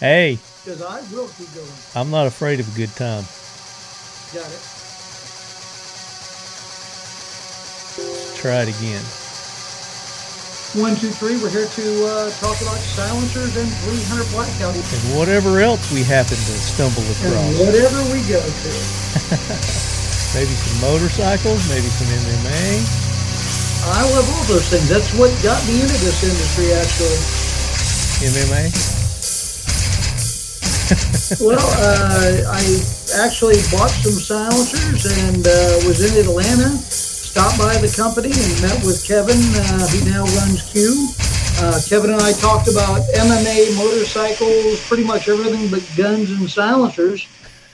Hey, because I will keep going. I'm not afraid of a good time. Got it. Try it again. One, two, three. We're here to uh, talk about silencers and 300 blackout. And whatever else we happen to stumble And across. whatever we go to. Maybe some motorcycles, maybe some MMA. I love all those things. That's what got me into this industry, actually. MMA? Well, uh, I actually bought some silencers and uh, was in Atlanta. Stopped by the company and met with Kevin, uh, who now runs Q. Uh, Kevin and I talked about MMA, motorcycles, pretty much everything but guns and silencers,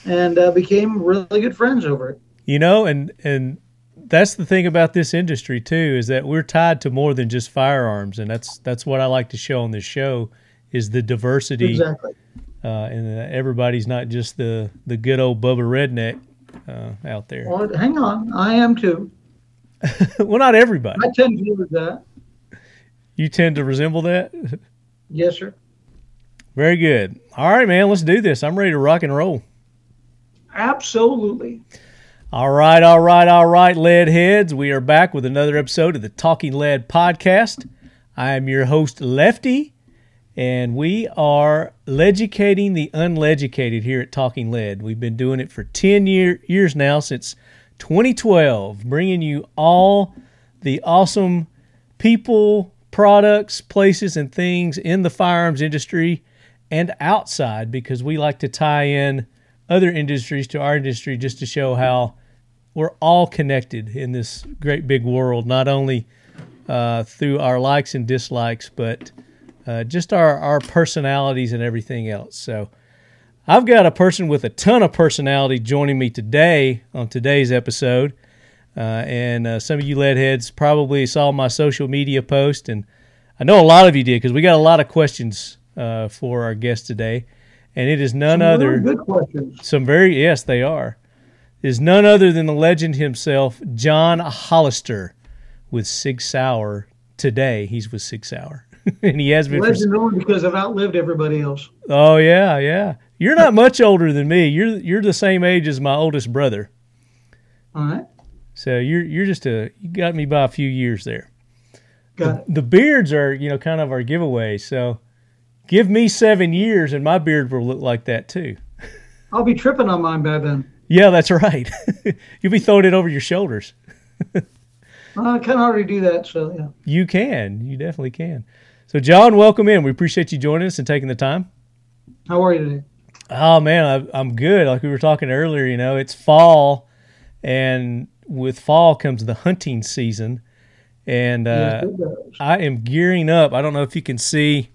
and uh, became really good friends over it. You know, and and that's the thing about this industry too is that we're tied to more than just firearms, and that's that's what I like to show on this show is the diversity, Exactly. Uh, and everybody's not just the the good old Bubba redneck uh, out there. Well, hang on, I am too. well, not everybody. I tend to do that. You tend to resemble that. Yes, sir. Very good. All right, man. Let's do this. I'm ready to rock and roll. Absolutely. All right, all right, all right, lead heads. We are back with another episode of the Talking Lead podcast. I am your host, Lefty, and we are leducating the unleducated here at Talking Lead. We've been doing it for 10 year, years now, since 2012, bringing you all the awesome people, products, places, and things in the firearms industry and outside because we like to tie in other industries to our industry just to show how we're all connected in this great big world, not only uh, through our likes and dislikes, but uh, just our, our personalities and everything else. So I've got a person with a ton of personality joining me today on today's episode. Uh, and uh, some of you lead heads probably saw my social media post, and I know a lot of you did because we got a lot of questions uh, for our guest today. And it is none Some other really good questions. some very yes, they are. Is none other than the legend himself, John Hollister, with Sig Sauer. Today he's with Sig Sauer, and he has been. For, Legend only because I've outlived everybody else. oh yeah, yeah. You're not much older than me. You're you're the same age as my oldest brother. All right. So you're you're just a you got me by a few years there. Got it. The beards are you know kind of our giveaway. So give me seven years, and my beard will look like that too. I'll be tripping on mine by then. Yeah, that's right. You'll be throwing it over your shoulders. Well, I can already do that, so yeah. You can. You definitely can. So, John, welcome in. We appreciate you joining us and taking the time. How are you today? Oh man, I, I'm good. Like we were talking earlier, you know, it's fall, and with fall comes the hunting season, and uh, Yes. I am gearing up. I don't know if you can see.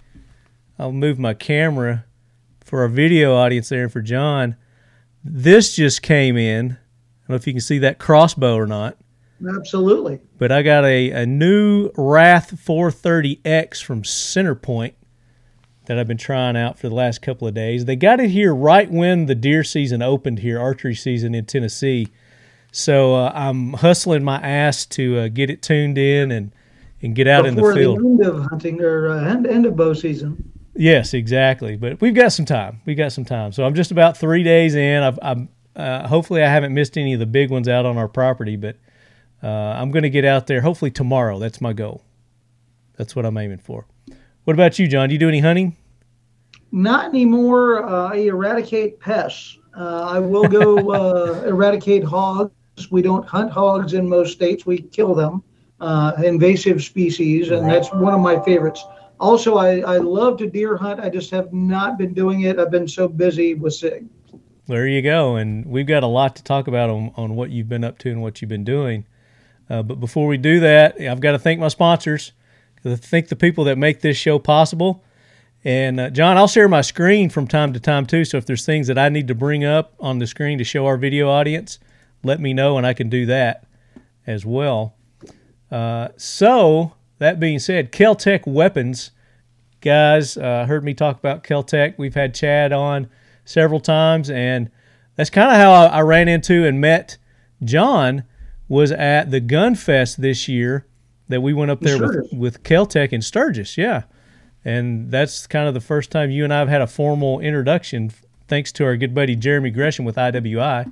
I'll move my camera for our video audience there and for John. This just came in. I don't know if you can see that crossbow or not. Absolutely. but I got a, a new Wrath 430X from Centerpoint that I've been trying out for the last couple of days. They got it here right when the deer season opened here, archery season in Tennessee. So uh, I'm hustling my ass to uh, get it tuned in and, and get out in the Before field. end of hunting or uh, end, end of bow season. Yes, exactly. But we've got some time. We got some time. So I'm just about three days in. I've, I'm uh, hopefully I haven't missed any of the big ones out on our property, but uh, I'm going to get out there hopefully tomorrow. That's my goal. That's what I'm aiming for. What about you, John? Do you do any hunting? Not anymore. Uh, I eradicate pests. Uh, I will go uh, eradicate hogs. We don't hunt hogs in most states. We kill them, uh, invasive species, and that's one of my favorites. Also, I, I love to deer hunt. I just have not been doing it. I've been so busy with SIG. There you go. And we've got a lot to talk about on, on what you've been up to and what you've been doing. Uh, but before we do that, I've got to thank my sponsors. Thank the people that make this show possible. And uh, John, I'll share my screen from time to time too. So if there's things that I need to bring up on the screen to show our video audience, let me know and I can do that as well. Uh, so that being said, Keltec Weapons, guys, uh, heard me talk about Keltec. We've had Chad on several times, and that's kind of how I, I ran into and met John. Was at the Gun Fest this year that we went up there with Sturgis. with Keltec in Sturgis. Yeah, and that's kind of the first time you and I have had a formal introduction, thanks to our good buddy Jeremy Gresham with IWI.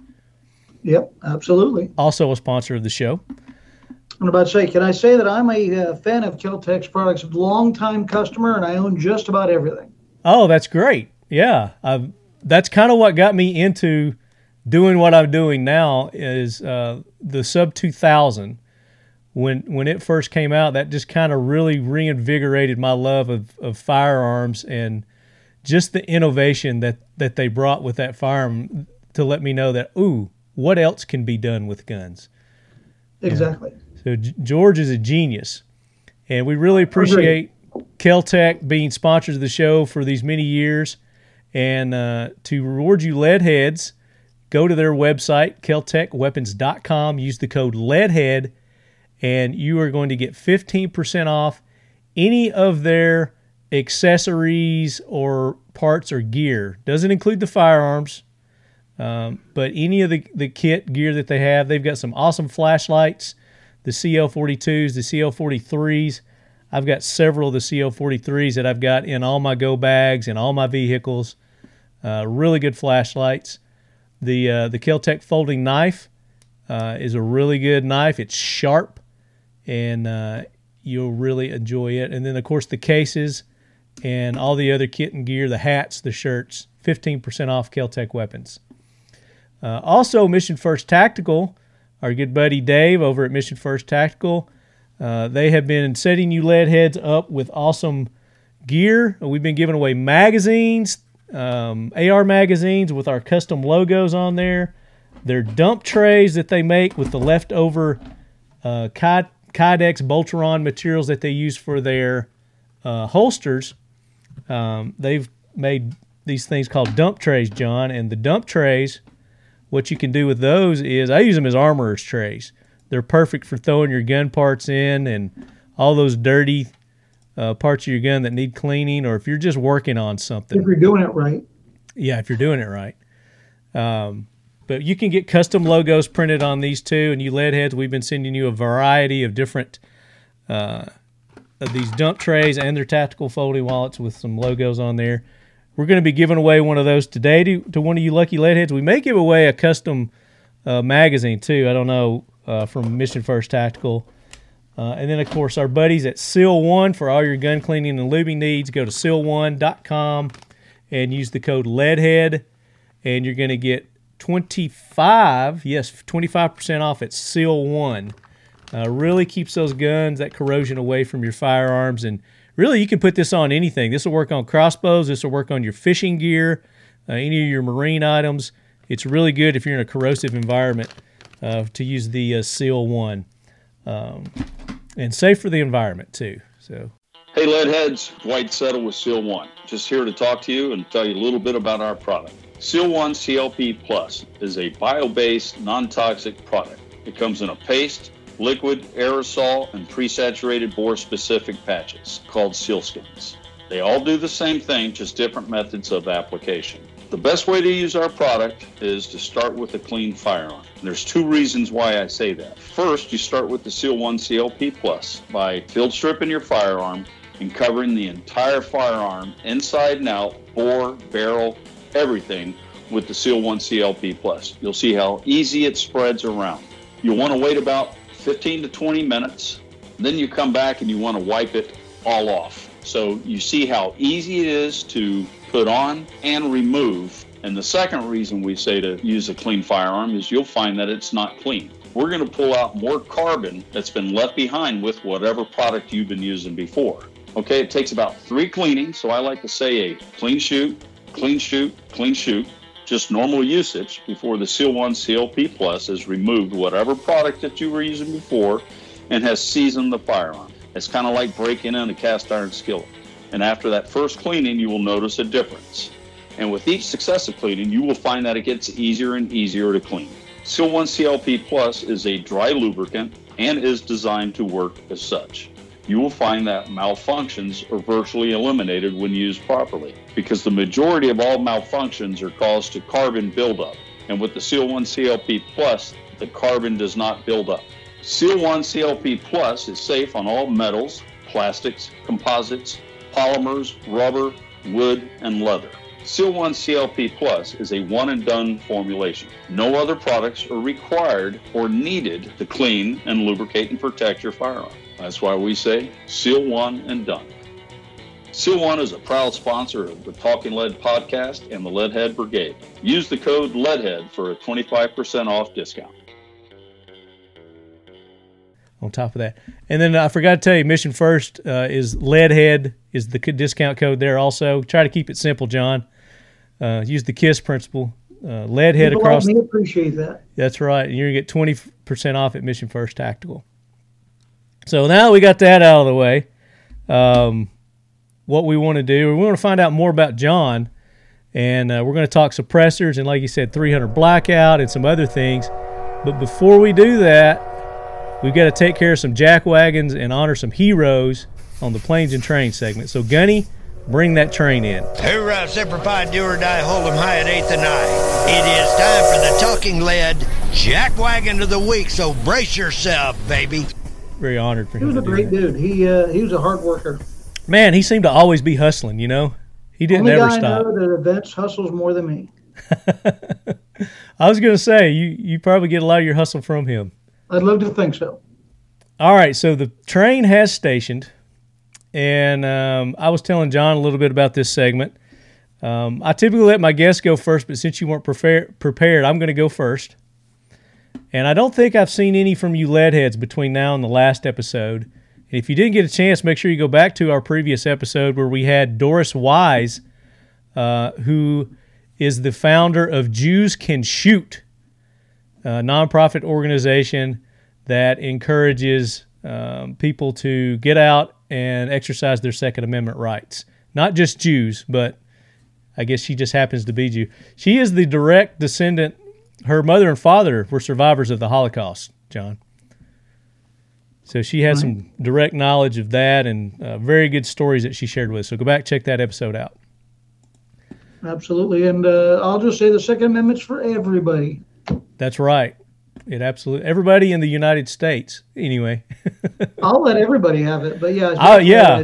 Yep, absolutely. Also a sponsor of the show. I'm about to say, can I say that I'm a uh, fan of Kel-Tec's products, long-time customer, and I own just about everything. Oh, that's great. Yeah, I've, that's kind of what got me into doing what I'm doing now. Is uh, the Sub 2000 when when it first came out? That just kind of really reinvigorated my love of, of firearms and just the innovation that that they brought with that firearm to let me know that ooh, what else can be done with guns? Exactly. Yeah. So George is a genius, and we really appreciate Kel-Tec being sponsors of the show for these many years. And uh, to reward you lead heads, go to their website, keltecweapons.com, use the code LEADHEAD, and you are going to get 15% off any of their accessories or parts or gear. Doesn't include the firearms, um, but any of the, the kit gear that they have. They've got some awesome flashlights the CL42s, the CL43s. I've got several of the CL43s that I've got in all my go bags and all my vehicles. Uh, really good flashlights. The uh, the Kel-Tec folding knife uh, is a really good knife. It's sharp, and uh, you'll really enjoy it. And then of course the cases and all the other kit and gear, the hats, the shirts, 15% off Kel-Tec weapons. Uh, also, Mission First Tactical our good buddy Dave over at Mission First Tactical. Uh, they have been setting you lead heads up with awesome gear. We've been giving away magazines, um, AR magazines with our custom logos on there. Their dump trays that they make with the leftover uh, Kydex Boltaron materials that they use for their uh, holsters. Um, they've made these things called dump trays, John, and the dump trays what you can do with those is I use them as armorer's trays. They're perfect for throwing your gun parts in and all those dirty uh, parts of your gun that need cleaning, or if you're just working on something. If you're doing it right. Yeah, if you're doing it right. Um, but you can get custom logos printed on these too. And you lead heads, we've been sending you a variety of different uh, of these dump trays and their tactical folding wallets with some logos on there. We're going to be giving away one of those today to, to one of you lucky leadheads. We may give away a custom uh, magazine too. I don't know uh, from Mission First Tactical. Uh, and then, of course, our buddies at Seal One for all your gun cleaning and lubing needs. Go to seal1.com and use the code LEADHEAD, and you're going to get 25, yes, 25% off at Seal One. Uh, really keeps those guns, that corrosion away from your firearms, and really you can put this on anything. This will work on crossbows. This will work on your fishing gear, uh, any of your marine items. It's really good if you're in a corrosive environment uh, to use the uh, Seal One, um, and safe for the environment too. So. Hey, Leadheads, White Settle with Seal One. Just here to talk to you and tell you a little bit about our product. Seal One CLP Plus is a bio-based, non-toxic product. It comes in a paste, liquid, aerosol, and pre-saturated bore-specific patches called sealskins. They all do the same thing, just different methods of application. The best way to use our product is to start with a clean firearm. There's two reasons why I say that. First, you start with the Seal 1 CLP Plus by field stripping your firearm and covering the entire firearm inside and out, bore, barrel, everything with the Seal 1 CLP Plus. You'll see how easy it spreads around. You'll want to wait about 15 to 20 minutes. Then you come back and you want to wipe it all off. So you see how easy it is to put on and remove. And the second reason we say to use a clean firearm is you'll find that it's not clean. We're going to pull out more carbon that's been left behind with whatever product you've been using before. Okay, it takes about three cleanings. So I like to say a clean shoot, clean shoot, clean shoot just normal usage before the Seal 1 CLP Plus has removed whatever product that you were using before and has seasoned the firearm. It's kind of like breaking in a cast iron skillet. And after that first cleaning, you will notice a difference. And with each successive cleaning, you will find that it gets easier and easier to clean. Seal 1 CLP Plus is a dry lubricant and is designed to work as such you will find that malfunctions are virtually eliminated when used properly because the majority of all malfunctions are caused to carbon buildup. And with the Seal 1 CLP Plus, the carbon does not build up. Seal 1 CLP Plus is safe on all metals, plastics, composites, polymers, rubber, wood, and leather. Seal 1 CLP Plus is a one and done formulation. No other products are required or needed to clean and lubricate and protect your firearm. That's why we say Seal 1 and done. Seal One is a proud sponsor of the Talking Lead podcast and the Leadhead Brigade. Use the code LEADHEAD for a 25% off discount. On top of that, and then I forgot to tell you, Mission First uh, is Leadhead is the discount code there. Also, try to keep it simple, John. Uh, use the KISS principle. Uh, Leadhead People across. Like me appreciate that. That's right. And you're gonna get twenty percent off at Mission First Tactical. So now we got that out of the way. Um, what we want to do. We want to find out more about John, and uh, we're going to talk suppressors and, like you said, 300 blackout and some other things. But before we do that, we've got to take care of some jack wagons and honor some heroes on the planes and train segment. So, Gunny, bring that train in. Hoorah, Semper Fi, do or die, hold 'em high at 8th and 9. It is time for the talking lead jack wagon of the week, so brace yourself, baby. Very honored for him. He was a great that. dude. He uh, he was a hard worker. Man, he seemed to always be hustling, you know? He didn't Only ever guy stop. I know that events hustles more than me. I was going to say, you, you probably get a lot of your hustle from him. I'd love to think so. All right, so the train has stationed, and um, I was telling John a little bit about this segment. Um, I typically let my guests go first, but since you weren't prefer- prepared, I'm going to go first. And I don't think I've seen any from you leadheads between now and the last episode. And if you didn't get a chance, make sure you go back to our previous episode where we had Doris Wise, uh, who is the founder of Jews Can Shoot, a nonprofit organization that encourages um, people to get out and exercise their Second Amendment rights. Not just Jews, but I guess she just happens to be Jew. She is the direct descendant. Her mother and father were survivors of the Holocaust, John. So she has some direct knowledge of that and uh, very good stories that she shared with us. So go back check that episode out. Absolutely. And uh, I'll just say the Second Amendment's for everybody. That's right. It absolutely everybody in the United States. Anyway, I'll let everybody have it. But yeah. Oh, yeah.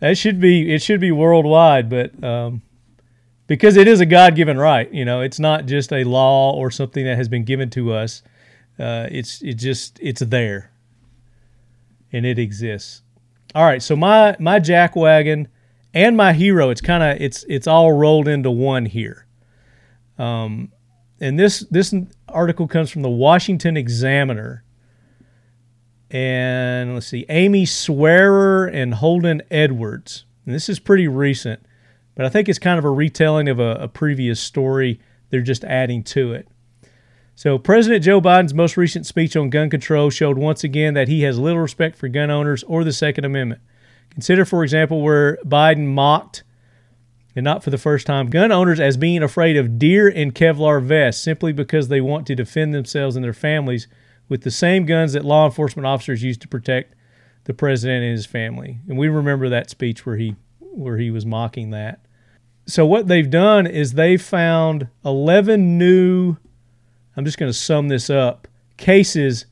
that should be it should be worldwide, but um, because it is a God given right, you know, it's not just a law or something that has been given to us. Uh, it's it just it's there, and it exists. All right, so my my jack wagon and my hero, it's kind of it's it's all rolled into one here. Um, and this this article comes from the Washington Examiner and let's see, Amy Swearer and Holden Edwards. And this is pretty recent, but I think it's kind of a retelling of a, a previous story. They're just adding to it. So, President Joe Biden's most recent speech on gun control showed once again that he has little respect for gun owners or the Second Amendment. Consider, for example, where Biden mocked, and not for the first time, gun owners as being afraid of deer and Kevlar vests simply because they want to defend themselves and their families with the same guns that law enforcement officers used to protect the president and his family. And we remember that speech where he where he was mocking that. So what they've done is they've found 11 new I'm just going to sum this up cases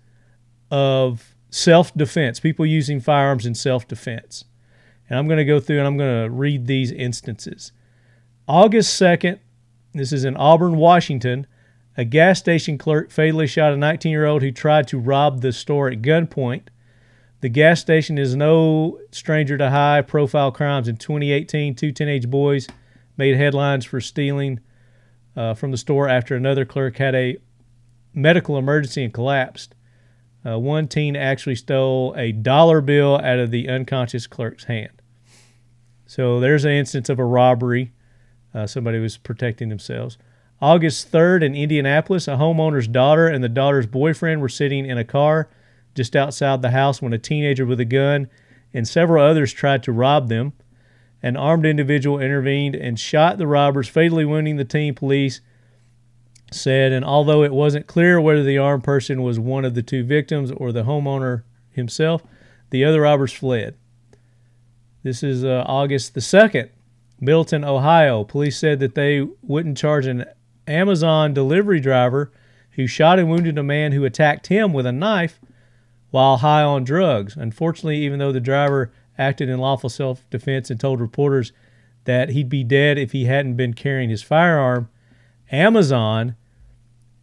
of self-defense, people using firearms in self-defense. And I'm going to go through and I'm going to read these instances. August 2nd, this is in Auburn, Washington. A gas station clerk fatally shot a 19 year old who tried to rob the store at gunpoint. The gas station is no stranger to high profile crimes. In 2018, two teenage boys made headlines for stealing uh, from the store after another clerk had a medical emergency and collapsed. Uh, one teen actually stole a dollar bill out of the unconscious clerk's hand. So there's an instance of a robbery. Uh, somebody was protecting themselves. August 3rd in Indianapolis, a homeowner's daughter and the daughter's boyfriend were sitting in a car just outside the house when a teenager with a gun and several others tried to rob them. An armed individual intervened and shot the robbers, fatally wounding the teen, police said. And although it wasn't clear whether the armed person was one of the two victims or the homeowner himself, the other robbers fled. This is uh, August the 2nd. Middletown, Ohio. Police said that they wouldn't charge an Amazon delivery driver who shot and wounded a man who attacked him with a knife while high on drugs. Unfortunately, even though the driver acted in lawful self defense and told reporters that he'd be dead if he hadn't been carrying his firearm. Amazon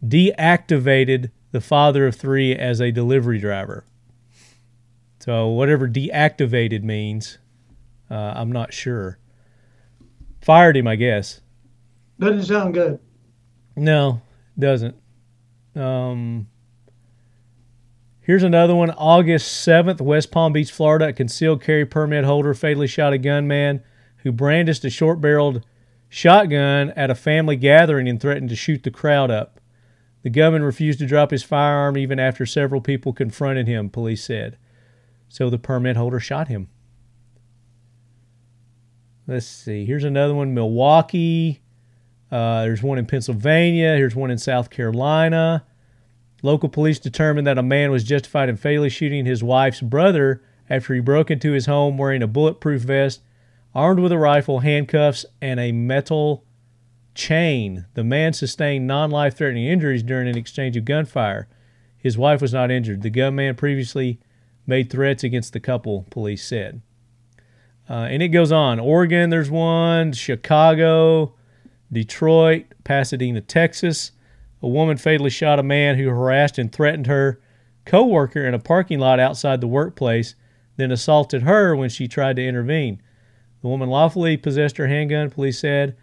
deactivated the father of three as a delivery driver. So, whatever deactivated means, uh, I'm not sure. Fired him, I guess. Doesn't sound good. No, doesn't. Um, here's another one. August 7th, West Palm Beach, Florida. A concealed carry permit holder fatally shot a gunman who brandished a short barreled shotgun at a family gathering and threatened to shoot the crowd up. The gunman refused to drop his firearm even after several people confronted him, police said. So the permit holder shot him. Let's see. Here's another one Milwaukee. Uh, there's one in Pennsylvania. Here's one in South Carolina. Local police determined that a man was justified in fatally shooting his wife's brother after he broke into his home wearing a bulletproof vest, armed with a rifle, handcuffs, and a metal chain. The man sustained non life threatening injuries during an exchange of gunfire. His wife was not injured. The gunman previously made threats against the couple, police said. Uh, and it goes on. Oregon, there's one. Chicago, Detroit, Pasadena, Texas. A woman fatally shot a man who harassed and threatened her co-worker in a parking lot outside the workplace, then assaulted her when she tried to intervene. The woman lawfully possessed her handgun, police said,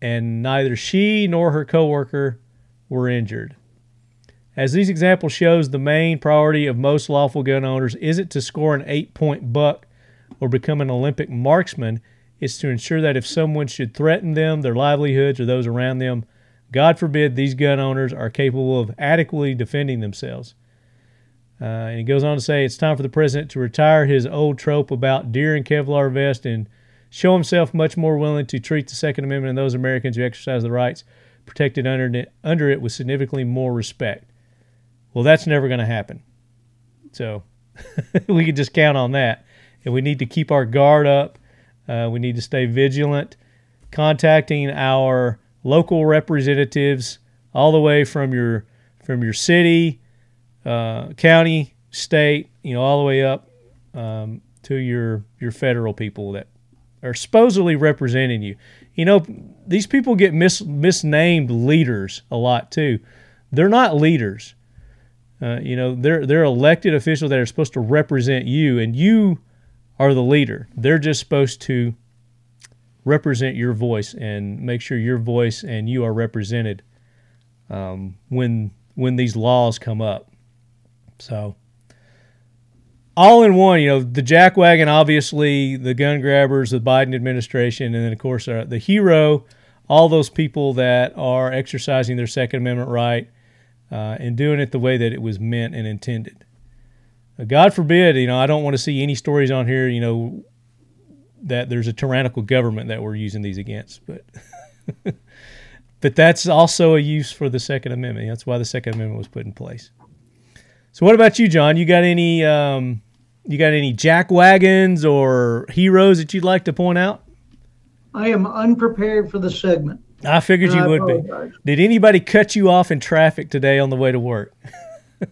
and neither she nor her co-worker were injured. As these examples shows, the main priority of most lawful gun owners isn't to score an 8-point buck or become an Olympic marksman, is to ensure that if someone should threaten them, their livelihoods, or those around them, God forbid these gun owners are capable of adequately defending themselves. Uh, and he goes on to say it's time for the president to retire his old trope about deer and Kevlar vest and show himself much more willing to treat the Second Amendment and those Americans who exercise the rights protected under it, under it with significantly more respect. Well, that's never going to happen. So we can just count on that. And we need to keep our guard up. Uh, we need to stay vigilant, contacting our local representatives all the way from your from your city, uh, county, state, you know, all the way up um, to your your federal people that are supposedly representing you. You know, these people get mis- misnamed leaders a lot too. They're not leaders. Uh, you know, they're they're elected officials that are supposed to represent you, and you are the leader. They're just supposed to represent your voice and make sure your voice and you are represented um, when when these laws come up. So all in one, you know, the jackwagon, obviously, the gun grabbers, the Biden administration, and then of course uh, the hero, all those people that are exercising their Second Amendment right uh, and doing it the way that it was meant and intended. God forbid, you know, I don't want to see any stories on here, you know, that there's a tyrannical government that we're using these against, but but that's also a use for the Second Amendment. That's why the Second Amendment was put in place. So, what about you, John? You got any um, you got any jack wagons or heroes that you'd like to point out? I am unprepared for the segment. I figured you I would be. Did anybody cut you off in traffic today on the way to work?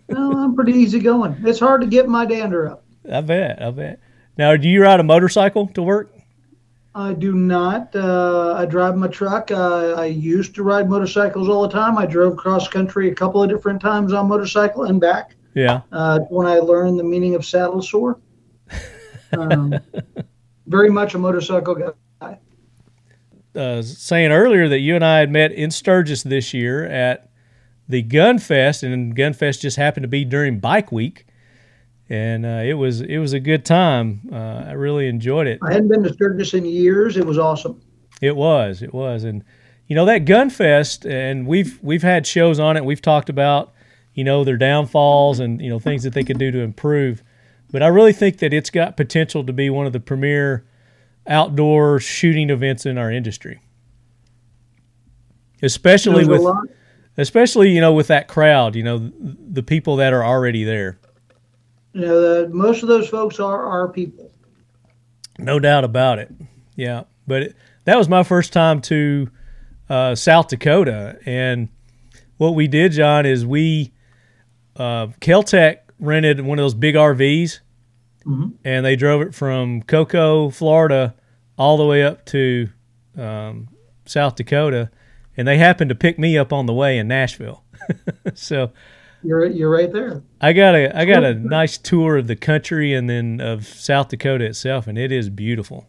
No, I'm pretty easy going. It's hard to get my dander up. I bet. I bet. Now, do you ride a motorcycle to work? I do not. Uh, I drive my truck. Uh, I used to ride motorcycles all the time. I drove cross country a couple of different times on motorcycle and back Yeah. uh, when I learned the meaning of saddle sore. Um, very much a motorcycle guy. uh, saying earlier that you and I had met in Sturgis this year at the Gun Fest, and Gun Fest just happened to be during Bike Week, and uh, it was it was a good time. Uh, I really enjoyed it. I hadn't been to Sturgis in years. It was awesome. It was, it was, and you know that Gun Fest, and we've we've had shows on it. We've talked about you know their downfalls and you know things that they could do to improve. But I really think that it's got potential to be one of the premier outdoor shooting events in our industry, especially There's with a lot. Especially you know with that crowd. You know the, people that are already there. You know, the, most of those folks are our people. No doubt about it. Yeah, but it, that was my first time to uh, South Dakota, and what we did, John, is we uh, Keltec rented one of those big RVs, Mhm. and they drove it from Cocoa, Florida, all the way up to um, South Dakota, and they happened to pick me up on the way in Nashville. so You're you're right there. I got a I got a nice tour of the country and then of South Dakota itself, and it is beautiful.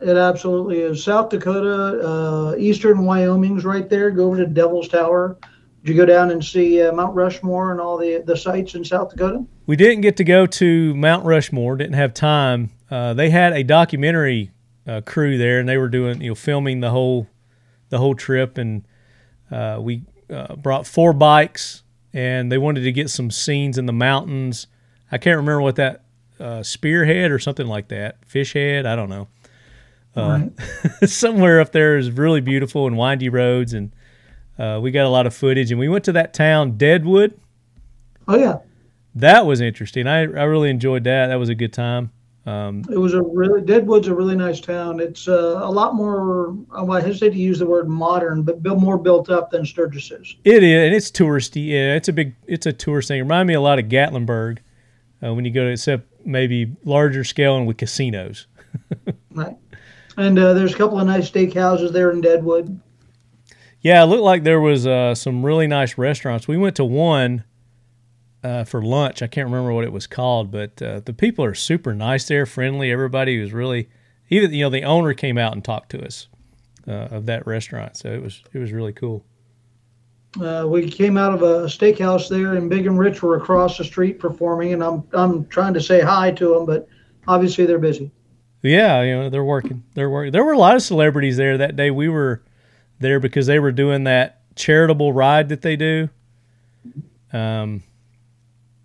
It absolutely is. South Dakota, uh, eastern Wyoming's right there. Go over to Devil's Tower. Did you go down and see uh, Mount Rushmore and all the the sites in South Dakota? We didn't get to go to Mount Rushmore. Didn't have time. Uh, they had a documentary uh, crew there, and they were doing you know filming the whole the whole trip. And uh, we uh, brought four bikes, and they wanted to get some scenes in the mountains. I can't remember what that uh, spearhead or something like that, fish head. I don't know. Uh, somewhere up there is really beautiful and windy roads, and uh, we got a lot of footage. And we went to that town, Deadwood. Oh yeah, That was interesting. I, I really enjoyed that. That was a good time. Um, it was a really Deadwood's a really nice town. It's uh, a lot more. oh, I hesitate to use the word modern, but built more built up than Sturgis is. it is, and it's touristy. Yeah, it's a big, it's a tourist thing. It reminded me a lot of Gatlinburg uh, when you go to, except maybe larger scale and with casinos. Right. And uh, there's a couple of nice steakhouses there in Deadwood. Yeah, it looked like there was uh, some really nice restaurants. We went to one uh, for lunch. I can't remember what it was called, but uh, the people are super nice there, friendly. Everybody was really, even you know, the owner came out and talked to us uh, of that restaurant, so it was it was really cool. Uh, we came out of a steakhouse there, and Big and Rich were across the street performing, and I'm I'm trying to say hi to them, but obviously they're busy. Yeah, you know, they're working. They're working. There were a lot of celebrities there that day. We were there because they were doing that charitable ride that they do. Um,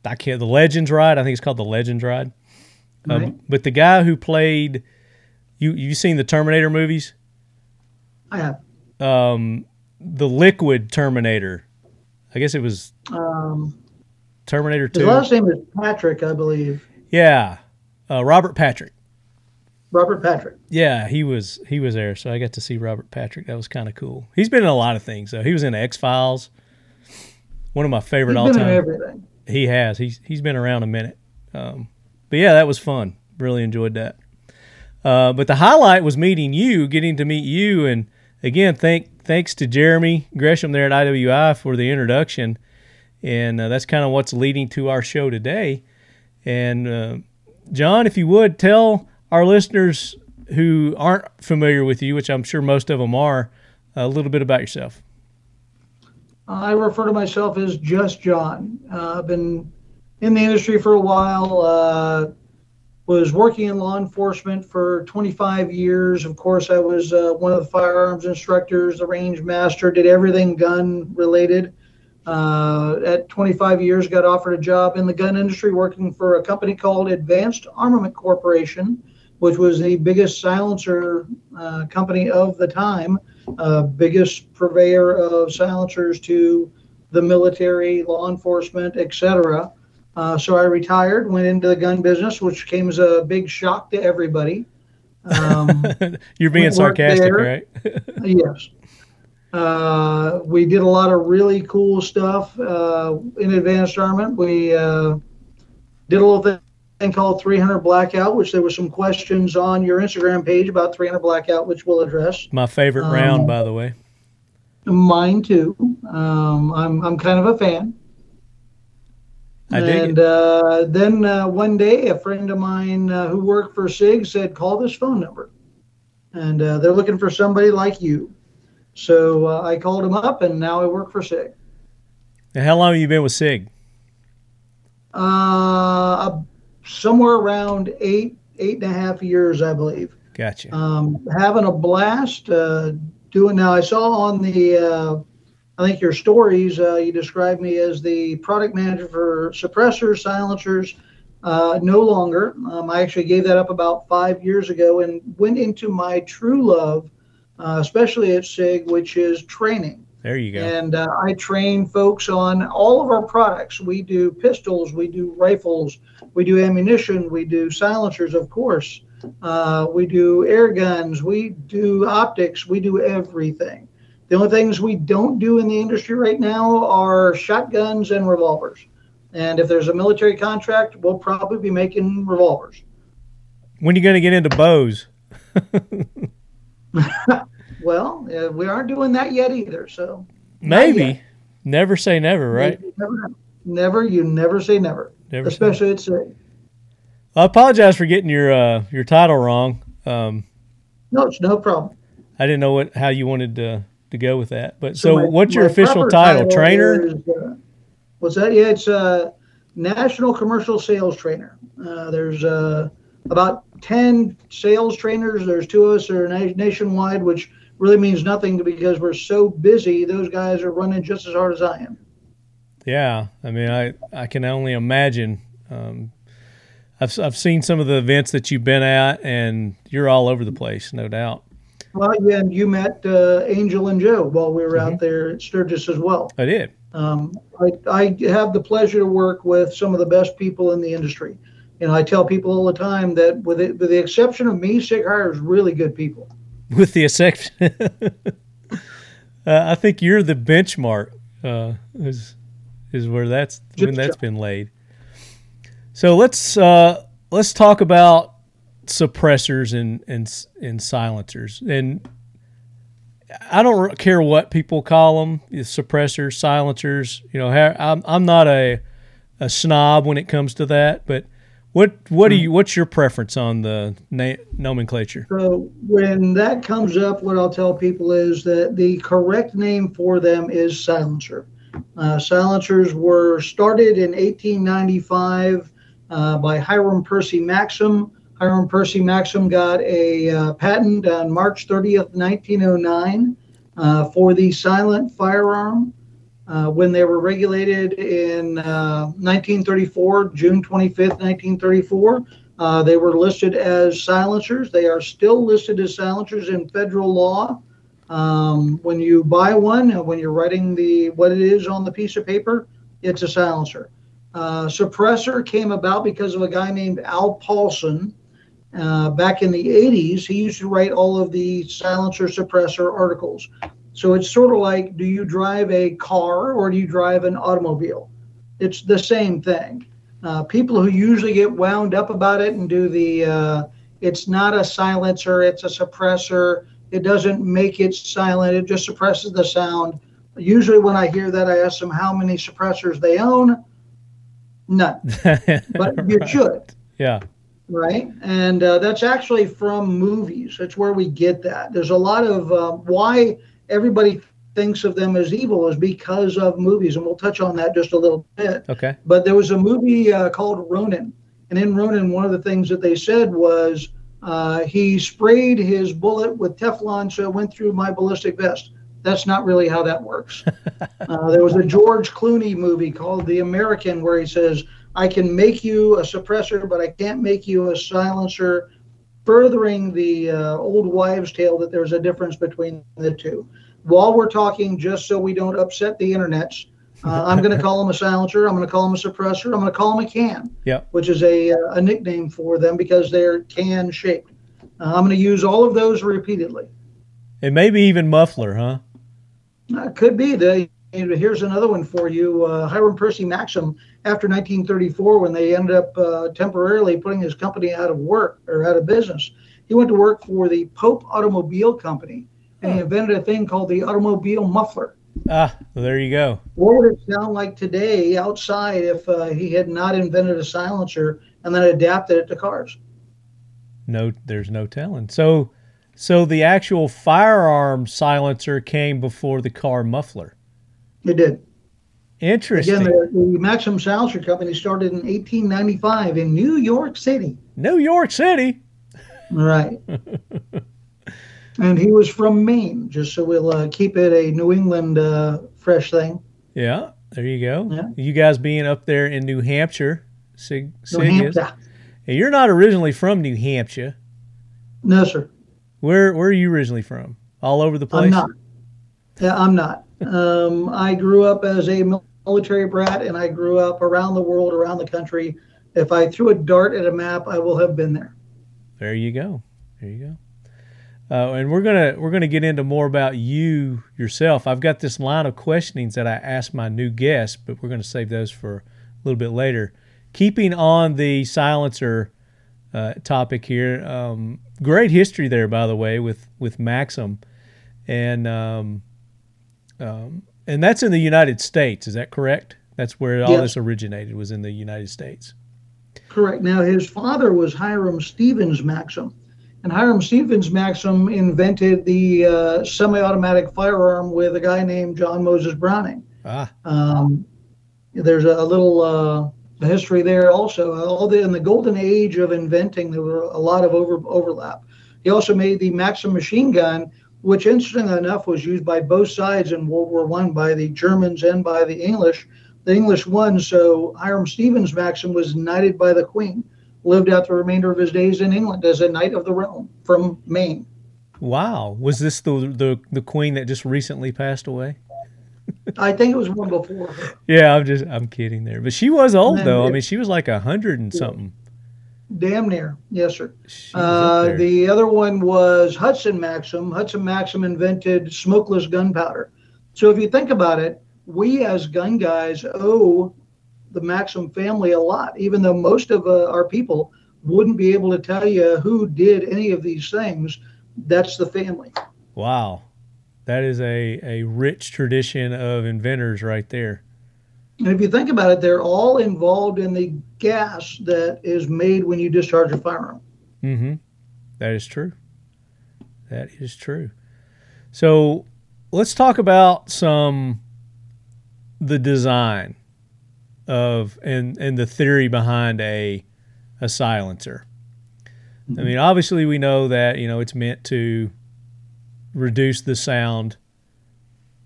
I can't. The Legends ride. I think it's called the Legends ride. Um, Right. but the guy who played you, you seen the Terminator movies? I have. Um, the Liquid Terminator. I guess it was Um, Terminator his Two. last name is Patrick, I believe. Yeah, uh, Robert Patrick. Robert Patrick. Yeah, he was he was there, so I got to see Robert Patrick. That was kind of cool. He's been in a lot of things. though. he was in X Files. One of my favorite all time. everything. He has. He's he's been around a minute. Um, but yeah, that was fun. Really enjoyed that. Uh, but the highlight was meeting you, getting to meet you, and again, thank thanks to Jeremy Gresham there at IWI for the introduction, and uh, that's kind of what's leading to our show today. And uh, John, if you would tell our listeners who aren't familiar with you, which I'm sure most of them are, a little bit about yourself. I refer to myself as just John. Uh, I've been in the industry for a while. Uh, was working in law enforcement for 25 years. Of course, I was uh, one of the firearms instructors, the range master, did everything gun related. Uh, at 25 years, got offered a job in the gun industry working for a company called Advanced Armament Corporation, which was the biggest silencer uh, company of the time uh, biggest purveyor of silencers to the military, law enforcement, etc. Uh, so I retired, went into the gun business, which came as a big shock to everybody. Um, You're being sarcastic, right? yes. Uh, we did a lot of really cool stuff uh, in advanced armament. We uh, did a little thing called 300 Blackout, which there were some questions on your Instagram page about 300 Blackout, which we'll address. My favorite Um, round, by the way. Mine too. Um, I'm I'm kind of a fan. I dig and it. uh, then uh, one day, a friend of mine uh, who worked for SIG said, "Call this phone number," and uh, they're looking for somebody like you. So uh, I called him up, and now I work for SIG. How long have you been with Sig? Uh, somewhere around eight eight and a half years, I believe. Gotcha. um, having a blast uh, doing now i saw on the uh, i think your stories uh, you described me as the product manager for suppressors silencers uh, no longer um, i actually gave that up about five years ago and went into my true love uh, especially at sig which is training there you go. and uh, I train folks on all of our products. We do pistols, we do rifles, we do ammunition, we do silencers, of course. Uh, we do air guns, we do optics, we do everything. The only things we don't do in the industry right now are shotguns and revolvers. And if there's a military contract, we'll probably be making revolvers. When are you going to get into bows? well, uh, we aren't doing that yet either. So maybe. Never say never, right? Never, never, you never say never. Never say especially at SIG. I apologize for getting your uh, your title wrong. Um, No, it's no problem. I didn't know what how you wanted to to go with that. But so, my- what's your official proper title? Trainer? is, uh, what's that? Yeah, it's uh, National Commercial Sales Trainer. Uh, there's uh, about 10 sales trainers. There's two of us that are na- nationwide, which really means nothing because we're so busy. Those guys are running just as hard as I am. Yeah, I mean, I I can only imagine. Um, I've I've seen some of the events that you've been at, and you're all over the place, no doubt. Well, yeah, and you met uh, Angel and Joe while we were Mm-hmm. out there at Sturgis as well. I did. Um, I, I have the pleasure to work with some of the best people in the industry. You know, I tell people all the time that with the, with the exception of me, Sig hires really good people. with the exception. uh, I think you're the benchmark. Uh, is is where that's when that's been laid. So let's uh, let's talk about suppressors and and and silencers. And I don't care what people call them, suppressors, silencers. You know, I'm I'm not a a snob when it comes to that, but. What what do you what's your preference on the na- nomenclature? So when that comes up, what I'll tell people is that the correct name for them is silencer. Uh, silencers were started in 1895 uh, by Hiram Percy Maxim. Hiram Percy Maxim got a uh, patent on March 30th, 1909, uh, for the silent firearm. Uh, when they were regulated in uh, 1934, June 25th, 1934, uh, they were listed as silencers. They are still listed as silencers in federal law. Um, when you buy one, uh, when you're writing the what it is on the piece of paper, it's a silencer. Uh, suppressor came about because of a guy named Al Paulson. Uh, back in the 80s, he used to write all of the silencer suppressor articles. So it's sort of like do you drive a car or do you drive an automobile? It's the same thing. Uh, people who usually get wound up about it and do the uh, it's not a silencer, it's a suppressor. It doesn't make it silent, it just suppresses the sound. Usually, when I hear that, I ask them how many suppressors they own. None, but you Right. should Yeah. right? And uh, that's actually from movies. That's where we get that. There's a lot of uh, why everybody thinks of them as evil is because of movies, and we'll touch on that just a little bit. Okay. But there was a movie uh, called Ronin, and in Ronin, one of the things that they said was uh, he sprayed his bullet with Teflon, so it went through my ballistic vest. That's not really how that works. uh, there was a George Clooney movie called The American where he says, I can make you a suppressor, but I can't make you a silencer, furthering the uh, old wives' tale that there's a difference between the two. While we're talking, just so we don't upset the internets, uh, I'm going to call them a silencer. I'm going to call them a suppressor. I'm going to call them a can, Yep. which is a, uh, a nickname for them because they're can shaped. Uh, I'm going to use all of those repeatedly. And maybe even muffler, huh? Uh, could be. The, here's another one for you. Uh, Hiram Percy Maxim, after 1934, when they ended up uh, temporarily putting his company out of work or out of business, he went to work for the Pope Automobile Company and he invented a thing called the automobile muffler. Ah, well, there you go. What would it sound like today outside if uh, he had not invented a silencer and then adapted it to cars? No, there's no telling. So, so the actual firearm silencer came before the car muffler. It did. Interesting. Again, the, the Maxim Silencer Company started in 1895 in New York City. New York City. Right. and he was from Maine, just so we'll uh, keep it a New England uh, fresh thing. Yeah, there you go. Yeah. You guys being up there in New Hampshire, Sig, New Sig is. Hampshire. And you're not originally from New Hampshire. No, sir. Where Where are you originally from? All over the place. I'm not. Yeah, I'm not. Um, I grew up as a military brat, and I grew up around the world, around the country. If I threw a dart at a map, I will have been there. There you go. There you go. Uh, and we're gonna we're gonna get into more about you yourself. I've got this line of questionings that I ask my new guests, but we're gonna save those for a little bit later. Keeping on the silencer uh, topic here, um, great history there, by the way, with with Maxim, and um, um, and that's in the United States. Is that correct? That's where all Yes. this originated. Was in the United States. Correct. Now, his father was Hiram Stevens Maxim. And Hiram Stevens Maxim invented the uh, semi automatic firearm with a guy named John Moses Browning. Ah, Um, there's a, little uh, history there also. All the, in the golden age of inventing, there were a lot of over, overlap. He also made the Maxim machine gun, which, interestingly enough, was used by both sides in World War One by the Germans and by the English. The English won, so Hiram Stevens Maxim was knighted by the Queen. Lived out the remainder of his days in England as a knight of the realm from Maine. wow! Was this the the the queen that just recently passed away? I think it was one before her. Yeah, I'm just I'm kidding there, but she was old though. I mean, she was like a hundred and something. Damn near, yes, sir. She was up Uh, the other one was Hudson Maxim. Hudson Maxim invented smokeless gunpowder. So if you think about it, we as gun guys owe the Maxim family a lot, even though most of uh, our people wouldn't be able to tell you who did any of these things. That's the family. Wow. That is a, a rich tradition of inventors right there. And if you think about it, they're all involved in the gas that is made when you discharge a firearm. Mm-hmm. That is true. That is true. So let's talk about some the design of and and the theory behind a a silencer. I mean, obviously we know that you know it's meant to reduce the sound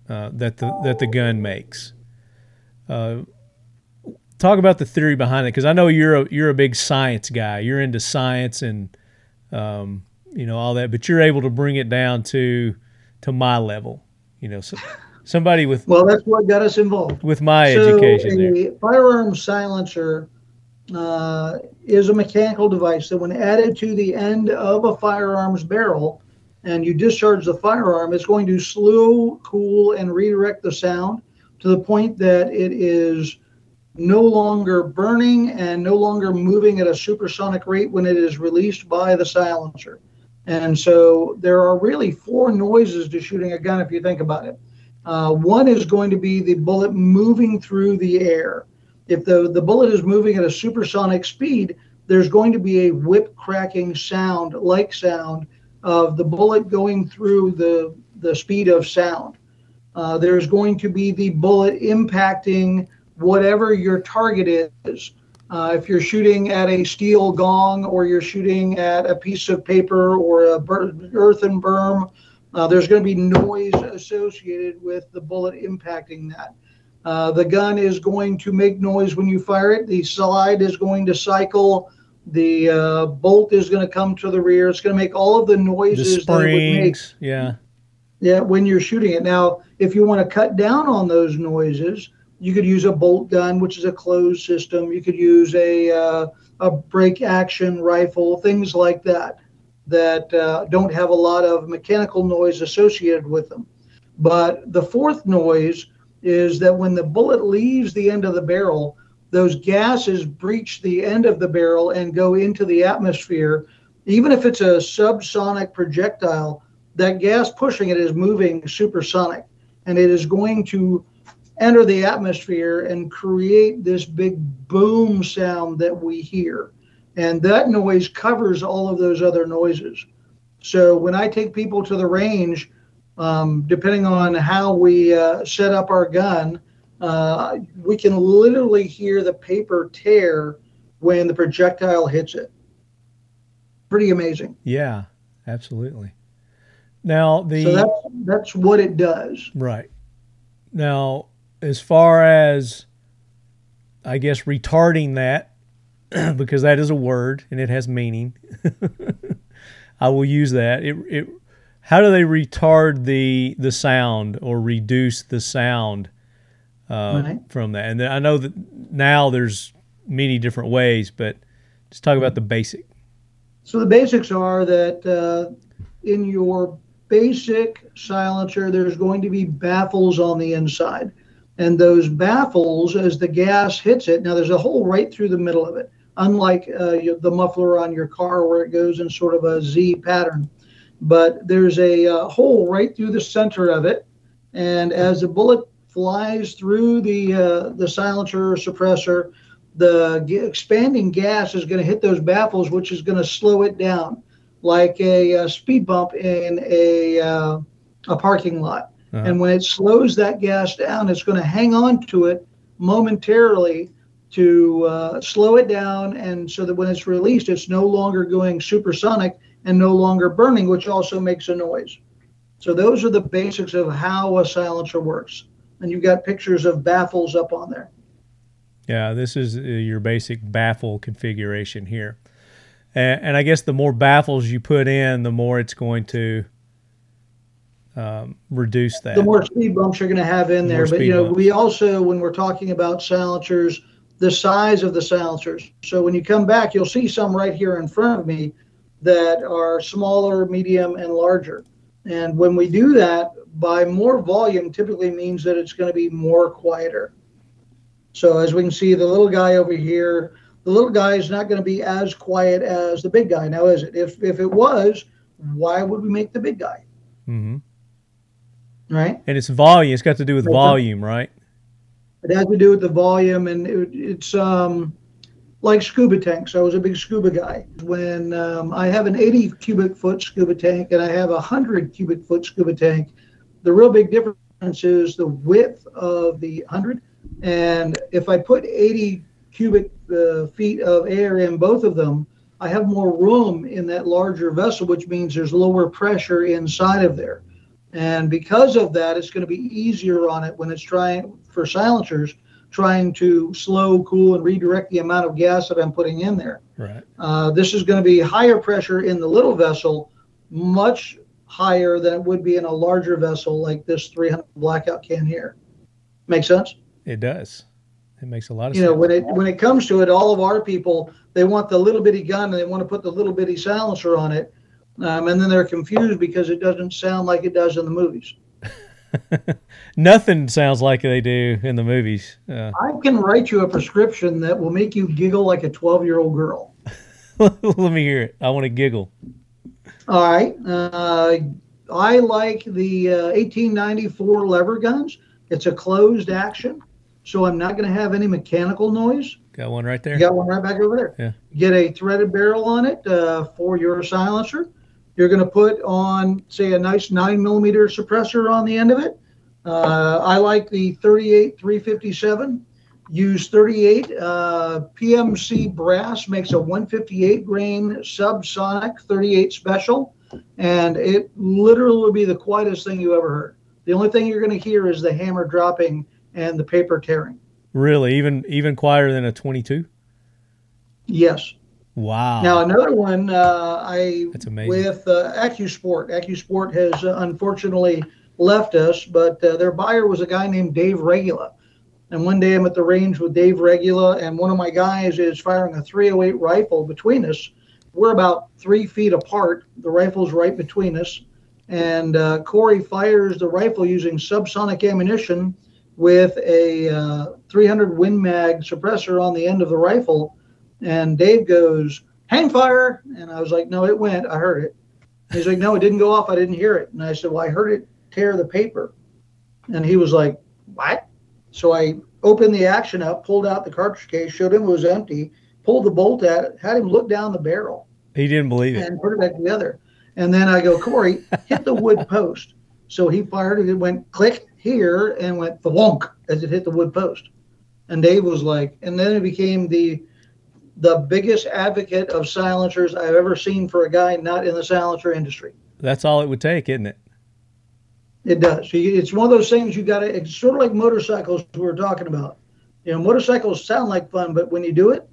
uh, that the that the gun makes. Uh, talk about the theory behind it because I know you're a you're a big science guy. You're into science and um, you know all that, but you're able to bring it down to to my level. You know, so, somebody with Well, that's what got us involved. with my so education there. a firearm silencer uh, is a mechanical device that, when added to the end of a firearm's barrel, and you discharge the firearm, it's going to slow, cool, and redirect the sound to the point that it is no longer burning and no longer moving at a supersonic rate when it is released by the silencer. And so there are really four noises to shooting a gun if you think about it. Uh, one is going to be the bullet moving through the air. If the, the bullet is moving at a supersonic speed, there's going to be a whip cracking sound, like sound, of the bullet going through the, the speed of sound. Uh, there's going to be the bullet impacting whatever your target is. Uh, if you're shooting at a steel gong or you're shooting at a piece of paper or a bur- earthen berm, uh, there's going to be noise associated with the bullet impacting that. Uh, the gun is going to make noise when you fire it. The slide is going to cycle. The uh, bolt is going to come to the rear. It's going to make all of the The noises that it would make springs, yeah. Yeah, when you're shooting it. Now, if you want to cut down on those noises, you could use a bolt gun, which is a closed system. You could use a uh, a break action rifle, things like that, that uh, don't have a lot of mechanical noise associated with them. But the fourth noise is that when the bullet leaves the end of the barrel, those gases breach the end of the barrel and go into the atmosphere. Even if it's a subsonic projectile, that gas pushing it is moving supersonic and it is going to enter the atmosphere and create this big boom sound that we hear. And that noise covers all of those other noises. So when I take people to the range, um, depending on how we uh, set up our gun, uh, we can literally hear the paper tear when the projectile hits it. Pretty amazing. Yeah, absolutely. Now the So that's that's what it does. right. Now as far as I guess retarding that because that is a word and it has meaning. I will use that. It it how do they retard the the sound or reduce the sound uh, Right. from that? And then I know that now there's many different ways, but just talk about the basic. So the basics are that uh, in your basic silencer, there's going to be baffles on the inside. And those baffles, as the gas hits it, now there's a hole right through the middle of it, unlike uh, the muffler on your car where it goes in sort of a Z pattern. But there's a uh, hole right through the center of it. And as the bullet flies through the, uh, the silencer or suppressor, the expanding gas is going to hit those baffles, which is going to slow it down like a, a speed bump in a, uh, a parking lot. Uh-huh. And when it slows that gas down, it's going to hang on to it momentarily to uh, slow it down. And so that when it's released, it's no longer going supersonic and no longer burning, which also makes a noise. So those are the basics of how a silencer works. And you've got pictures of baffles up on there. Yeah, this is uh, your basic baffle configuration here. And, and I guess the more baffles you put in, the more it's going to um, reduce that. The more speed bumps you're going to have in there. But, you know, bumps. we also, when we're talking about silencers, the size of the silencers. So when you come back, you'll see some right here in front of me that are smaller, medium, and larger. And when we do that, by more volume typically means that it's going to be more quieter. So as we can see, the little guy over here, the little guy is not going to be as quiet as the big guy. Now, is it? If if it was, why would we make the big guy? Mm-hmm. Right. And it's volume. It's got to do with volume, right? It has to do with the volume, and it, it's um, like scuba tanks. I was a big scuba guy. When um, I have an 80 cubic foot scuba tank and I have a 100 cubic foot scuba tank, the real big difference is the width of the 100. And if I put 80 cubic uh, feet of air in both of them, I have more room in that larger vessel, which means there's lower pressure inside of there. And because of that, it's going to be easier on it when it's trying for silencers, trying to slow, cool, and redirect the amount of gas that I'm putting in there. Right. Uh, this is going to be higher pressure in the little vessel, much higher than it would be in a larger vessel like this 300 blackout can here. Make sense? It does. It makes a lot of you sense. know, when it when it comes to it, all of our people they want the little bitty gun and they want to put the little bitty silencer on it, um, and then they're confused because it doesn't sound like it does in the movies. Nothing sounds like they do in the movies. Uh, I can write you a prescription that will make you giggle like a 12 year old girl. Let me hear it. I want to giggle. All right. Uh, I like the uh, 1894 lever guns. It's a closed action, so I'm not going to have any mechanical noise. Got one right there. You got one right back over there. Yeah. Get a threaded barrel on it uh, for your silencer. You're going to put on, say, a nice nine millimeter suppressor on the end of it. Uh, I like the 38 357. Use 38. Uh, PMC Brass makes a 158 grain subsonic 38 special, and it literally will be the quietest thing you ever heard. The only thing you're going to hear is the hammer dropping and the paper tearing. Really, even even quieter than a 22. Yes. Wow. Now another one, uh, I That's amazing. with uh, AcuSport. AcuSport has uh, unfortunately left us, but uh, their buyer was a guy named Dave Regula. And one day I'm at the range with Dave Regula, and one of my guys is firing a 308 rifle between us. We're about three feet apart. The rifle's right between us. And uh, Corey fires the rifle using subsonic ammunition with a uh, 300 Win Mag suppressor on the end of the rifle. And Dave goes, hang fire. And I was like, no, it went. I heard it. He's like, no, it didn't go off. I didn't hear it. And I said, well, I heard it tear the paper. And he was like, what? So I opened the action up, pulled out the cartridge case, showed him it was empty, pulled the bolt at it, had him look down the barrel. He didn't believe it. And put it back together. And then I go, Corey, hit the wood post. So he fired it. It went click here and went thwonk as it hit the wood post. And Dave was like, and then it became the the biggest advocate of silencers I've ever seen for a guy not in the silencer industry. That's all it would take, isn't it? It does. It's one of those things you got to. It's sort of like motorcycles we were talking about. You know, motorcycles sound like fun, but when you do it,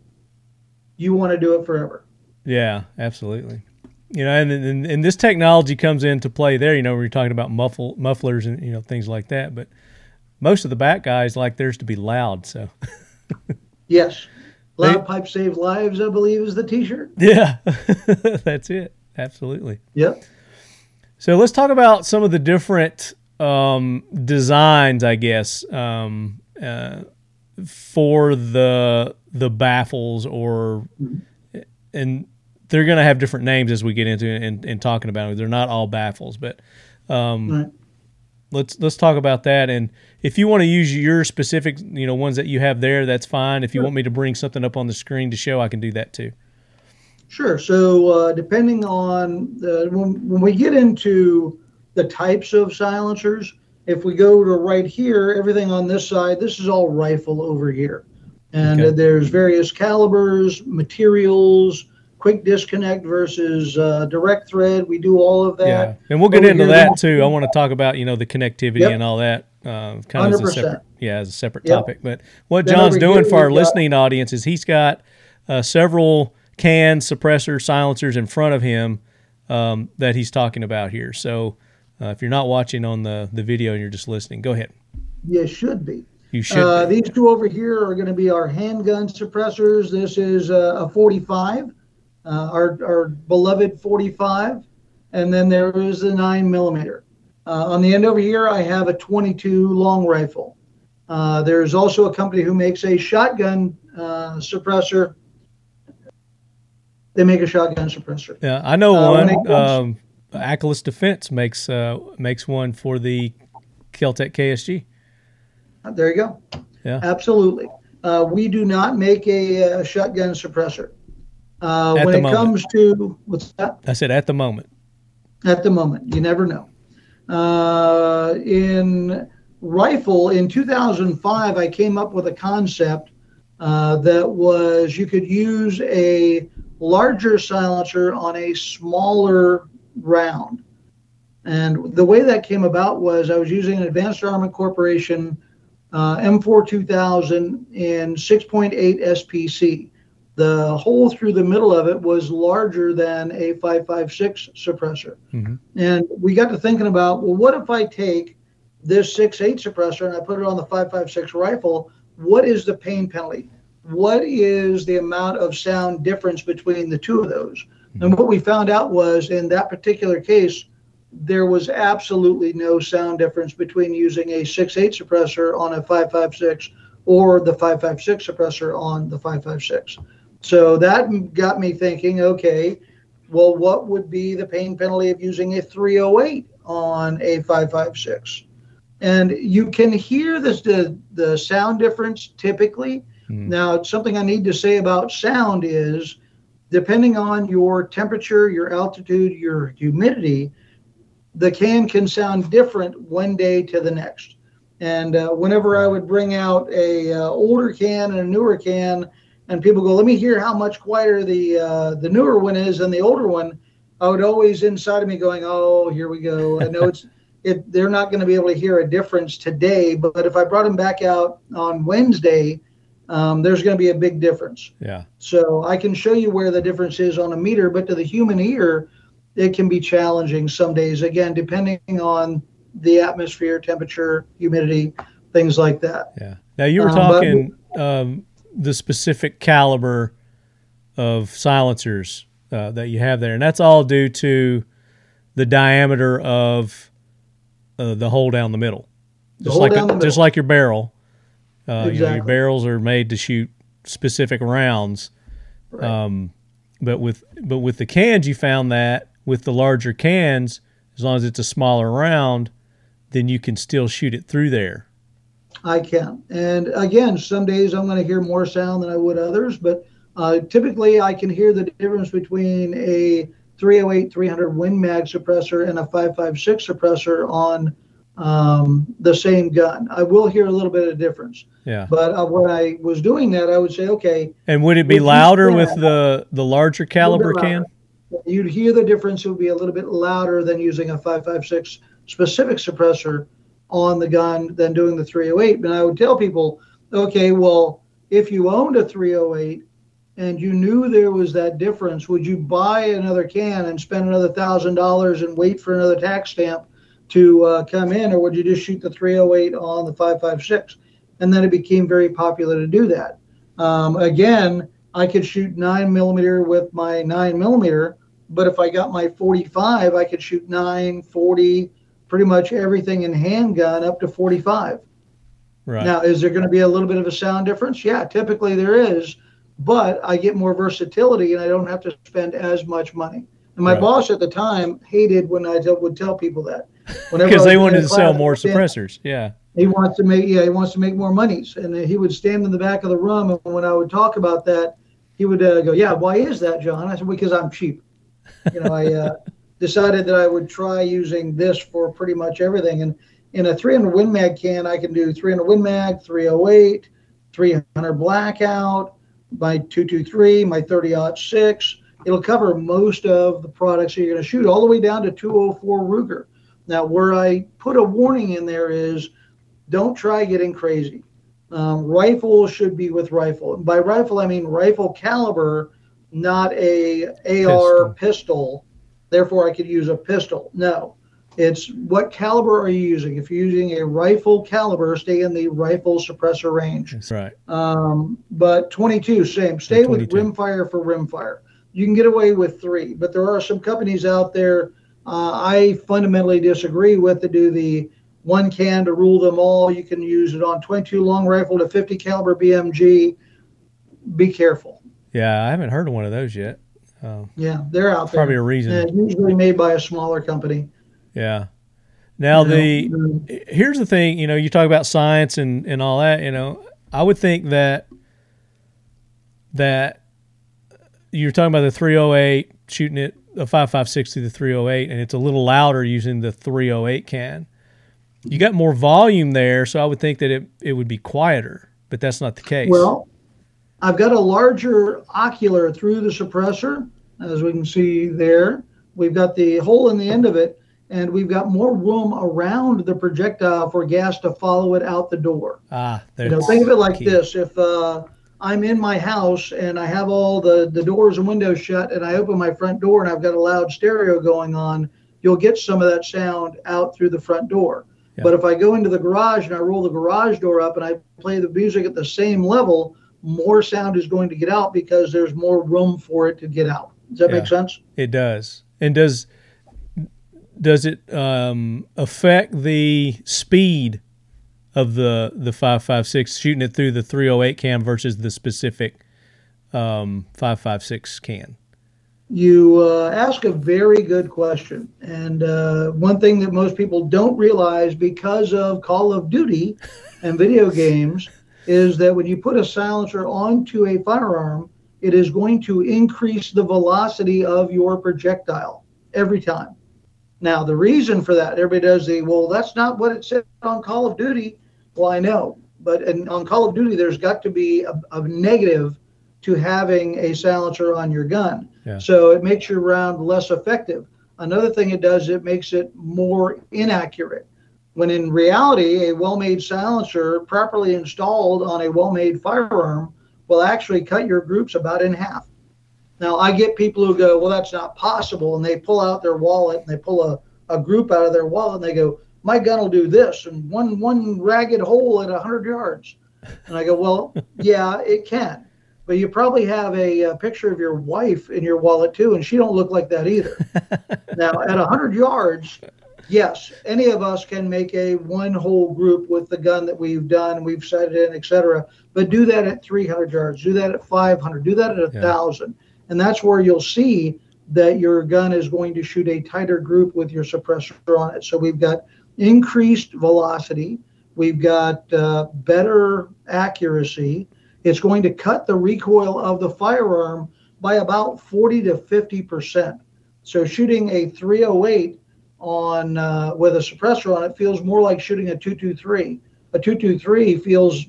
you want to do it forever. Yeah, absolutely. You know, and, and and this technology comes into play there. You know, we're talking about muffle mufflers and you know things like that. But most of the back guys like theirs to be loud. So. yes, loud they, pipe save lives. I believe is the T-shirt. Yeah, that's it. Absolutely. Yep. So let's talk about some of the different um, designs, I guess, um, uh, for the the baffles, or and they're going to have different names as we get into it and, and talking about them. They're not all baffles, but um, Right. let's let's talk about that. And if you want to use your specific, you know, ones that you have there, that's fine. If you want me to bring something up on the screen to show, I can do that too. Sure. So uh, depending on the, when, when we get into the types of silencers, if we go to right here, everything on this side, this is all rifle over here. And Okay. there's various calibers, materials, quick disconnect versus uh, direct thread. We do all of that. Yeah, and we'll get into that too. I want to talk about you know the connectivity Yep. and all that. Uh, kind of as a 100%. separate, yeah, as a separate Yep. topic. But what Then John's doing for our got- listening audience is he's got uh, several cans, suppressors, silencers in front of him um, that he's talking about here. So uh, if you're not watching on the the video and you're just listening, go ahead. You should be. You should. Uh, these two over here are going to be our handgun suppressors. This is uh, a 45, uh, our, our beloved 45, and then there is a 9 millimeter. Uh, on the end over here, I have a 22 long rifle. Uh, there's also a company who makes a shotgun uh, suppressor. They make a shotgun suppressor. Yeah, I know Uh, one. Um, Ackless Defense makes uh, makes one for the Keltec KSG. There you go. Yeah. Absolutely. Uh, we do not make a, uh shotgun suppressor. Uh, when it moment. comes to what's that? I said at the moment. At the moment, you never know. Uh, in rifle in 2005, I came up with a concept uh, that was you could use a larger silencer on a smaller round. And the way that came about was I was using an Advanced Armament Corporation uh, M4 2000 in 6.8 SPC. The hole through the middle of it was larger than a 556 suppressor. Mhm. And we got to thinking about, well, what if I take this 6.8 suppressor and I put it on the 556 rifle? What is the pain penalty? What is the amount of sound difference between the two of those? And what we found out was in that particular case, there was absolutely no sound difference between using a 6.8 suppressor on a 556 or the 556 suppressor on the 556. So that got me thinking, okay, well, what would be the pain penalty of using a 308 on a 556? And you can hear this, the, the sound difference typically. Hmm. Now, something I need to say about sound is depending on your temperature, your altitude, your humidity, the can can sound different one day to the next. And uh, whenever I would bring out a uh, older can and a newer can, and people go, "Let me hear how much quieter the uh, the newer one is than the older one," I would always inside of me going, "Oh, here we go." I know it's it. They're not going to be able to hear a difference today, but if I brought them back out on Wednesday, um, there's going to be a big difference. Yeah. So I can show you where the difference is on a meter, but to the human ear, it can be challenging some days. Again, depending on the atmosphere, temperature, humidity, things like that. Yeah. Now you were Um, but- talking um, the specific caliber of silencers uh, that you have there, and that's all due to the diameter of uh, the hole down the middle. Just like down the a, just like your barrel. Uh, you know, your barrels are made to shoot specific rounds. Right. Um, but with but with the cans, you found that with the larger cans, as long as it's a smaller round, then you can still shoot it through there. I can. And again, some days I'm going to hear more sound than I would others, but uh, typically I can hear the difference between a 308 300 Win Mag suppressor and a 556 suppressor on um, the same gun. I will hear a little bit of difference. Yeah. But uh, when I was doing that, I would say, okay, And would it be louder with the the larger caliber can? you'd hear the difference. It would be a little bit louder than using a 556 specific suppressor on the gun than doing the 308. But I would tell people, okay, well, if you owned a 308 and you knew there was that difference, would you buy another can and spend another thousand dollars and wait for another tax stamp to uh, come in, or would you just shoot the 308 on the 556? And then it became very popular to do that. Um, again, I could shoot nine millimeter with my nine millimeter, but if I got my 45, I could shoot nine, 40, pretty much everything in handgun up to 45. Right. Now, is there going to be a little bit of a sound difference? Yeah, typically there is, but I get more versatility and I don't have to spend as much money. And my Right. boss at the time hated when I tell, would tell people that. Whenever because they wanted to class, sell more suppressors. Yeah. He wants to make yeah he wants to make more monies, and he would stand in the back of the room, and when I would talk about that, he would uh, go, "Yeah, why is that, John?" I said, "Because I'm cheap." You know, I uh, decided that I would try using this for pretty much everything, and in a 300 Win Mag can, I can do 300 Win Mag, 308, 300 Blackout, my 223, my 30 six. It'll cover most of the products that you're going to shoot, all the way down to 204 Ruger. Now, where I put a warning in there is don't try getting crazy. Um, rifle should be with rifle. By rifle, I mean rifle caliber, not a AR pistol. Therefore, I could use a pistol. No, it's what caliber are you using? If you're using a rifle caliber, stay in the rifle suppressor range. That's right. Um, but 22, same. Stay with 22. rimfire for rimfire. You can get away with three, but there are some companies out there uh, I fundamentally disagree with to do the one can to rule them all. You can use it on 22 long rifle to 50 caliber BMG. Be careful. Yeah, I haven't heard of one of those yet. Uh, Yeah, they're out there. probably a reason. And usually made by a smaller company. Yeah. Now You the um, here's the thing, you know, you talk about science and and all that, you know, I would think that that you're talking about the 308 shooting it a 556 to the 308 and it's a little louder using the 308 can. You got more volume there, so I would think that it it would be quieter, but that's not the case. Well, I've got a larger ocular through the suppressor, as we can see there. We've got the hole in the end of it, and we've got more room around the projectile for gas to follow it out the door. ah, You know, think of it like key. this: if uh, I'm in my house and I have all the the doors and windows shut, and I open my front door and I've got a loud stereo going on, you'll get some of that sound out through the front door. Yeah. But if I go into the garage and I roll the garage door up and I play the music at the same level, more sound is going to get out because there's more room for it to get out. Does that Yeah. make sense? It does. And does does it um, affect the speed of the the five five six shooting it through the three oh eight can versus the specific um, five five six can? You uh, ask a very good question. And uh, one thing that most people don't realize because of Call of Duty and video games is that when you put a silencer onto a firearm, it is going to increase the velocity of your projectile every time. Now, the reason for that, everybody does the, well, that's not what it said on Call of Duty. Well, I know. But in, on Call of Duty, there's got to be a, a negative to having a silencer on your gun. Yeah. So it makes your round less effective. Another thing it does, it makes it more inaccurate. When in reality, a well made silencer properly installed on a well made firearm will actually cut your groups about in half. Now, I get people who go, well, that's not possible. And they pull out their wallet and they pull a, a group out of their wallet and they go, my gun will do this and one, one ragged hole at 100 yards. And I go, well, yeah, it can. But you probably have a, a picture of your wife in your wallet too, and she don't look like that either. now, at 100 yards, yes, any of us can make a one hole group with the gun that we've done, we've sighted in, etc. But do that at 300 yards, do that at 500, do that at a Yeah. thousand, and that's where you'll see that your gun is going to shoot a tighter group with your suppressor on it. So we've got increased velocity, we've got uh, better accuracy. It's going to cut the recoil of the firearm by about 40 to 50 percent. So shooting a 308 on uh, with a suppressor on it feels more like shooting a 223. A 223 feels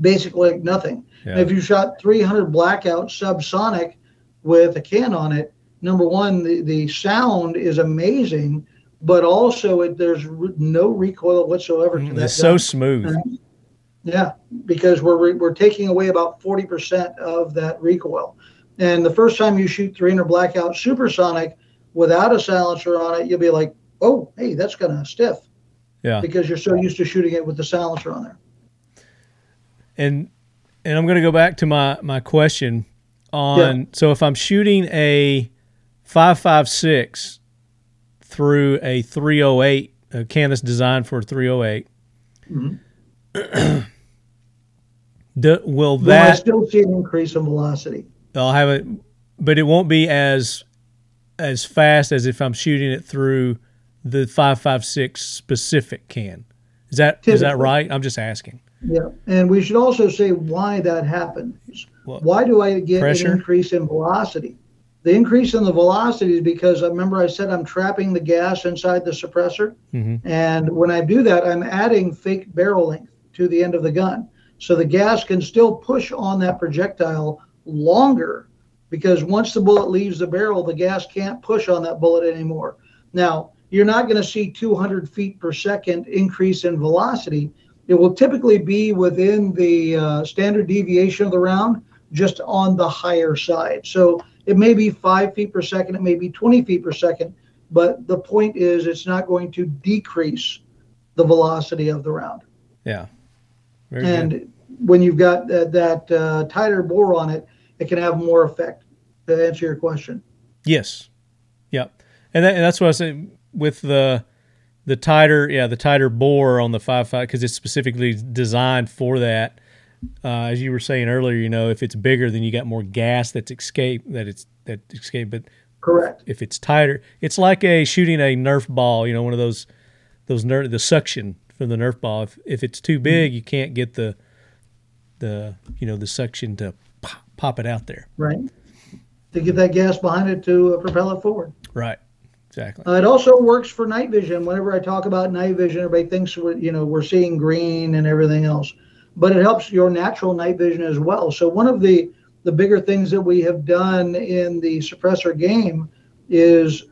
basically like nothing. Yeah. If you shot 300 blackout subsonic with a can on it, number one, the, the sound is amazing, but also it, there's re- no recoil whatsoever to that. Mm, It's so gun. smooth. Yeah, because we're re- we're taking away about 40% of that recoil. And the first time you shoot 300 blackout supersonic without a silencer on it, you'll be like, "Oh, hey, that's kind of stiff," Yeah. because you're so used to shooting it with the silencer on there. and and I'm going to go back to my my question on so if I'm shooting a 556 through a 308, a can that's designed for a 308, mm-hmm. do, will Will I that still see an increase in velocity? I'll have it, but it won't be as as fast as if I'm shooting it through the 556 specific can. Is that is that Typically. right? I'm just asking. Yeah, and we should also say why that happens. Why do I get Pressure? an increase in velocity? The increase in the velocity is because I remember I said I'm trapping the gas inside the suppressor, Mhm. and when I do that, I'm adding fake barrel length to the end of the gun, so the gas can still push on that projectile longer. Because once the bullet leaves the barrel, the gas can't push on that bullet anymore. Now, you're not going to see 200 feet per second increase in velocity. It will typically be within the uh, standard deviation of the round, just on the higher side. So it may be five feet per second, it may be 20 feet per second, but the point is it's not going to decrease the velocity of the round. Yeah. Very and good. when you've got that, that uh, tighter bore on it, it can have more effect. To answer your question, Yes. Yep. And, that, and that's what I said with the the tighter, yeah, the tighter bore on the five five because it's specifically designed for that. Uh, as you were saying earlier, you know, if it's bigger, then you got more gas that's escape that it's that escape. But correct. if it's tighter, it's like a shooting a Nerf ball. You know, one of those those ner- the suction from the Nerf ball. If if it's too big, you can't get the the you know the suction to pop, pop it out there. Right. To get that gas behind it to uh, propel it forward. Right. Exactly. Uh, it also works for night vision. Whenever I talk about night vision, everybody thinks we're, you know we're seeing green and everything else, but it helps your natural night vision as well. So one of the the bigger things that we have done in the suppressor game is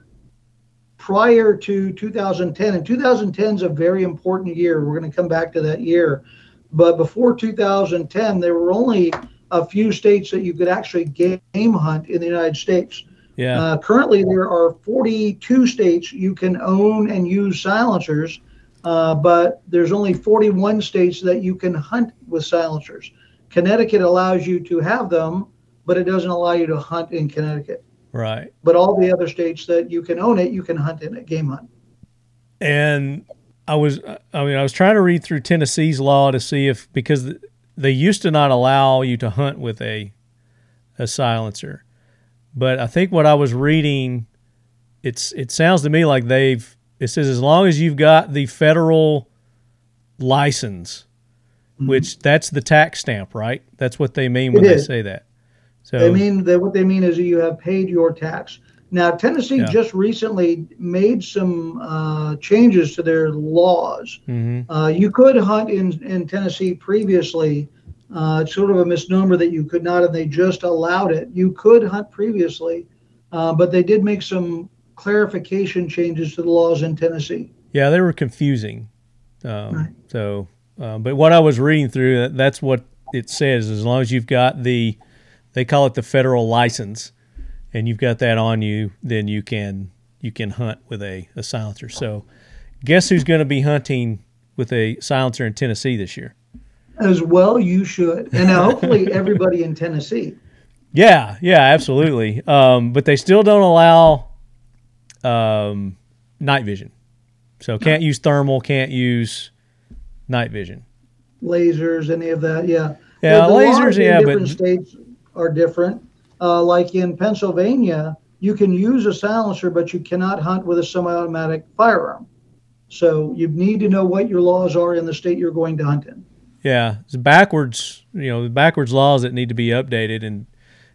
prior to 2010, and 2010 is a very important year. We're going to come back to that year, but before 2010, there were only a few states that you could actually game hunt in the United States. Yeah. Uh, currently, there are 42 states you can own and use silencers, uh, but there's only 41 states that you can hunt with silencers. Connecticut allows you to have them, but it doesn't allow you to hunt in Connecticut. right. But all the other states that you can own it, you can hunt in a game hunt. and I was I mean I was trying to read through Tennessee's law to see if because they used to not allow you to hunt with a a silencer, but I think what I was reading it's it sounds to me like they've it says as long as you've got the federal license, mm-hmm. which that's the tax stamp, right? That's what they mean when It they say that. So They mean that what they mean is that you have paid your tax. Now, Tennessee Yeah. just recently made some uh, changes to their laws. mhm. Uh, you could hunt in, in Tennessee previously. Uh, it's sort of a misnomer that you could not, and they just allowed it. You could hunt previously, uh, but they did make some clarification changes to the laws in Tennessee. Yeah, they were confusing. Um, Right. So, uh, but what I was reading through, that- that's what it says. As long as you've got the, they call it the federal license, and you've got that on you, then you can you can hunt with a, a silencer. So, guess who's going to be hunting with a silencer in Tennessee this year? As well, you should. And now, hopefully, everybody in Tennessee. Yeah, yeah, absolutely. Um, but they still don't allow um, night vision. So can't use thermal, can't use night vision. lasers, any of that. Yeah. Yeah, The- the lasers, yeah, different but- states are different. Uh, like in Pennsylvania, you can use a silencer, but you cannot hunt with a semi-automatic firearm. So you need to know what your laws are in the state you're going to hunt in. Yeah, it's backwards. You know, the backwards laws that need to be updated, and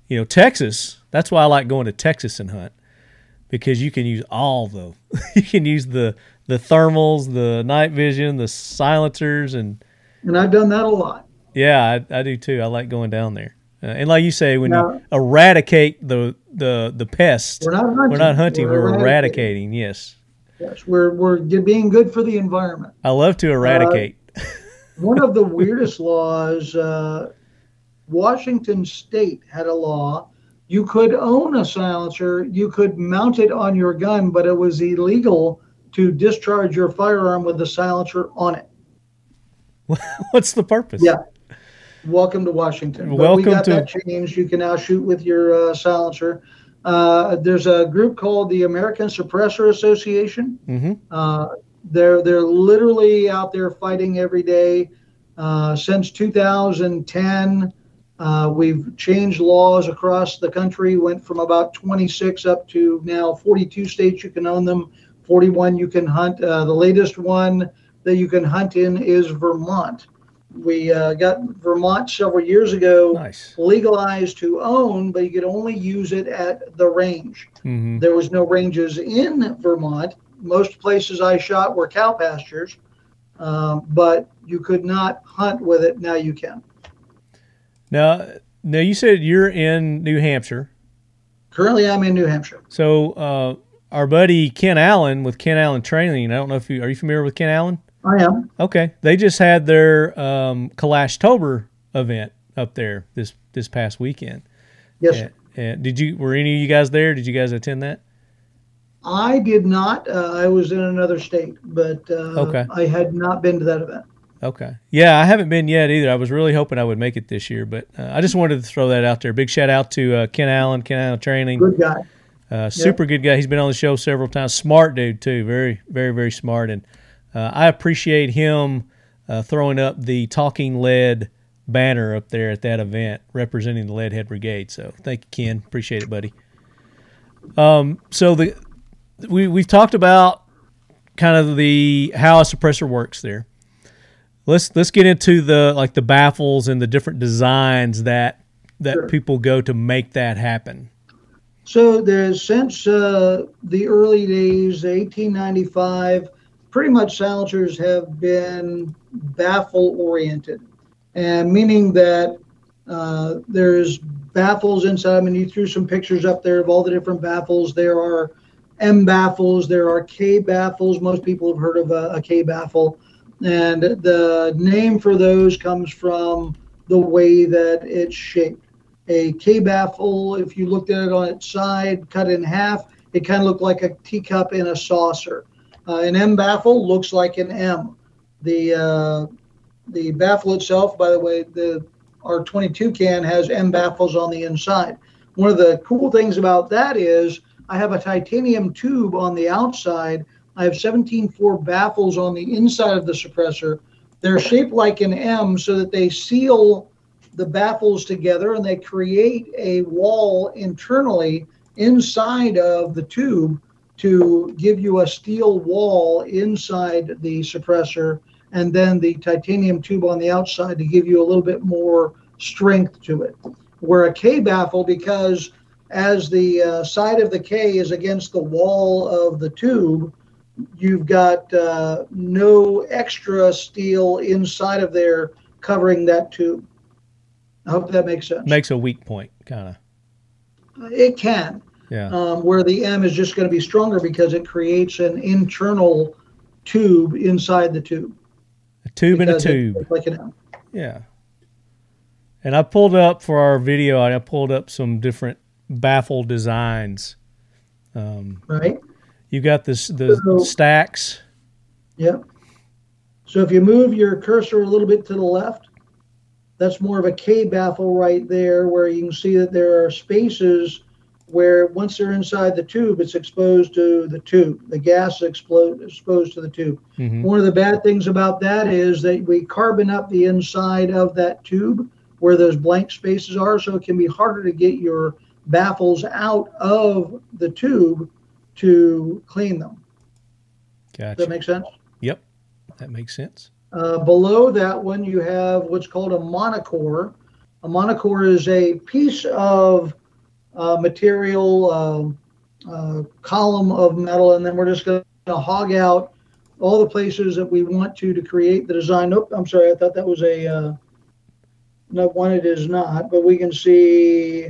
you know, Texas. That's why I like going to Texas and hunt because you can use all the. you can use the the thermals, the night vision, the silencers, and And I've done that a lot. yeah, I, I do too. I like going down there. Uh, and like you say, when Now- you eradicate the the the pest, We're not hunting. we're not hunting. We're, We're eradicating. Yes, Yes, we're we're being good for the environment. I love to eradicate. One of the weirdest laws, uh, Washington State had a law. You could own a silencer, you could mount it on your gun, but it was illegal to discharge your firearm with the silencer on it. What's the purpose? Yeah. Welcome to Washington. But Welcome we got to- that changed. You can now shoot with your uh, silencer. Uh, there's a group called the American Suppressor Association. Mm-hmm. Uh, they're they're literally out there fighting every day. Uh, since 2010, uh, we've changed laws across the country. Went from about 26 up to now 42 states you can own them. 41 you can hunt. Uh, the latest one that you can hunt in is Vermont. We uh, got Vermont several years ago Nice. legalized to own, but you could only use it at the range. Mm-hmm. There was no ranges in Vermont. Most places I shot were cow pastures, um, but you could not hunt with it. Now you can. Now, now you said you're in New Hampshire. Currently, I'm in New Hampshire. So uh, our buddy Ken Allen with Ken Allen Training. I don't know if you are you familiar with Ken Allen. I am. Okay, they just had their um, Kalashtober event up there this this past weekend. Yes, And, and did you were any of you guys there? Did you guys attend that? I did not. Uh, I was in another state, but uh, Okay. I had not been to that event. Okay. Yeah, I haven't been yet either. I was really hoping I would make it this year, but uh, I just wanted to throw that out there. Big shout out to uh, Ken Allen, Ken Allen Training. Good guy. Uh, super good guy. He's been on the show several times. Smart dude too. Very, very, very smart. And uh, I appreciate him uh, throwing up the talking lead banner up there at that event, representing the Leadhead Brigade. So thank you, Ken. Appreciate it, buddy. Um, so the we we've talked about kind of the how a suppressor works there. Let's let's get into the like the baffles and the different designs that that Sure. people go to make that happen. So there's since uh, the early days, 1895, pretty much silencers have been baffle oriented, and meaning that uh, there's baffles inside. I mean, you threw some pictures up there of all the different baffles. There are M baffles, there are K baffles. Most people have heard of a, a K baffle, and the name for those comes from the way that it's shaped a K baffle, if you looked at it on its side, cut in half, it kind of looked like a teacup in a saucer. Uh, an M baffle looks like an M. The uh, the baffle itself, by the way, the R22 can has M baffles on the inside. One of the cool things about that is I have a titanium tube on the outside. I have 17.4 baffles on the inside of the suppressor. They're shaped like an M so that they seal the baffles together and they create a wall internally inside of the tube to give you a steel wall inside the suppressor and then the titanium tube on the outside to give you a little bit more strength to it. Where a K baffle, because as the uh, side of the K is against the wall of the tube, you've got uh, no extra steel inside of there covering that tube. I hope that makes sense. Makes a weak point, kind of. It can, Yeah. um, where the M is just going to be stronger because it creates an internal tube inside the tube. A tube and a tube. like an M. Yeah. And I pulled up for our video. I pulled up some different baffle designs. Um, right? you got this the So- stacks. Yep. So if you move your cursor a little bit to the left, that's more of a K baffle right there, where you can see that there are spaces where once they're inside the tube, it's exposed to the tube. The gas is explode, exposed to the tube. Mhm. One of the bad things about that is that we carbon up the inside of that tube where those blank spaces are, so it can be harder to get your baffles out of the tube to clean them. Does Gotcha. that make sense? Yep. That makes sense. Uh, below that one, you have what's called a monocore. A monocore is a piece of uh, material, um uh, column of metal, and then we're just going to hog out all the places that we want to to create the design. Nope, I'm sorry, I thought that was a. Uh, no, one it is not, but we can see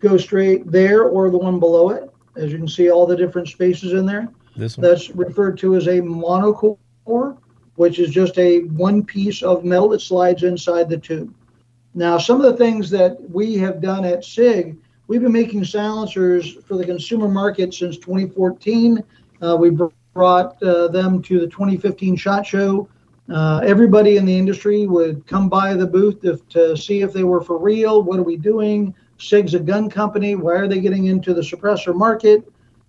go straight there or the one below it. As you can see, all the different spaces in there. This one. That's referred to as a monocore, which is just a one piece of metal that slides inside the tube. Now, some of the things that we have done at SIG, we've been making silencers for the consumer market since 2014. Uh, we brought uh, them to the 2015 SHOT Show. Uh, everybody in the industry would come by the booth to, to see if they were for real. What are we doing? SIG's a gun company. Why are they getting into the suppressor market?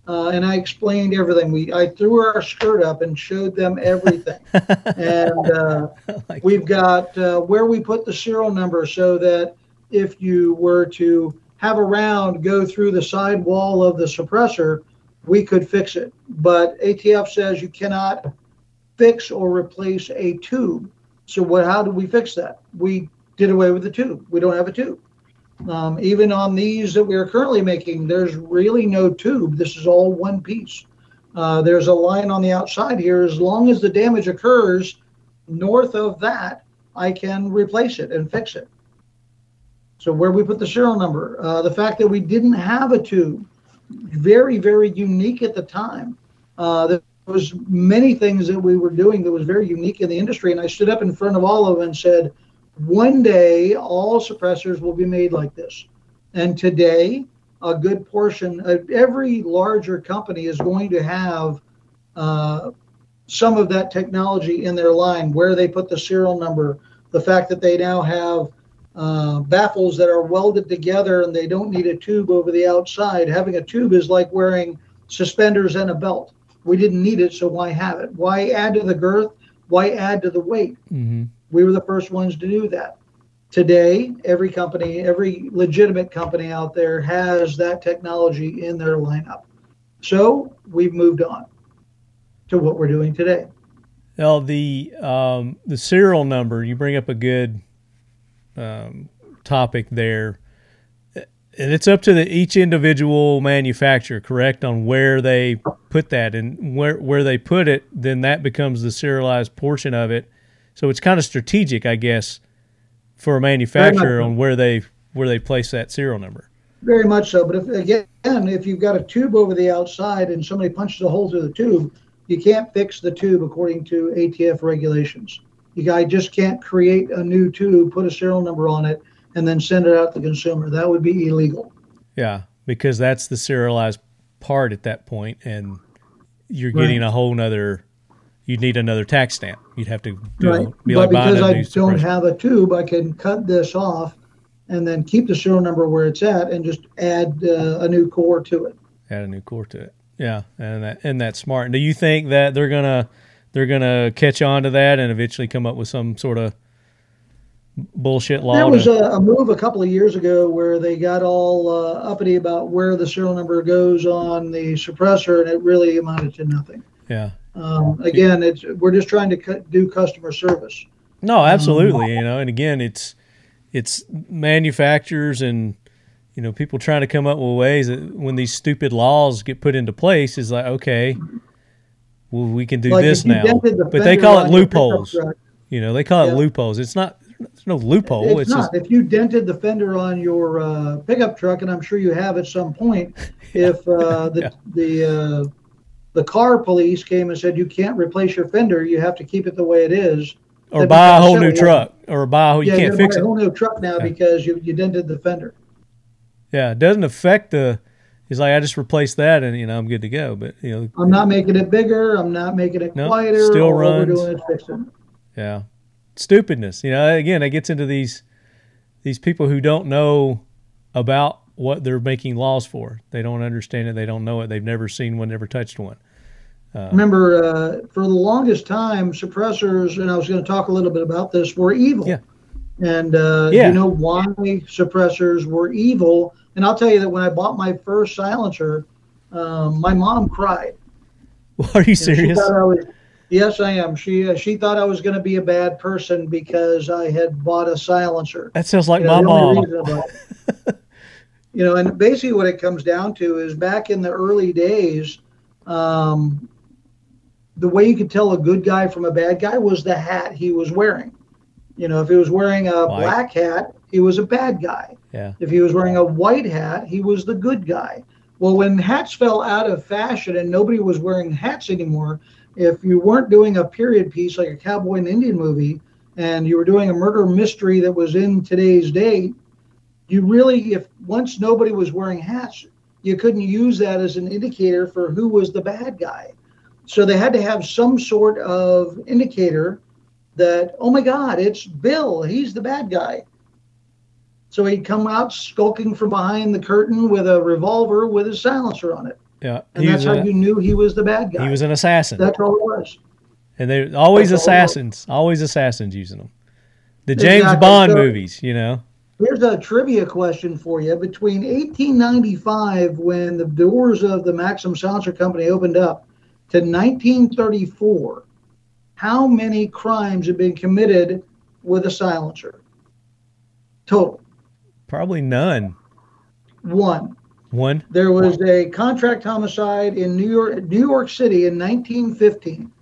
Uh, and I explained everything. We I threw our skirt up and showed them everything. and uh, like we've got uh, where we put the serial number so that if you were to have a round go through the side wall of the suppressor, we could fix it. But ATF says you cannot fix or replace a tube. So what? How do we fix that? We did away with the tube. We don't have a tube. Um, even on these that we are currently making, there's really no tube. This is all one piece. Uh, there's a line on the outside here. As long as the damage occurs north of that, I can replace it and fix it. So where we put the serial number, uh, the fact that we didn't have a tube, very very unique at the time. Uh, there was many things that we were doing that was very unique in the industry, and I stood up in front of all of them and said, one day all suppressors will be made like this. And today, a good portion of every larger company is going to have uh, some of that technology in their line, where they put the serial number, the fact that they now have uh, baffles that are welded together and they don't need a tube over the outside. Having a tube is like wearing suspenders and a belt. We didn't need it, so why have it? Why add to the girth? Why add to the weight? Mm-hmm. We were the first ones to do that. Today, every company, every legitimate company out there has that technology in their lineup. So we've moved on to what we're doing today. Well, the um, the serial number you bring up a good um, topic there, and it's up to the, each individual manufacturer, correct, on where they put that and where where they put it. Then that becomes the serialized portion of it so it's kind of strategic, I guess, for a manufacturer on where they where they place that serial number. Very much so. But if again, if you've got a tube over the outside and somebody punches a hole through the tube, you can't fix the tube according to ATF regulations. You guy just can't create a new tube, put a serial number on it, and then send it out to the consumer. That would be illegal. Yeah, because that's the serialized part at that point, and you're getting a whole nother you'd need another tax stamp. You'd have to do right. be but like because I don't have a tube, I can cut this off and then keep the serial number where it's at and just add uh, a new core to it. Add a new core to it. Yeah, and that and that's smart. And do you think that they're gonna they're gonna catch on to that and eventually come up with some sort of bullshit law? There was to... a, a, move a couple of years ago where they got all uh, uppity about where the serial number goes on the suppressor, and it really amounted to nothing. Yeah, um, again, it's we're just trying to cu- do customer service. No, absolutely. You know, and again, it's it's manufacturers and you know people trying to come up with ways that when these stupid laws get put into place is like okay, well we can do like this now, the but they call it loopholes. You know, they call yeah. it loopholes. It's not. There's no loophole. It's, it's not. Just, if you dented the fender on your uh, pickup truck, and I'm sure you have at some point, if uh, the yeah. the uh, the car police came and said you can't replace your fender, you have to keep it the way it is. Or buy a whole new truck, or buy a whole, you yeah, can't fix it. a whole new truck now yeah. because you, you dented the fender. Yeah, it doesn't affect the. He's like, I just replaced that, and you know, I'm good to go. But you know, I'm not making it bigger. I'm not making it no, quieter. Still runs. Yeah, stupidness. You know, again, it gets into these these people who don't know about what they're making laws for. They don't understand it. They don't know it. They've never seen one, never touched one. Uh, Remember, uh, for the longest time, suppressors, and I was going to talk a little bit about this, were evil. Yeah. And uh, yeah. you know why suppressors were evil? And I'll tell you that when I bought my first silencer, um, my mom cried. Are you serious? I was, yes, I am. She uh, she thought I was going to be a bad person because I had bought a silencer. That sounds like you know, my mom. you know, and basically what it comes down to is back in the early days, um, the way you could tell a good guy from a bad guy was the hat he was wearing. You know, if he was wearing a white. black hat, he was a bad guy. Yeah. If he was wearing a white hat, he was the good guy. Well, when hats fell out of fashion and nobody was wearing hats anymore, if you weren't doing a period piece like a cowboy and Indian movie, and you were doing a murder mystery that was in today's day, you really, if once nobody was wearing hats, you couldn't use that as an indicator for who was the bad guy. So they had to have some sort of indicator that, oh my God, it's Bill. He's the bad guy. So he'd come out skulking from behind the curtain with a revolver with a silencer on it. Yeah, And that's how a- you knew he was the bad guy. he was an assassin, that's all it was. and they're always that's all it was. assassins, always assassins using them. The James Exactly. Bond So- movies, you know. Here's a trivia question for you. Between 1895, when the doors of the Maxim Silencer Company opened up, to 1934, how many crimes have been committed with a silencer? Total. Probably none. One. One. There was a contract homicide in New York, New York City in 1915.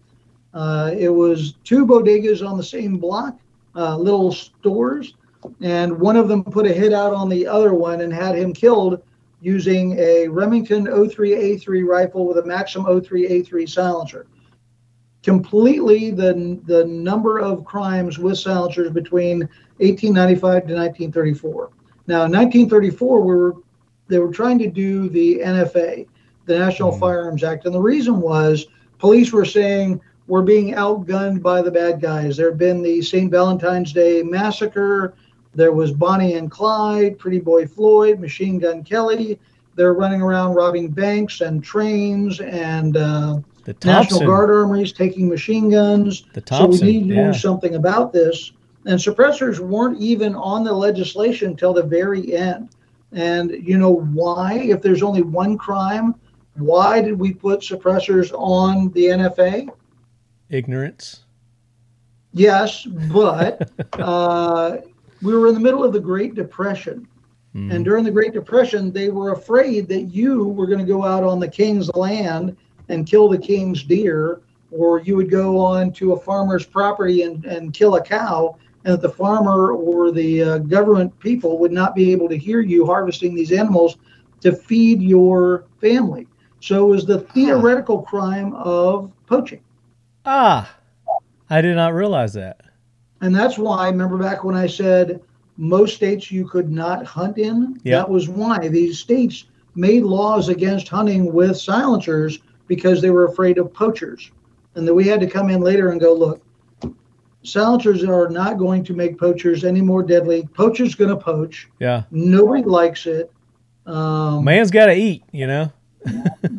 Uh, it was two bodegas on the same block, uh, little stores, and one of them put a hit out on the other one and had him killed using a Remington 03A3 rifle with a Maxim 03A3 silencer. Completely the the number of crimes with silencers between 1895 to 1934. Now, in 1934, we were they were trying to do the NFA, the National Mhm. Firearms Act, and the reason was police were saying we're being outgunned by the bad guys. There had been the St. Valentine's Day massacre. There was Bonnie and Clyde, Pretty Boy Floyd, Machine Gun Kelly. They're running around robbing banks and trains and uh, The National Guard armories taking machine guns. The So we need to yeah. do something about this. And suppressors weren't even on the legislation till the very end. And you know why? If there's only one crime, why did we put suppressors on the NFA? Ignorance. Yes, but uh, we were in the middle of the Great Depression. Mm. And during the Great Depression, they were afraid that you were going to go out on the king's land and kill the king's deer, or you would go on to a farmer's property and, and kill a cow, and that the farmer or the uh, government people would not be able to hear you harvesting these animals to feed your family. So it was the theoretical crime of poaching. Ah, I did not realize that. And that's why, remember back when I said most states you could not hunt in? Yeah. That was why these states made laws against hunting with silencers because they were afraid of poachers. And then we had to come in later and go, look, silencers are not going to make poachers any more deadly. Poacher's going to poach. Yeah. Nobody likes it. Um, Man's got to eat, you know.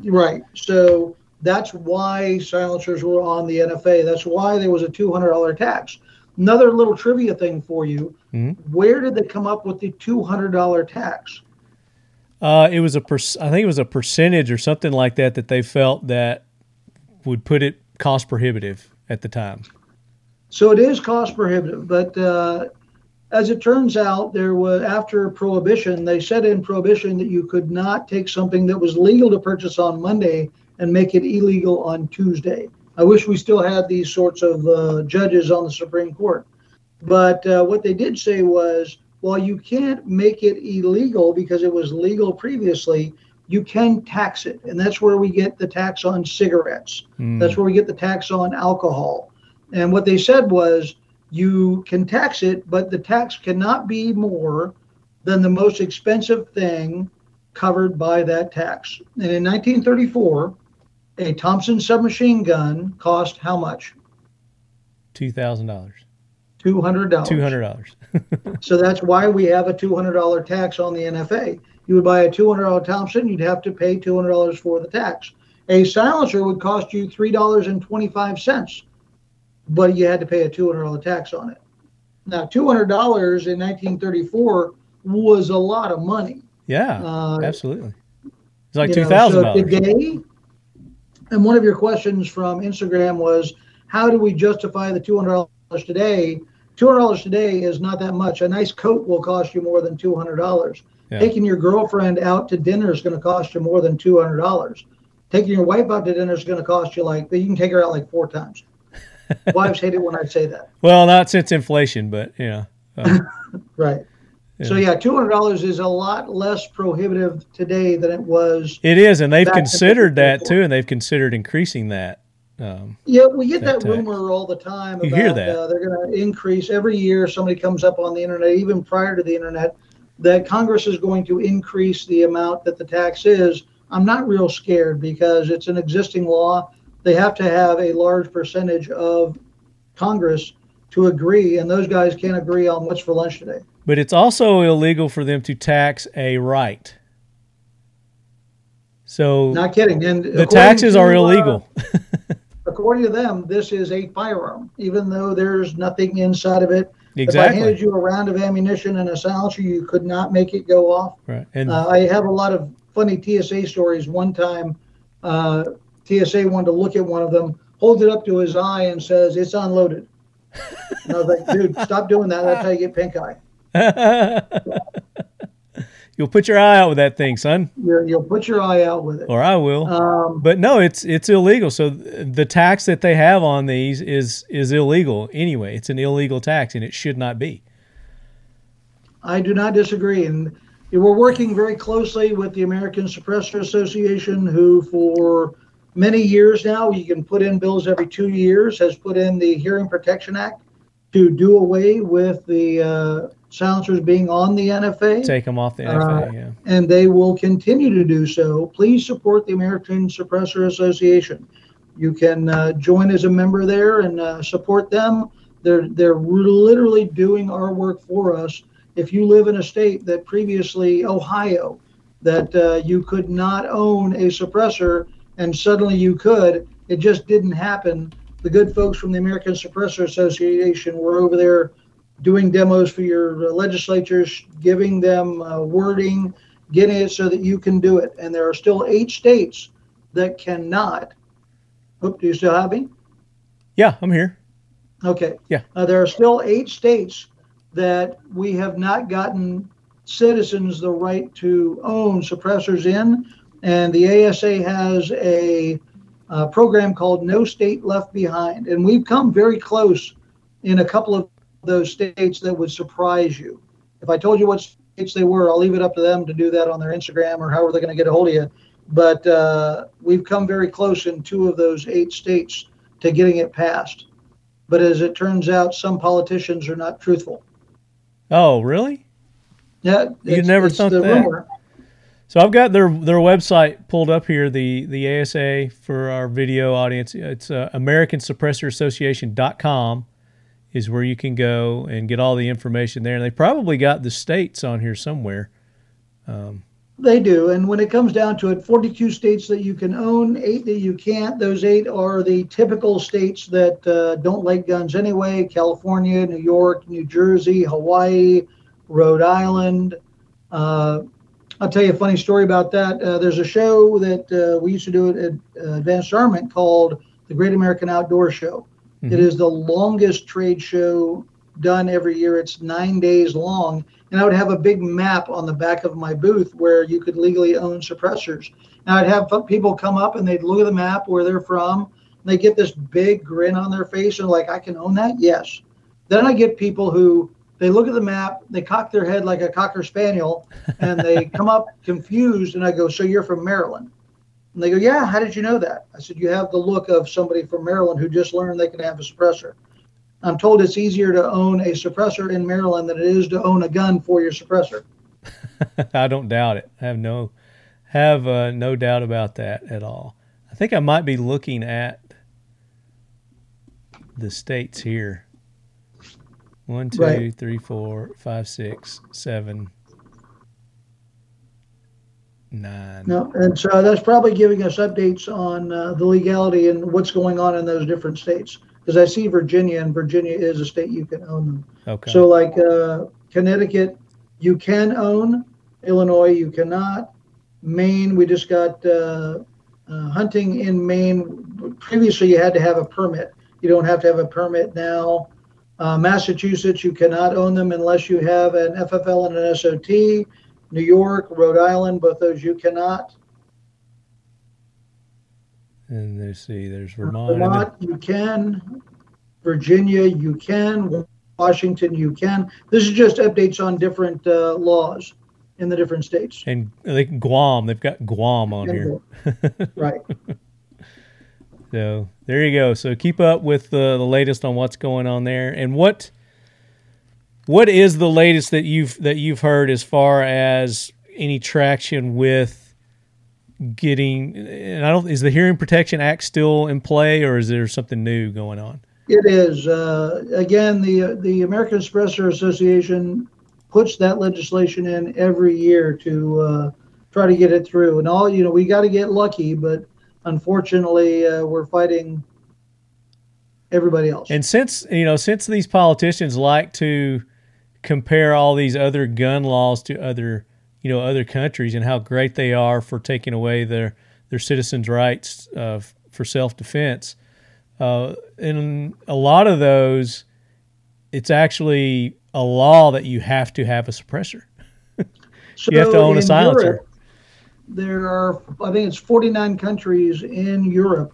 Right. So that's why silencers were on the NFA. That's why there was a $200 tax. Another little trivia thing for you. Mhm. Where did they come up with the $200 tax? Uh, it was a per- I think it was a percentage or something like that that they felt that would put it cost prohibitive at the time. So it is cost prohibitive, but uh, as it turns out, there was after prohibition, they said in prohibition that you could not take something that was legal to purchase on Monday and make it illegal on Tuesday. I wish we still had these sorts of uh, judges on the Supreme Court. But uh, what they did say was, while you can't make it illegal because it was legal previously, you can tax it, and that's where we get the tax on cigarettes. Mm. That's where we get the tax on alcohol. And what they said was you can tax it, but the tax cannot be more than the most expensive thing covered by that tax. And in 1934, a Thompson submachine gun cost how much? Two thousand dollars. $200. Two hundred dollars. So that's why we have a $200 tax on the NFA. You would buy a $200 Thompson, you'd have to pay $200 for the tax. A silencer would cost you $3.25, but you had to pay a $200 tax on it. Now, $200 in 1934 was a lot of money. Yeah, Uh, absolutely. It's like two thousand so dollars. Today, and one of your questions from Instagram was, how do we justify the $200 today? $200 today is not that much. A nice coat will cost you more than $200. Yeah. Taking your girlfriend out to dinner is going to cost you more than $200. Taking your wife out to dinner is going to cost you like, you can take her out like four times. Wives hate it when I say that. Well, not since inflation, but yeah. know. uh, So yeah, two hundred dollars is a lot less prohibitive today than it was. it is, and they've considered that too, and they've considered increasing that. Um, Yeah, we get That that, rumor all the time You hear that. Uh, they're going to increase every year. Somebody comes up on the internet, even prior to the internet, that Congress is going to increase the amount that the tax is. I'm not real scared because it's an existing law. They have to have a large percentage of Congress to agree, and those guys can't agree on what's for lunch today. But it's also illegal for them to tax a right. So Not kidding. And the taxes to, are uh, illegal. according to them, this is a firearm, even though there's nothing inside of it. Exactly. If I handed you a round of ammunition and a silencer, you could not make it go off. right. And Uh, I have a lot of funny TSA stories. One time, uh, TSA wanted to look at one of them, holds it up to his eye, and says, "It's unloaded." And I was like, "Dude, stop doing that. That's how you get pink eye. You'll put your eye out with that thing, son, You're, you'll put your eye out with it." or I will. Um, But no, it's it's illegal. So th- the tax that they have on these is is illegal anyway. It's an illegal tax, and it should not be. I do not disagree. And we're working very closely with the American Suppressor Association, who for many years now, you can put in bills every two years, has put in the Hearing Protection Act to do away with the uh, silencers being on the NFA. Take them off the Uh, NFA. yeah. and they will continue to do so. Please support the American Suppressor Association. You can uh, join as a member there and uh, support them. They're they're literally doing our work for us. If you live in a state that previously Ohio, that uh, you could not own a suppressor, and suddenly you could, it just didn't happen. The good folks from the American Suppressor Association were over there doing demos for your legislatures, giving them uh, wording, getting it so that you can do it. And there are still eight states that cannot. Oop, do you still have me? Yeah, I'm here. Okay. Yeah. Uh, there are still eight states that we have not gotten citizens the right to own suppressors in. And the ASA has a, uh program called No State Left Behind. And we've come very close in a couple of those states that would surprise you. If I told you what states they were, I'll leave it up to them to do that on their Instagram or however they're going to get a hold of you. But uh, we've come very close in two of those eight states to getting it passed. But as it turns out, some politicians are not truthful. Oh, really? Yeah, You never thought the that. rumor. So I've got their their website pulled up here. The the ASA for our video audience. It's uh, AmericanSuppressorAssociation.com is where you can go and get all the information there. And they probably got the states on here somewhere. They do. And when it comes down to it, 42 states that you can own, eight that you can't. Those eight are the typical states that uh, don't like guns anyway California, New York, New Jersey, Hawaii, Rhode Island. Uh, I'll tell you a funny story about that. Uh, there's a show that uh, we used to do at uh, Advanced Armament called the Great American Outdoor Show. It mm-hmm. is the longest trade show done every year. It's nine days long. And I would have a big map on the back of my booth where you could legally own suppressors. And I'd have people come up and they'd look at the map where they're from. And they get this big grin on their face and like, I can own that? Yes. Then I get people who they look at the map, they cock their head like a cocker spaniel, and they come up confused. And I go, So you're from Maryland? And they go, Yeah, how did you know that? I said, You have the look of somebody from Maryland who just learned they can have a suppressor. I'm told it's easier to own a suppressor in Maryland than it is to own a gun for your suppressor. I don't doubt it. I have no have uh, no doubt about that at all. I think I might be looking at the states here. One, two, Right. three, four, five, six, seven, nine. No, and so that's probably giving us updates on uh, the legality and what's going on in those different states. Because I see Virginia, and Virginia is a state you can own them. Okay. So, like uh, Connecticut, you can own. Illinois, you cannot. Maine, we just got uh, uh, hunting in Maine. Previously, you had to have a permit. You don't have to have a permit now. Uh, Massachusetts, you cannot own them unless you have an FFL and an SOT. New York, Rhode Island, both those you cannot. and let's see, there's Vermont. Vermont, you can. Virginia, you can. Washington, you can. This is just updates on different uh, laws in the different states. And like Guam, they've got Guam on here. right. So there you go. So keep up with the, the latest on what's going on there, and what what is the latest that you've that you've heard as far as any traction with getting? And I don't is the Hearing Protection Act still in play, or is there something new going on? It is. Uh, again, the the American Suppressor Association puts that legislation in every year to uh, try to get it through. And all you know, we got to get lucky, but unfortunately, uh, we're fighting everybody else. And since you know, since these politicians like to compare all these other gun laws to other you know other countries and how great they are for taking away their their citizens' rights uh, for self defense. Uh, in a lot of those, it's actually a law that you have to have a suppressor. So you have to own a silencer. Europe, there are, I think it's 49 countries in Europe.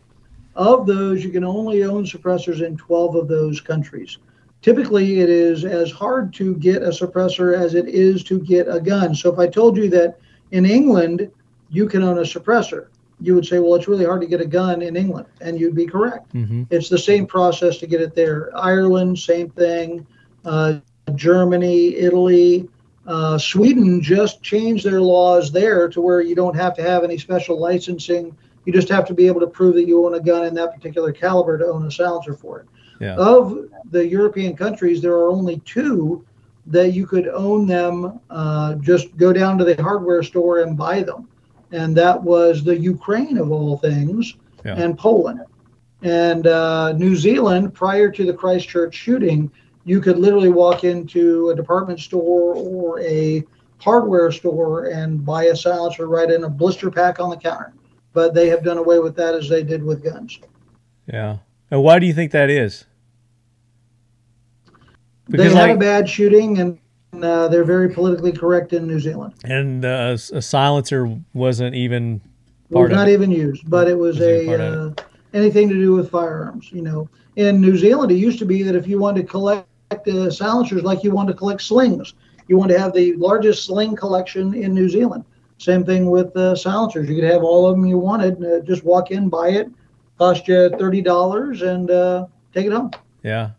Of those, you can only own suppressors in 12 of those countries. Typically, it is as hard to get a suppressor as it is to get a gun. So if I told you that in England, you can own a suppressor, you would say, well, it's really hard to get a gun in England. And you'd be correct. hmm It's the same process to get it there. Ireland, same thing. Uh, Germany, Italy, uh, Sweden just changed their laws there to where you don't have to have any special licensing. You just have to be able to prove that you own a gun in that particular caliber to own a silencer for it. Yeah. Of the European countries, there are only two that you could own them. Uh, just go down to the hardware store and buy them, and that was the Ukraine of all things, Yeah. and Poland. And uh, New Zealand, prior to the Christchurch shooting, you could literally walk into a department store or a hardware store and buy a silencer right in a blister pack on the counter. But they have done away with that as they did with guns. Yeah. And why do you think that is? They had a bad shooting and uh, they're very politically correct in New Zealand. and uh, a silencer wasn't even was part of not even used, but it was Wasn't a uh, anything to do with firearms. You know, in New Zealand, it used to be that if you wanted to collect uh, silencers like you wanted to collect slings, you wanted to have the largest sling collection in New Zealand. Same thing with uh, silencers. You could have all of them you wanted. Uh, just walk in, buy it, cost you thirty dollars, and uh, take it home. Yeah.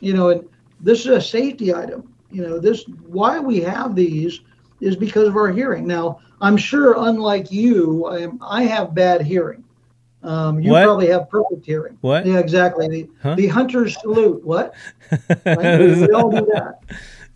You know, and this is a safety item. You know, this why we have these is because of our hearing. Now, I'm sure, unlike you, I, am, I have bad hearing. Um, you What? probably have perfect hearing. What? Yeah, exactly. The Huh? the hunter's salute. What? Right? we, all do that.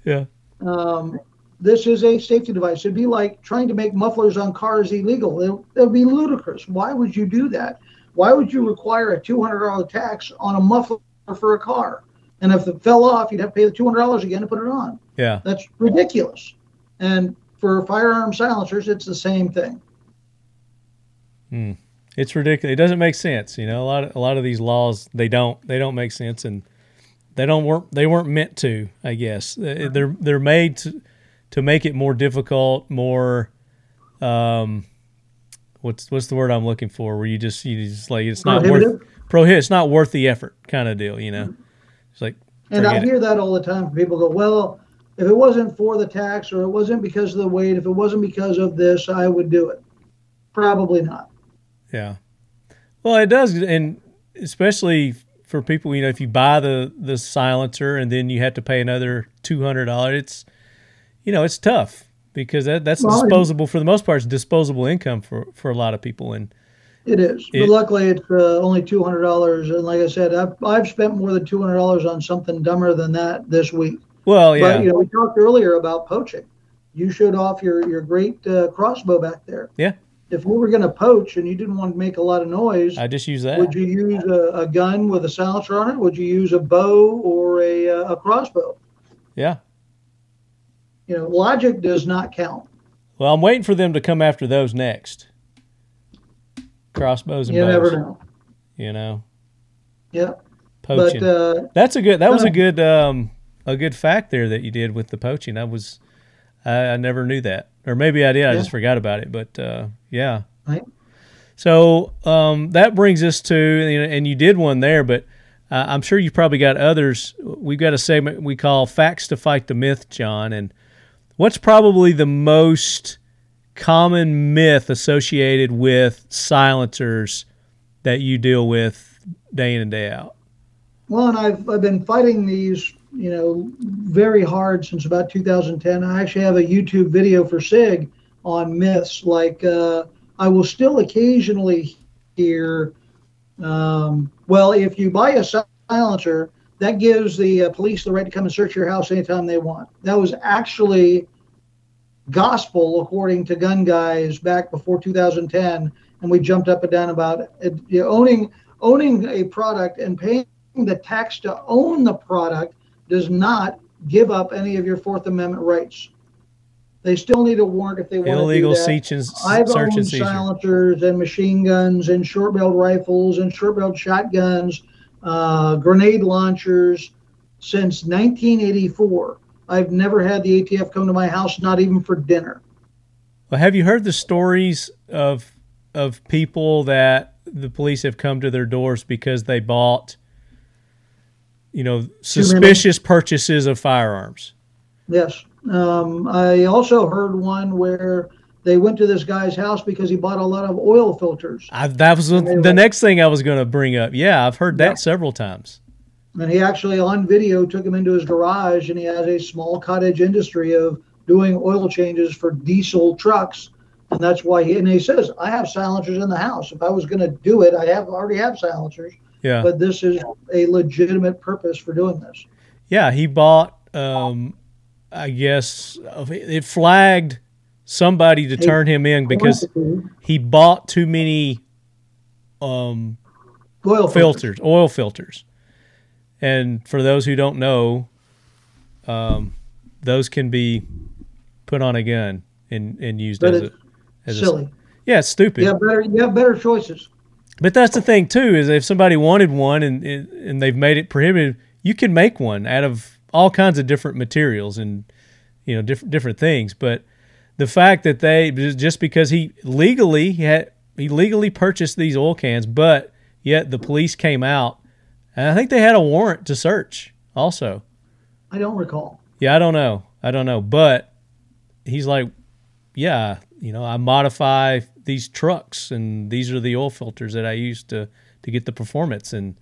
yeah. Um, this is a safety device. It'd be like trying to make mufflers on cars illegal. It, it would be ludicrous. Why would you do that? Why would you require a $200 tax on a muffler for a car? And if it fell off, you'd have to pay the $200 again to put it on. Yeah. That's ridiculous. And for firearm silencers, it's the same thing. It's ridiculous. It doesn't make sense. You know, a lot of, a lot of these laws they don't they don't make sense and they don't weren't they weren't meant to. I guess Uh, they're they're made to to make it more difficult, more um, what's what's the word I'm looking for? Where you just you just like it's not worth prohibit. It's not worth the effort, kind of deal. You know, it's like And I forget it. hear that all the time people go, well, if it wasn't for the tax or it wasn't because of the weight, if it wasn't because of this, I would do it. Probably not. Yeah. Well, it does, and especially for people, you know, if you buy the the silencer and then you have to pay another two hundred dollars, it's you know, it's tough because that that's Well, disposable for the most part. It's disposable income for for a lot of people, and It is, It- but luckily it's uh, only two hundred dollars. And like I said, I've, I've spent more than two hundred dollars on something dumber than that this week. well, yeah, But you know, we talked earlier about poaching. You showed off your your great uh, crossbow back there. Yeah. If we were going to poach and you didn't want to make a lot of noise, I just use that. would you use a, a gun with a silencer on it? Would you use a bow or a uh, a crossbow? yeah. You know, logic does not count. Well, I'm waiting for them to come after those next. Crossbows and You bows. never know. You know, Yeah, poaching. but uh, That's a good. That was a good. Um, a good fact there that you did with the poaching. I was, I, I never knew that, or maybe I did. I Yeah. just forgot about it. But uh, yeah. Right. So um, that brings us to, you know, and you did one there, but uh, I'm sure you've probably got others. We've got a segment we call "Facts to Fight the Myth," John. And what's probably the most common myth associated with silencers that you deal with day in and day out? Well, and I've I've been fighting these, you know, very hard since about 2010. I actually have a YouTube video for Sig on myths. Like, uh, I will still occasionally hear, um, well, if you buy a silencer, that gives the uh, police the right to come and search your house anytime they want. That was actually gospel according to gun guys back before 2010, and we jumped up and down about it. You know, owning owning a product and paying the tax to own the product does not give up any of your Fourth Amendment rights. They still need a warrant if they want illegal to do that. search and, I've search owned and silencers and machine guns and short-barreled rifles and short-barreled shotguns, uh, grenade launchers since 1984. I've never had the ATF come to my house, not even for dinner. Well, have you heard the stories of of people that the police have come to their doors because they bought, you know, suspicious purchases of firearms? Yes. Um, I also heard one where they went to this guy's house because he bought a lot of oil filters. I, that was the, were- next thing I was going to bring up. Yeah, I've heard that Yeah. several times. And he actually, on video, took him into his garage and he has a small cottage industry of doing oil changes for diesel trucks. And that's why he, and he says, I have silencers in the house. If I was going to do it, I have already have silencers, Yeah, but this is a legitimate purpose for doing this. yeah. He bought. Um, I guess it flagged somebody to turn him in because he bought too many um, oil filters. filters, oil filters. And for those who don't know, um, those can be put on a gun and, and used But as a as a- silly. yeah, it's stupid. You have better, you have better choices. But that's the thing too is if somebody wanted one and and they've made it prohibitive, you can make one out of all kinds of different materials and you know different different things. But the fact that they just because he legally he had he legally purchased these oil cans, but yet the police came out and I think they had a warrant to search also. I don't recall. Yeah, I don't know. I don't know. But he's like, yeah, you know, I modify these trucks and these are the oil filters that I use to, to get the performance. And,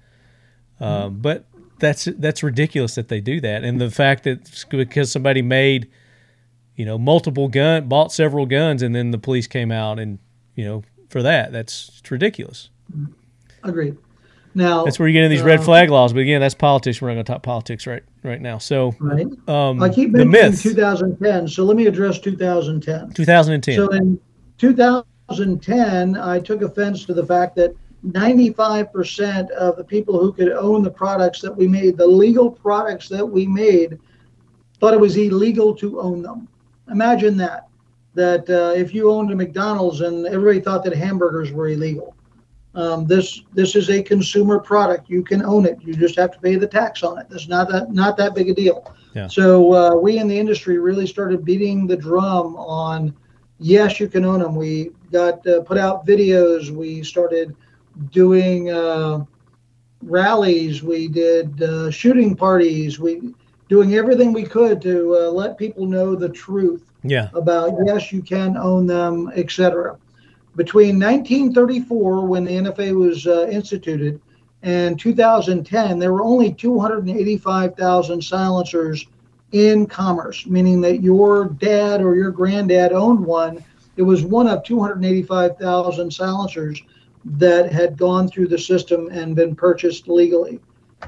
um, but that's, that's ridiculous that they do that. And the fact that because somebody made, you know, multiple gun, bought several guns and then the police came out and, you know, for that, that's it's ridiculous. Agreed. Now, That's where you get into these red uh, flag laws. But again, that's politics. We're not going to talk politics right, right now. So, right. um, I keep mentioning myth, 2010, so let me address 2010. 2010. So in 2010, I took offense to the fact that 95% of the people who could own the products that we made, the legal products that we made, thought it was illegal to own them. Imagine that. That uh, if you owned a McDonald's and everybody thought that hamburgers were illegal. Um, this this is a consumer product. You can own it. You just have to pay the tax on it. That's not that not that big a deal. Yeah. So uh, we in the industry really started beating the drum on yes, you can own them. We got uh, put out videos. We started doing uh, rallies. We did uh, shooting parties. We doing everything we could to uh, let people know the truth yeah. about yes, you can own them, etc. Between 1934, when the NFA was uh, instituted, and 2010, there were only 285,000 silencers in commerce, meaning that your dad or your granddad owned one. It was one of 285,000 silencers that had gone through the system and been purchased legally.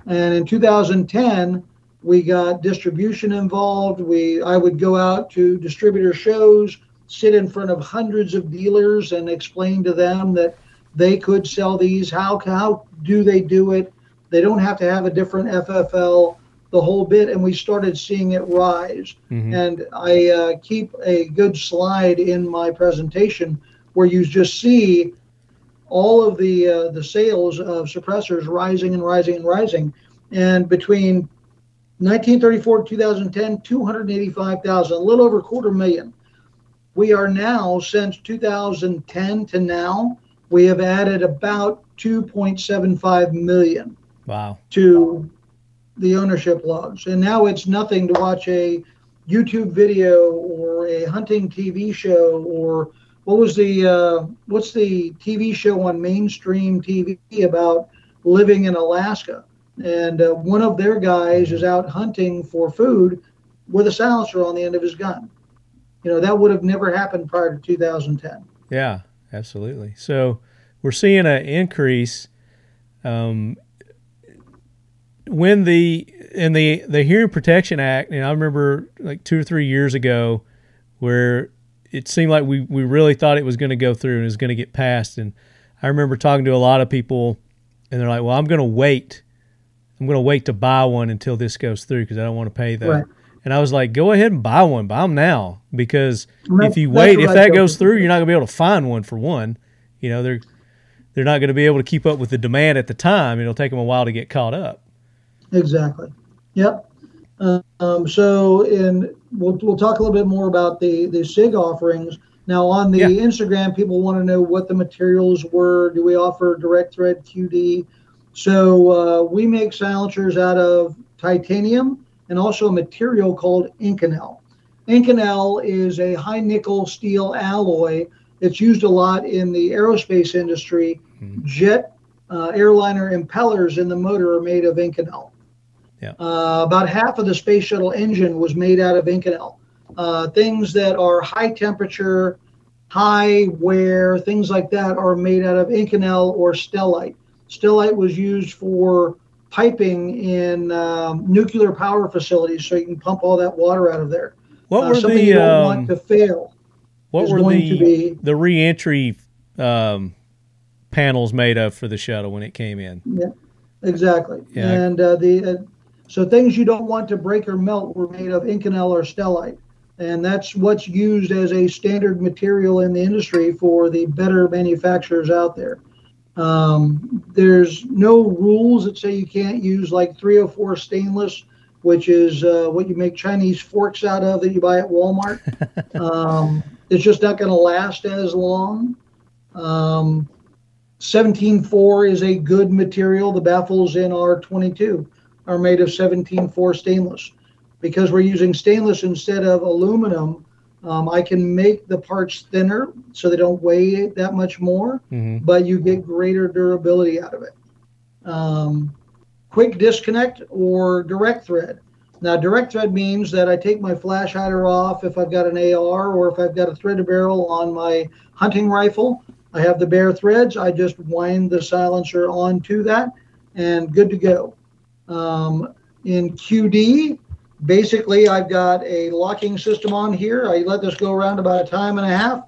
And in 2010, we got distribution involved. We I would go out to distributor shows, sit in front of hundreds of dealers and explain to them that they could sell these. How how do they do it? They don't have to have a different FFL, the whole bit. And we started seeing it rise. Mhm. And I uh, keep a good slide in my presentation where you just see all of the uh, the sales of suppressors rising and rising and rising. And between 1934 to 2010, 285,000, a little over a quarter million. We are now, since 2010 to now, we have added about 2.75 million Wow. to the ownership logs. And now it's nothing to watch a YouTube video or a hunting TV show or what was the uh, what's the TV show on mainstream TV about living in Alaska? And uh, one of their guys is out hunting for food with a silencer on the end of his gun. You know that would have never happened prior to 2010. Yeah, absolutely. So we're seeing an increase. Um, when the in the the Hearing Protection Act, and I remember like two or three years ago, where it seemed like we we really thought it was going to go through and it was going to get passed, and I remember talking to a lot of people, and they're like, "Well, I'm going to wait. I'm going to wait to buy one until this goes through because I don't want to pay that." Right. And I was like, "Go ahead and buy one. Buy them now because if you wait, if that goes through, you're not going to be able to find one for one. You know, they're they're not going to be able to keep up with the demand at the time. It'll take them a while to get caught up." Exactly. Yep. Um, so, in we'll, we'll talk a little bit more about the the SIG offerings. Now, on the Yeah. Instagram, people want to know what the materials were. Do we offer direct thread QD? So, uh, we make silencers out of titanium and also a material called Inconel. Inconel is a high nickel steel alloy. It's used a lot in the aerospace industry. Jet uh, airliner impellers in the motor are made of Inconel. Yeah. Uh, about half of the space shuttle engine was made out of Inconel. Uh, things that are high temperature, high wear, things like that are made out of Inconel or stellite. Stellite was used for piping in um, nuclear power facilities, so you can pump all that water out of there. What Uh, were something the you don't um, want to fail. What were the be- the reentry um, panels made of for the shuttle when it came in? Yeah, Exactly. Yeah. And uh, the uh, so things you don't want to break or melt were made of Inconel or stellite, and that's what's used as a standard material in the industry for the better manufacturers out there. Um, there's no rules that say you can't use like 304 stainless, which is uh, what you make Chinese forks out of that you buy at Walmart. um, it's just not going to last as long. Um, 17.4 is a good material. The baffles in R22 are made of 17.4 stainless. Because we're using stainless instead of aluminum, um, I can make the parts thinner so they don't weigh that much more, hmm but you get greater durability out of it. Um, quick disconnect or direct thread. Now, direct thread means that I take my flash hider off if I've got an AR or if I've got a threaded barrel on my hunting rifle. I have the bare threads. I just wind the silencer onto that and good to go. Um, in QD, basically, I've got a locking system on here. I let this go around about a time and a half,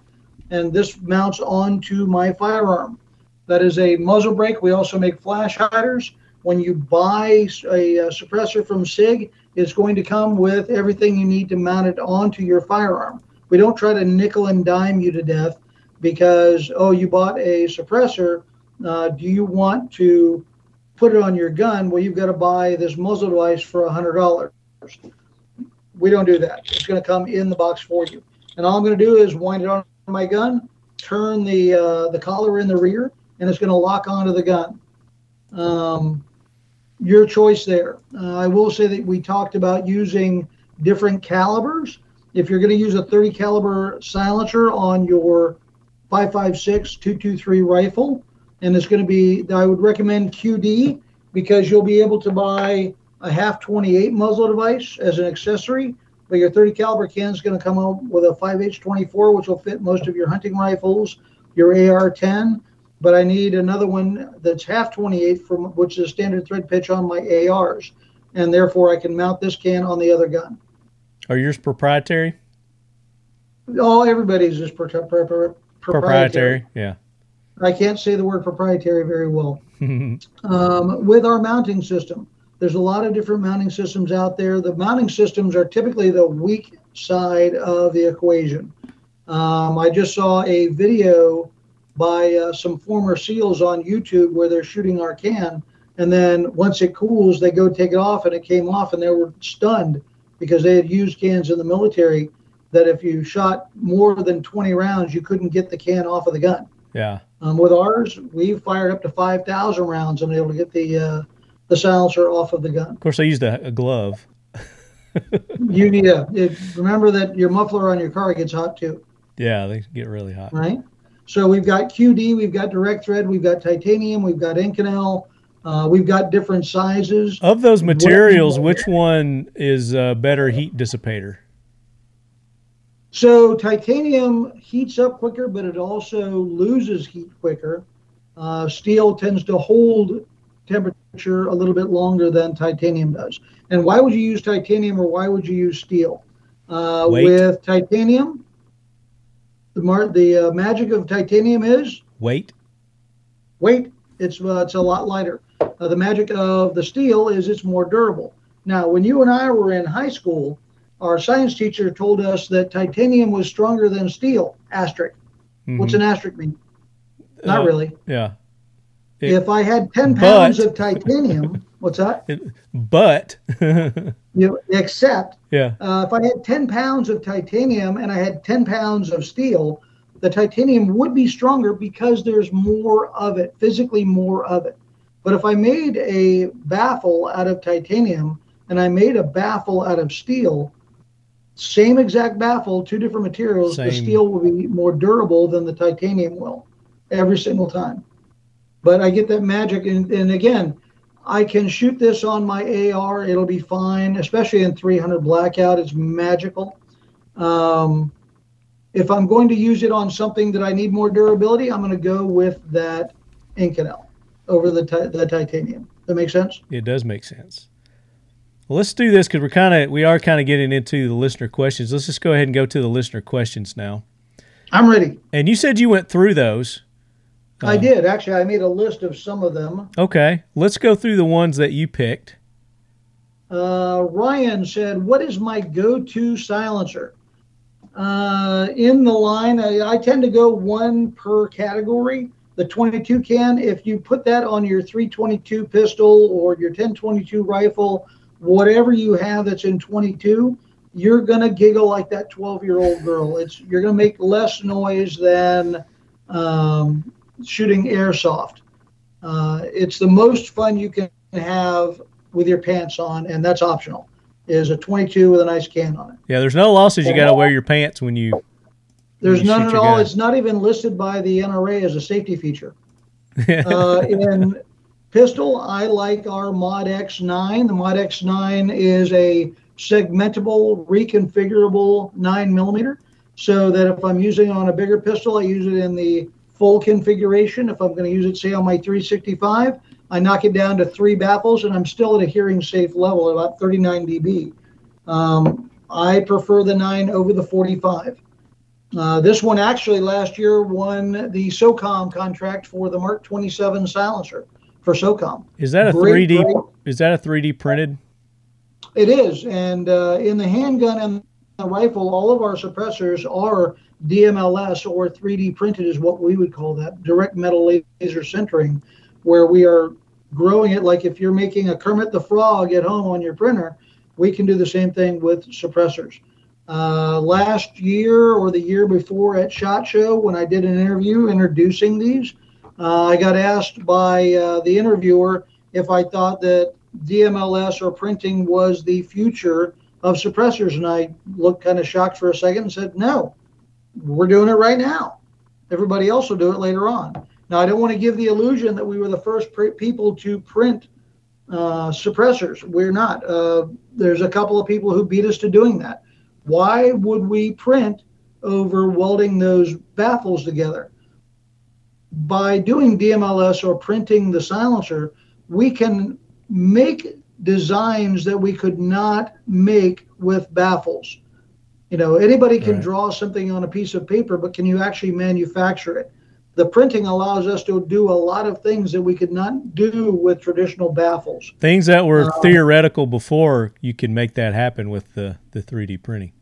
and this mounts onto my firearm. That is a muzzle brake. We also make flash hiders. When you buy a, uh suppressor from SIG, it's going to come with everything you need to mount it onto your firearm. We don't try to nickel and dime you to death because, oh, you bought a suppressor. Uh, do you want to put it on your gun? Well, you've got to buy this muzzle device for $100. We don't do that. It's going to come in the box for you. And all I'm going to do is wind it on my gun, turn the uh, the collar in the rear, and it's going to lock onto the gun. Um, your choice there. Uh, I will say that we talked about using different calibers. If you're going to use a 30 caliber silencer on your 556 223 rifle, and it's going to be, I would recommend QD because you'll be able to buy a half 28 muzzle device as an accessory. But your 30 caliber can is going to come out with a 5H24, which will fit most of your hunting rifles, your AR-10. But I need another one that's half 28, from which is a standard thread pitch on my ARs, and therefore I can mount this can on the other gun. Are yours proprietary? Oh, everybody's is pro- pro- pro- proprietary. Proprietary. Yeah. I can't say the word proprietary very well. um, with our mounting system. There's a lot of different mounting systems out there. The mounting systems are typically the weak side of the equation. Um, I just saw a video by uh, some former SEALs on YouTube where they're shooting our can, and then once it cools, they go take it off, and it came off, and they were stunned because they had used cans in the military. That if you shot more than 20 rounds, you couldn't get the can off of the gun. yeah. Um, with ours, we fired up to 5,000 rounds and able to get the uh, the silencer off of the gun. Of course, I used a, a glove. You need a it, remember that your muffler on your car gets hot too, Yeah, they get really hot. right? So we've got QD, we've got direct thread, we've got titanium, we've got Inconel, uh, we've got different sizes. Of those materials, which one is a better heat dissipator? So titanium heats up quicker, but it also loses heat quicker. Uh, steel tends to hold temperature temperature a little bit longer than titanium does. And why would you use titanium or why would you use steel? Uh, with titanium, the mar- the uh, magic of titanium is weight. Weight. It's uh, it's a lot lighter. Uh, the magic of the steel is it's more durable. Now, when you and I were in high school, our science teacher told us that titanium was stronger than steel. Asterisk. Mm-hmm. What's an asterisk mean? Not uh, really. Yeah. It, if I had 10 pounds but, of titanium, what's that? It, but. you know, except. Yeah. Uh, if I had 10 pounds of titanium and I had 10 pounds of steel, the titanium would be stronger because there's more of it, physically more of it. But if I made a baffle out of titanium and I made a baffle out of steel, same exact baffle, two different materials, Same. the steel will be more durable than the titanium will every single time. But I get that magic. And, and again, I can shoot this on my AR. It'll be fine, especially in 300 blackout. It's magical. Um, if I'm going to use it on something that I need more durability, I'm going to go with that Inconel over the, the titanium. Does that makes sense? It does make sense. Well, let's do this because we're kind of we are kind of getting into the listener questions. Let's just go ahead and go to the listener questions now. I'm ready. And you said you went through those. I uh, did actually. I made a list of some of them. Okay, let's go through the ones that you picked. Uh, Ryan said, "What is my go-to silencer?" Uh, in the line, I, I tend to go one per category. The 22 can, if you put that on your 322 pistol or your 1022 rifle whatever you have that's in 22, you're gonna giggle like that 12 year old girl. It's you're gonna make less noise than um, shooting airsoft. Uh, it's the most fun you can have with your pants on, and that's optional. Is a 22 with a nice can on it. Yeah, there's no losses. You got to wear your pants when you. There's when you none at all. Gun. It's not even listed by the NRA as a safety feature. uh, in pistol, I like our Mod X9. The Mod X9 is a segmentable, reconfigurable 9 millimeter, so that if I'm using on a bigger pistol, I use it in the full configuration. If I'm going to use it, say, on my 365, I knock it down to three baffles, and I'm still at a hearing safe level, about 39 dB. Um, I prefer the 9 over the 45. Uh, this one actually last year won the SOCOM contract for the Mark 27 silencer for SOCOM. Is that a three D? Is that a three D printed? It is, and uh, in the handgun and the rifle, all of our suppressors are DMLS or 3D printed, is what we would call that direct metal laser sintering, where we are growing it like if you're making a Kermit the Frog at home on your printer, we can do the same thing with suppressors. Uh, last year or the year before at SHOT Show, when I did an interview introducing these, uh, I got asked by uh, the interviewer if I thought that DMLS or printing was the future of suppressors, and I looked kind of shocked for a second and said, "No, we're doing it right now. Everybody else will do it later on." Now, I don't want to give the illusion that we were the first pr- people to print uh, suppressors. We're not. Uh, there's a couple of people who beat us to doing that. Why would we print over welding those baffles together? by doing DMLS or printing the silencer, we can make designs that we could not make with baffles. You know, anybody can right. draw something on a piece of paper, but can you actually manufacture it? The printing allows us to do a lot of things that we could not do with traditional baffles. Things that were um, theoretical before, you can make that happen with the, the 3D printing.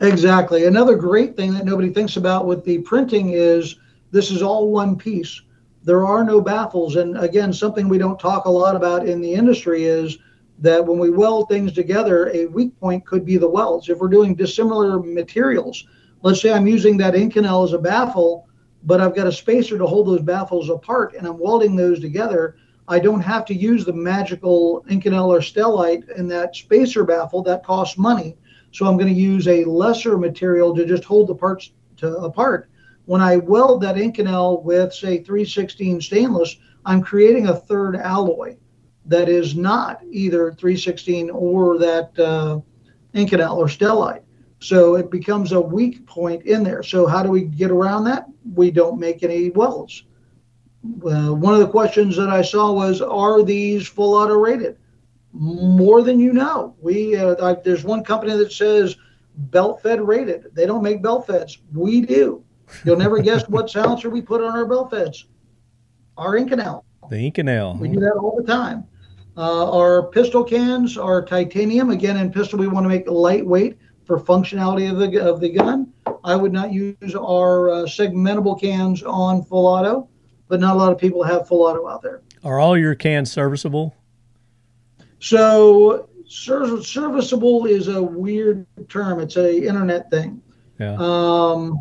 Exactly. Another great thing that nobody thinks about with the printing is this is all one piece. There are no baffles. And again, something we don't talk a lot about in the industry is that when we weld things together, a weak point could be the welds. If we're doing dissimilar materials, let's say I'm using that Inconel as a baffle, but I've got a spacer to hold those baffles apart and I'm welding those together. I don't have to use the magical Inconel or Stellite in that spacer baffle. That costs money. So I'm going to use a lesser material to just hold the parts to, apart when I weld that Inconel with, say, 316 stainless, I'm creating a third alloy that is not either 316 or that uh, Inconel or Stellite. So it becomes a weak point in there. So how do we get around that? We don't make any welds. Uh, one of the questions that I saw was, "Are these full auto rated?" More than you know. We uh, I, there's one company that says belt fed rated. They don't make belt feds. We do. You'll never guess what silencer we put on our belt feds. Our Inconel. The Inconel. We do that all the time. Uh, our pistol cans are titanium. Again, in pistol, we want to make lightweight for functionality of the of the gun. I would not use our uh, segmentable cans on full auto, but not a lot of people have full auto out there. Are all your cans serviceable? So serviceable is a weird term. It's a internet thing. Yeah. Um,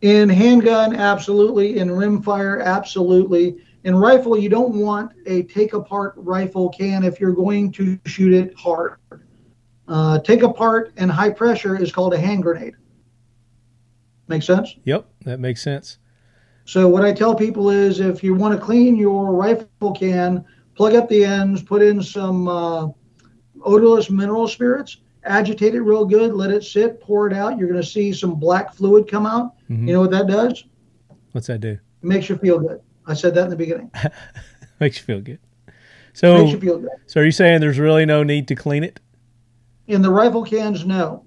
in handgun, absolutely. In rimfire, absolutely. In rifle, you don't want a take apart rifle can if you're going to shoot it hard. Uh, take apart and high pressure is called a hand grenade. Make sense? Yep, that makes sense. So what I tell people is, if you want to clean your rifle can, plug up the ends, put in some uh, odorless mineral spirits, agitate it real good, let it sit, pour it out. You're going to see some black fluid come out. Mhm. You know what that does? What's that do? It makes you feel good. I said that in the beginning. Makes you feel good. makes So, you feel good. so are you saying there's really no need to clean it? In the rifle cans, no.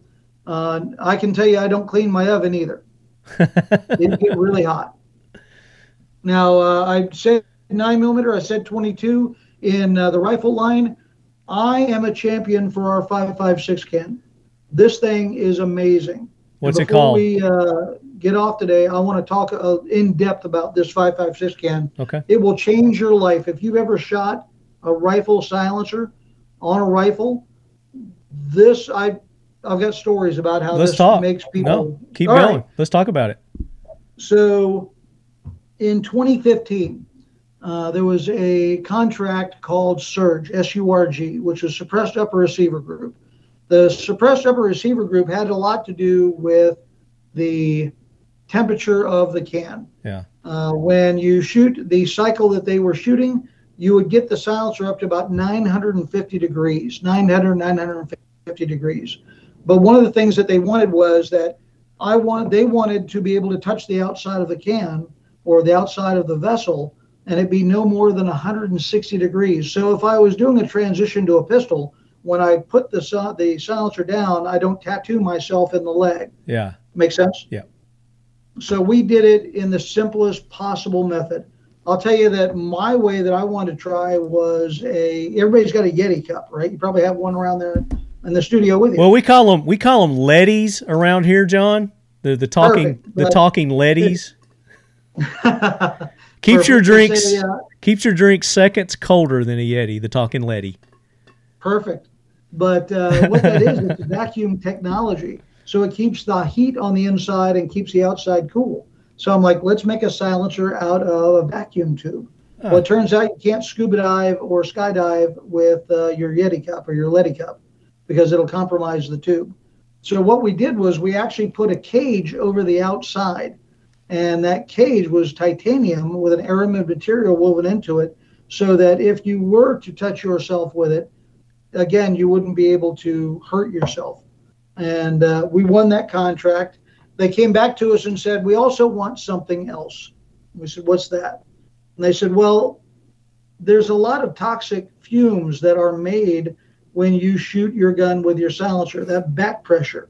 Uh, I can tell you, I don't clean my oven either. It get really hot. Now, uh, I said nine millimeter. I said 22 in uh, the rifle line. I am a champion for our 556 can. This thing is amazing. What's it called? We uh, get off today, I want to talk uh, in depth about this 556 can. Okay. It will change your life. If you've ever shot a rifle silencer on a rifle, this I I've got stories about how Let's this talk. makes people. No, keep All going. right. Let's talk about it. So, in 2015, uh, there was a contract called Surge, S-U-R-G, which is Suppressed Upper Receiver Group. The Suppressed Upper Receiver Group had a lot to do with the temperature of the can. Yeah. Uh, when you shoot the cycle that they were shooting, you would get the silencer up to about 950 degrees, 900, 950 degrees. But one of the things that they wanted was that I wanted, they wanted to be able to touch the outside of the can or the outside of the vessel and it be no more than 160 degrees. So if I was doing a transition to a pistol, when I put the, the silencer down, I don't tattoo myself in the leg. Yeah. Make sense? Yeah. So we did it in the simplest possible method. I'll tell you that my way that I wanted to try was a. Everybody's got a Yeti cup, right? You probably have one around there in the studio with you. Well, we call them we call them leadies around here, John. The the talking Perfect. the talking leadies keeps your drinks Say, uh, keeps your drinks seconds colder than a Yeti. The talking leady. Perfect. But uh, what that is, it's vacuum technology. So it keeps the heat on the inside and keeps the outside cool. So I'm like, let's make a silencer out of a vacuum tube. Well, it turns out you can't scuba dive or skydive with uh, your Yeti cup or your Leady cup because it'll compromise the tube. So what we did was we actually put a cage over the outside, and that cage was titanium with an aramid material woven into it, so that if you were to touch yourself with it, again, you wouldn't be able to hurt yourself. And uh, we won that contract. They came back to us and said, We also want something else. We said, What's that? And they said, Well, there's a lot of toxic fumes that are made when you shoot your gun with your silencer, that back pressure.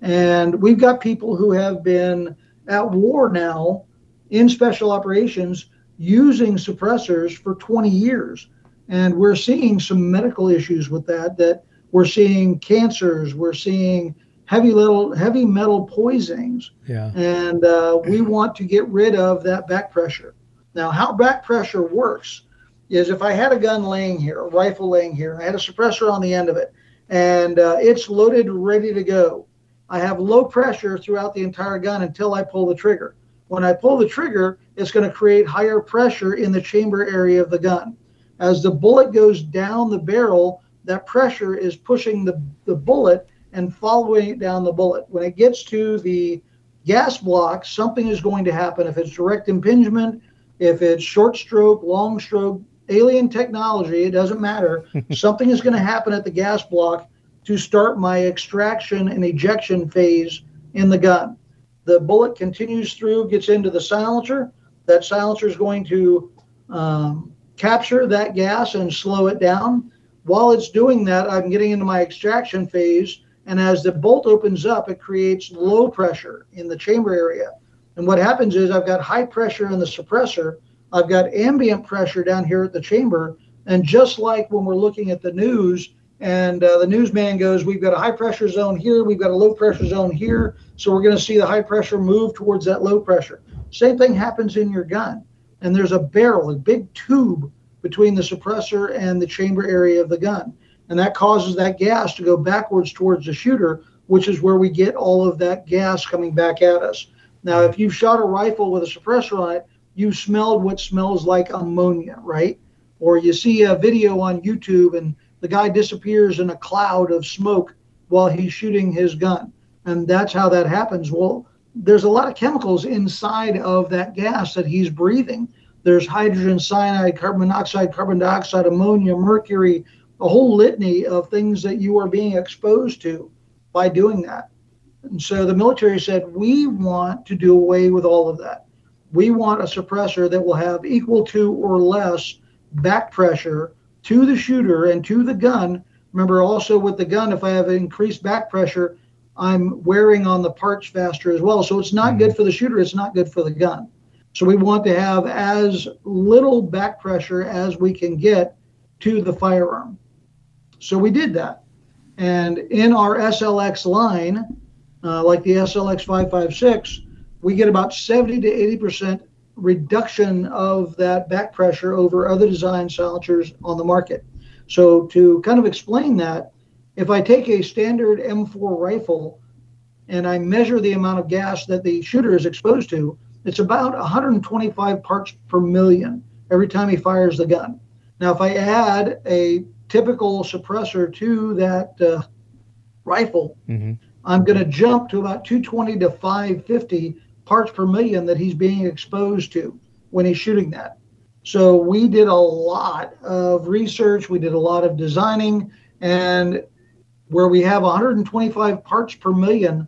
And we've got people who have been at war now in special operations using suppressors for 20 years. And we're seeing some medical issues with that, that we're seeing cancers, we're seeing heavy little heavy metal poisonings Yeah. and uh, we want to get rid of that back pressure. Now, how back pressure works is if I had a gun laying here, a rifle laying here, I had a suppressor on the end of it, and uh, it's loaded, ready to go. I have low pressure throughout the entire gun until I pull the trigger. When I pull the trigger, it's going to create higher pressure in the chamber area of the gun. As the bullet goes down the barrel, that pressure is pushing the, the bullet and following it down the bullet. When it gets to the gas block, something is going to happen. If it's direct impingement, if it's short stroke, long stroke, alien technology, it doesn't matter. something is going to happen at the gas block to start my extraction and ejection phase in the gun. The bullet continues through, gets into the silencer. That silencer is going to um, capture that gas and slow it down. While it's doing that, I'm getting into my extraction phase. And as the bolt opens up, it creates low pressure in the chamber area. And what happens is I've got high pressure in the suppressor, I've got ambient pressure down here at the chamber. And just like when we're looking at the news, and uh, the newsman goes, We've got a high pressure zone here, we've got a low pressure zone here. So we're going to see the high pressure move towards that low pressure. Same thing happens in your gun. And there's a barrel, a big tube between the suppressor and the chamber area of the gun. And that causes that gas to go backwards towards the shooter, which is where we get all of that gas coming back at us. Now, if you've shot a rifle with a suppressor on it, you've smelled what smells like ammonia, right? Or you see a video on YouTube and the guy disappears in a cloud of smoke while he's shooting his gun. And that's how that happens. Well, there's a lot of chemicals inside of that gas that he's breathing. There's hydrogen cyanide, carbon monoxide, carbon dioxide, ammonia, mercury, a whole litany of things that you are being exposed to by doing that. And so the military said, we want to do away with all of that. We want a suppressor that will have equal to or less back pressure to the shooter and to the gun. Remember, also with the gun, if I have increased back pressure, I'm wearing on the parts faster as well. So it's not hmm. good for the shooter, it's not good for the gun. So we want to have as little back pressure as we can get to the firearm. So we did that. And in our SLX line, uh, like the SLX 556, we get about 70 to 80% reduction of that back pressure over other design silencers on the market. So to kind of explain that, if I take a standard M4 rifle and I measure the amount of gas that the shooter is exposed to, it's about 125 parts per million every time he fires the gun. Now, if I add a typical suppressor to that uh, rifle, mm-hmm. I'm going to jump to about 220 to 550 parts per million that he's being exposed to when he's shooting that. So we did a lot of research, we did a lot of designing, and where we have 125 parts per million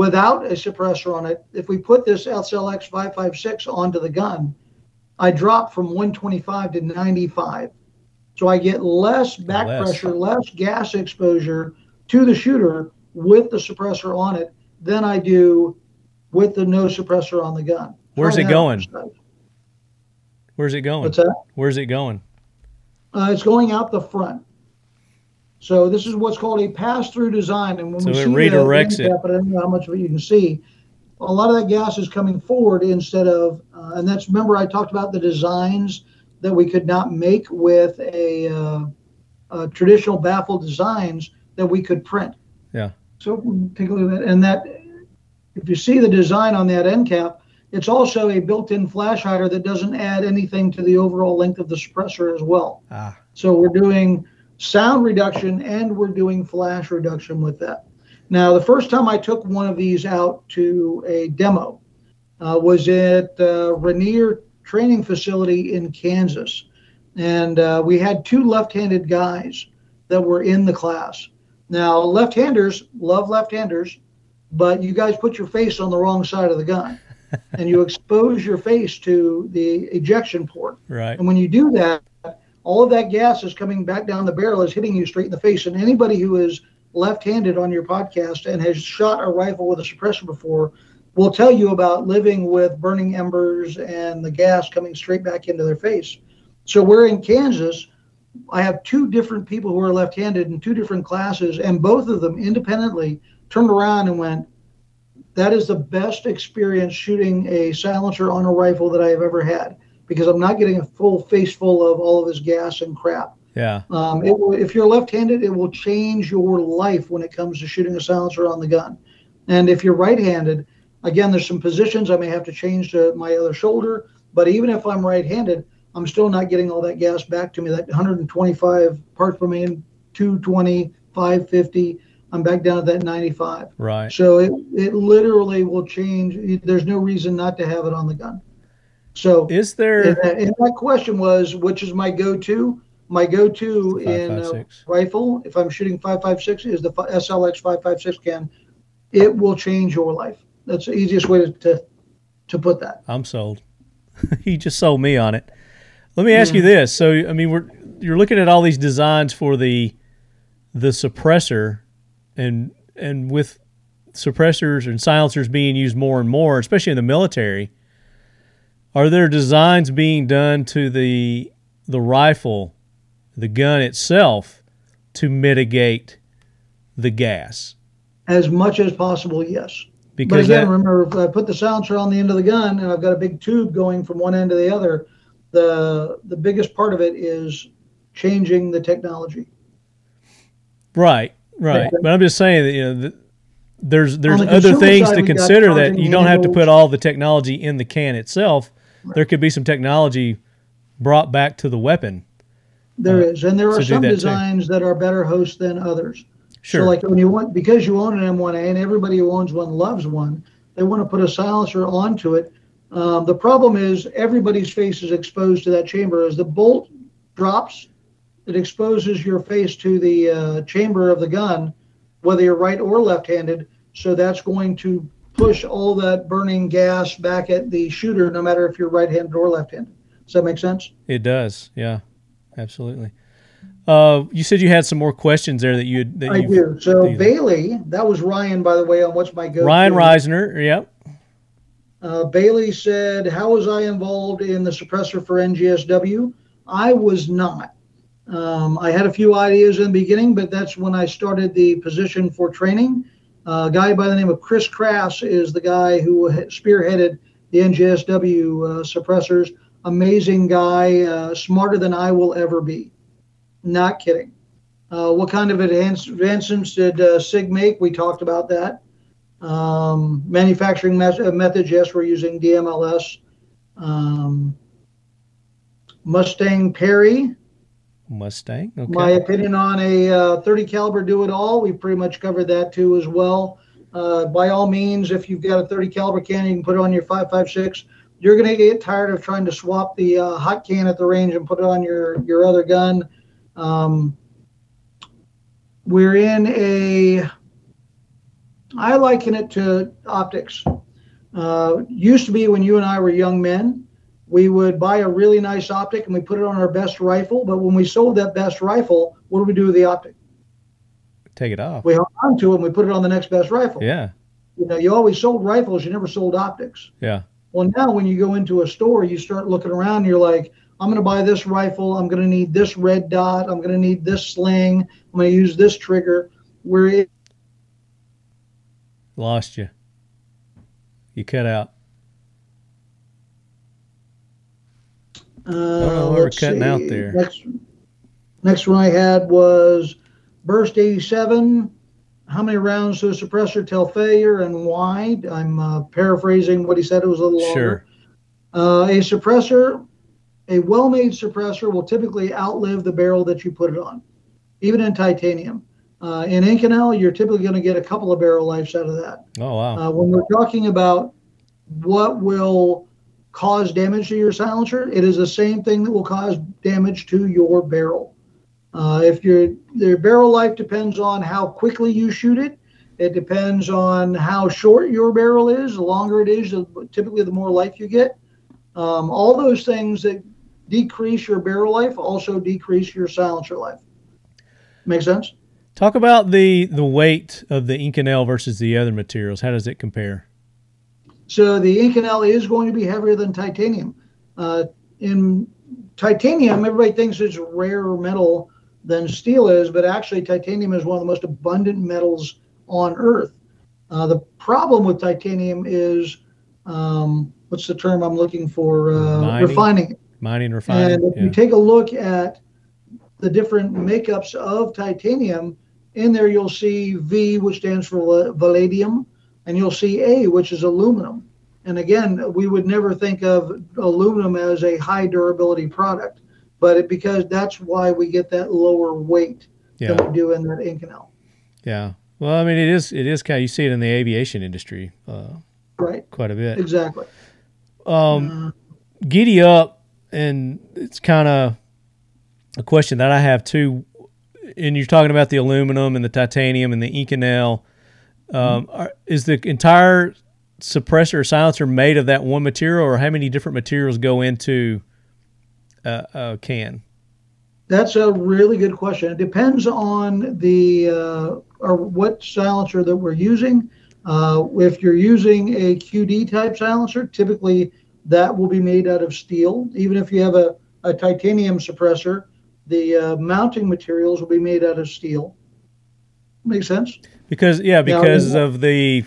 without a suppressor on it, if we put this SLX 556 onto the gun, I drop from 125 to 95. So I get less back less. pressure, less gas exposure to the shooter with the suppressor on it than I do with the no suppressor on the gun. Where's it going? Where's it going? What's that? Where's it going? Uh, it's going out the front. So this is what's called a pass-through design, and when so we it see redirects the it. Cap, I don't know how much of it you can see. A lot of that gas is coming forward instead of, uh, and that's remember I talked about the designs that we could not make with a, uh, a traditional baffle designs that we could print. Yeah. So take a look at that, and that if you see the design on that end cap, it's also a built-in flash hider that doesn't add anything to the overall length of the suppressor as well. Ah. So we're doing sound reduction and we're doing flash reduction with that. Now, the first time I took one of these out to a demo uh, was at uh, Rainier Training Facility in Kansas. And uh, we had two left handed guys that were in the class. Now, left handers love left handers, but you guys put your face on the wrong side of the gun and you expose your face to the ejection port. Right. And when you do that, all of that gas is coming back down the barrel, is hitting you straight in the face. And anybody who is left-handed on your podcast and has shot a rifle with a suppressor before will tell you about living with burning embers and the gas coming straight back into their face. So we're in Kansas. I have two different people who are left-handed in two different classes, and both of them independently turned around and went, "That is the best experience shooting a silencer on a rifle that I have ever had." Because I'm not getting a full face full of all of this gas and crap. Yeah. Um, it will, if you're left-handed, it will change your life when it comes to shooting a silencer on the gun. And if you're right-handed, again, there's some positions I may have to change to my other shoulder. But even if I'm right-handed, I'm still not getting all that gas back to me. That 125 parts per million, 220, 550. I'm back down at that 95. Right. So it, it literally will change. There's no reason not to have it on the gun. So is there? And, and my question was, which is my go-to? My go-to in uh, rifle, if I'm shooting 5.56, is the SLX 5.56 can. It will change your life. That's the easiest way to to, to put that. I'm sold. you just sold me on it. Let me ask you this. So, I mean, we're you're looking at all these designs for the the suppressor, and and with suppressors and silencers being used more and more, especially in the military. Are there designs being done to the the rifle, the gun itself, to mitigate the gas? As much as possible, yes. Because but again, that, remember, if I put the silencer on the end of the gun and I've got a big tube going from one end to the other, the the biggest part of it is changing the technology. right, right. But I'm just saying that you know. The, there's there's the other things side, to consider that you don't have to put all the technology in the can itself. There could be some technology brought back to the weapon. There is, and there are some that too. designs that are better hosts than others. Sure. So, like when you want, because you own an M1A and everybody who owns one loves one, they want to put a silencer onto it. Um, the problem is everybody's face is exposed to that chamber. As the bolt drops, it exposes your face to the uh, chamber of the gun, whether you're right or left-handed. So that's going to push all that burning gas back at the shooter, no matter if you're right-handed or left-handed. Does that make sense? It does. Yeah, absolutely. Uh, you said you had some more questions there that you that I do. So that Bailey, that was Ryan, by the way, on what's my go. Ryan Reisner. Yep. Uh, Bailey said, "How was I involved in the suppressor for NGSW? I was not. Um, I had a few ideas in the beginning, but that's when I started the position for training. A guy by the name of Chris Crass is the guy who spearheaded the NGSW uh, suppressors. Amazing guy, uh, smarter than I will ever be. Not kidding. Uh, what kind of advance- advancements did SIG make? We talked about that. Um, manufacturing methods, yes, we're using DMLS. Um, Mustang Perry, Mustang. Okay. my opinion on a uh, 30 caliber do it all. We pretty much covered that too as well. Uh, by all means, if you've got a 30 caliber can, you can put it on your 5.56. You're going to get tired of trying to swap the uh, hot can at the range and put it on your your other gun. Um, we're in a. I liken it to optics. Uh, used to be when you and I were young men, we would buy a really nice optic and we put it on our best rifle. But when we sold that best rifle, what do we do with the optic? Take it off. We hung on to it and we put it on the next best rifle. Yeah. You know, you always sold rifles, you never sold optics. Yeah. Well, now when you go into a store, you start looking around. And you're like, I'm going to buy this rifle. I'm going to need this red dot. I'm going to need this sling. I'm going to use this trigger. Where it, Lost you. You cut out. Uh, know we're cutting out see. there. Next, next one I had was burst 87. How many rounds to a suppressor tell failure and why? I'm uh, paraphrasing what he said. It was a little longer. Sure. Uh, a suppressor, a well-made suppressor, will typically outlive the barrel that you put it on, even in titanium. Uh, in Inconel, you're typically going to get a couple of barrel lives out of that. Oh wow. Uh, when we're talking about what will cause damage to your silencer, it is the same thing that will cause damage to your barrel. Uh, if your your barrel life depends on how quickly you shoot it, it depends on how short your barrel is. The longer it is, typically the more life you get. Um, all those things that decrease your barrel life also decrease your silencer life. Make sense? Talk about the the weight of the Inconel versus the other materials. How does it compare? So the Inconel is going to be heavier than titanium. Uh, in titanium, everybody thinks it's a rarer metal than steel is, but actually titanium is one of the most abundant metals on Earth. Uh, the problem with titanium is um, what's the term I'm looking for? Uh, Mining? refining. Mining, refining. And if yeah. you take a look at the different makeups of titanium, in there you'll see V, which stands for va- vanadium, and you'll see A, which is aluminum. And again, we would never think of aluminum as a high durability product, but it, because that's why we get that lower weight yeah. than we do in that Inconel. Yeah. Well, I mean, it is it is kind of you see it in the aviation industry uh, Right, quite a bit. exactly. Um, giddy up, and it's kind of a question that I have too. And you're talking about the aluminum and the titanium and the Inconel. Um, are, is the entire suppressor or silencer made of that one material, or how many different materials go into uh, uh, can? That's a really good question. It depends on the uh, or what silencer that we're using. Uh, if you're using a QD type silencer, typically that will be made out of steel. Even if you have a, a titanium suppressor, the uh, mounting materials will be made out of steel. Makes sense? Because yeah, because now, of the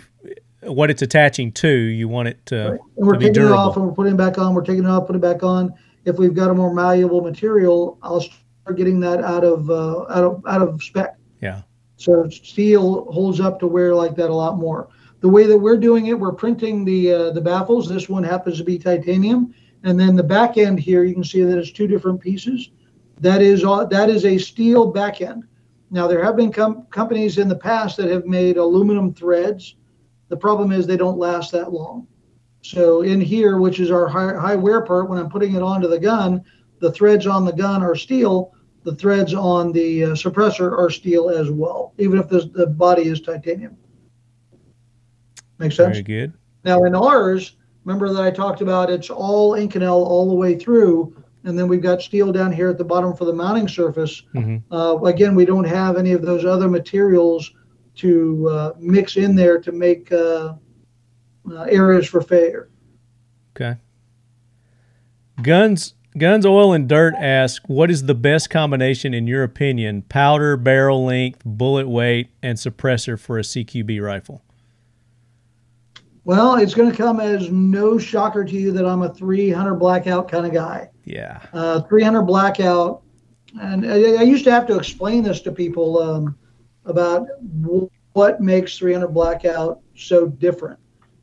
what it's attaching to, you want it to, right. and we're to taking it off and we're putting it back on. We're taking it off, putting it back on. If we've got a more malleable material, I'll start getting that out of uh, out of out of spec. Yeah. So steel holds up to wear like that a lot more. The way that we're doing it, we're printing the uh, the baffles. This one happens to be titanium, and then the back end here, you can see that it's two different pieces. That is all, that is a steel back end. Now there have been com- companies in the past that have made aluminum threads. The problem is they don't last that long. So in here, which is our high, high wear part, when I'm putting it onto the gun, the threads on the gun are steel. The threads on the uh, suppressor are steel as well, even if the, the body is titanium. Makes sense? Very good. Now in ours, remember that I talked about it's all Inconel all the way through, and then we've got steel down here at the bottom for the mounting surface. Mm-hmm. Uh, again, we don't have any of those other materials to uh, mix in there to make uh, uh areas for failure. Okay. Guns, guns, oil, and dirt. Ask what is the best combination in your opinion? Powder, barrel length, bullet weight, and suppressor for a CQB rifle. Well, it's going to come as no shocker to you that I'm a 300 blackout kind of guy. Yeah. Uh, 300 blackout. And I, I, used to have to explain this to people um, about w- what makes 300 blackout so different.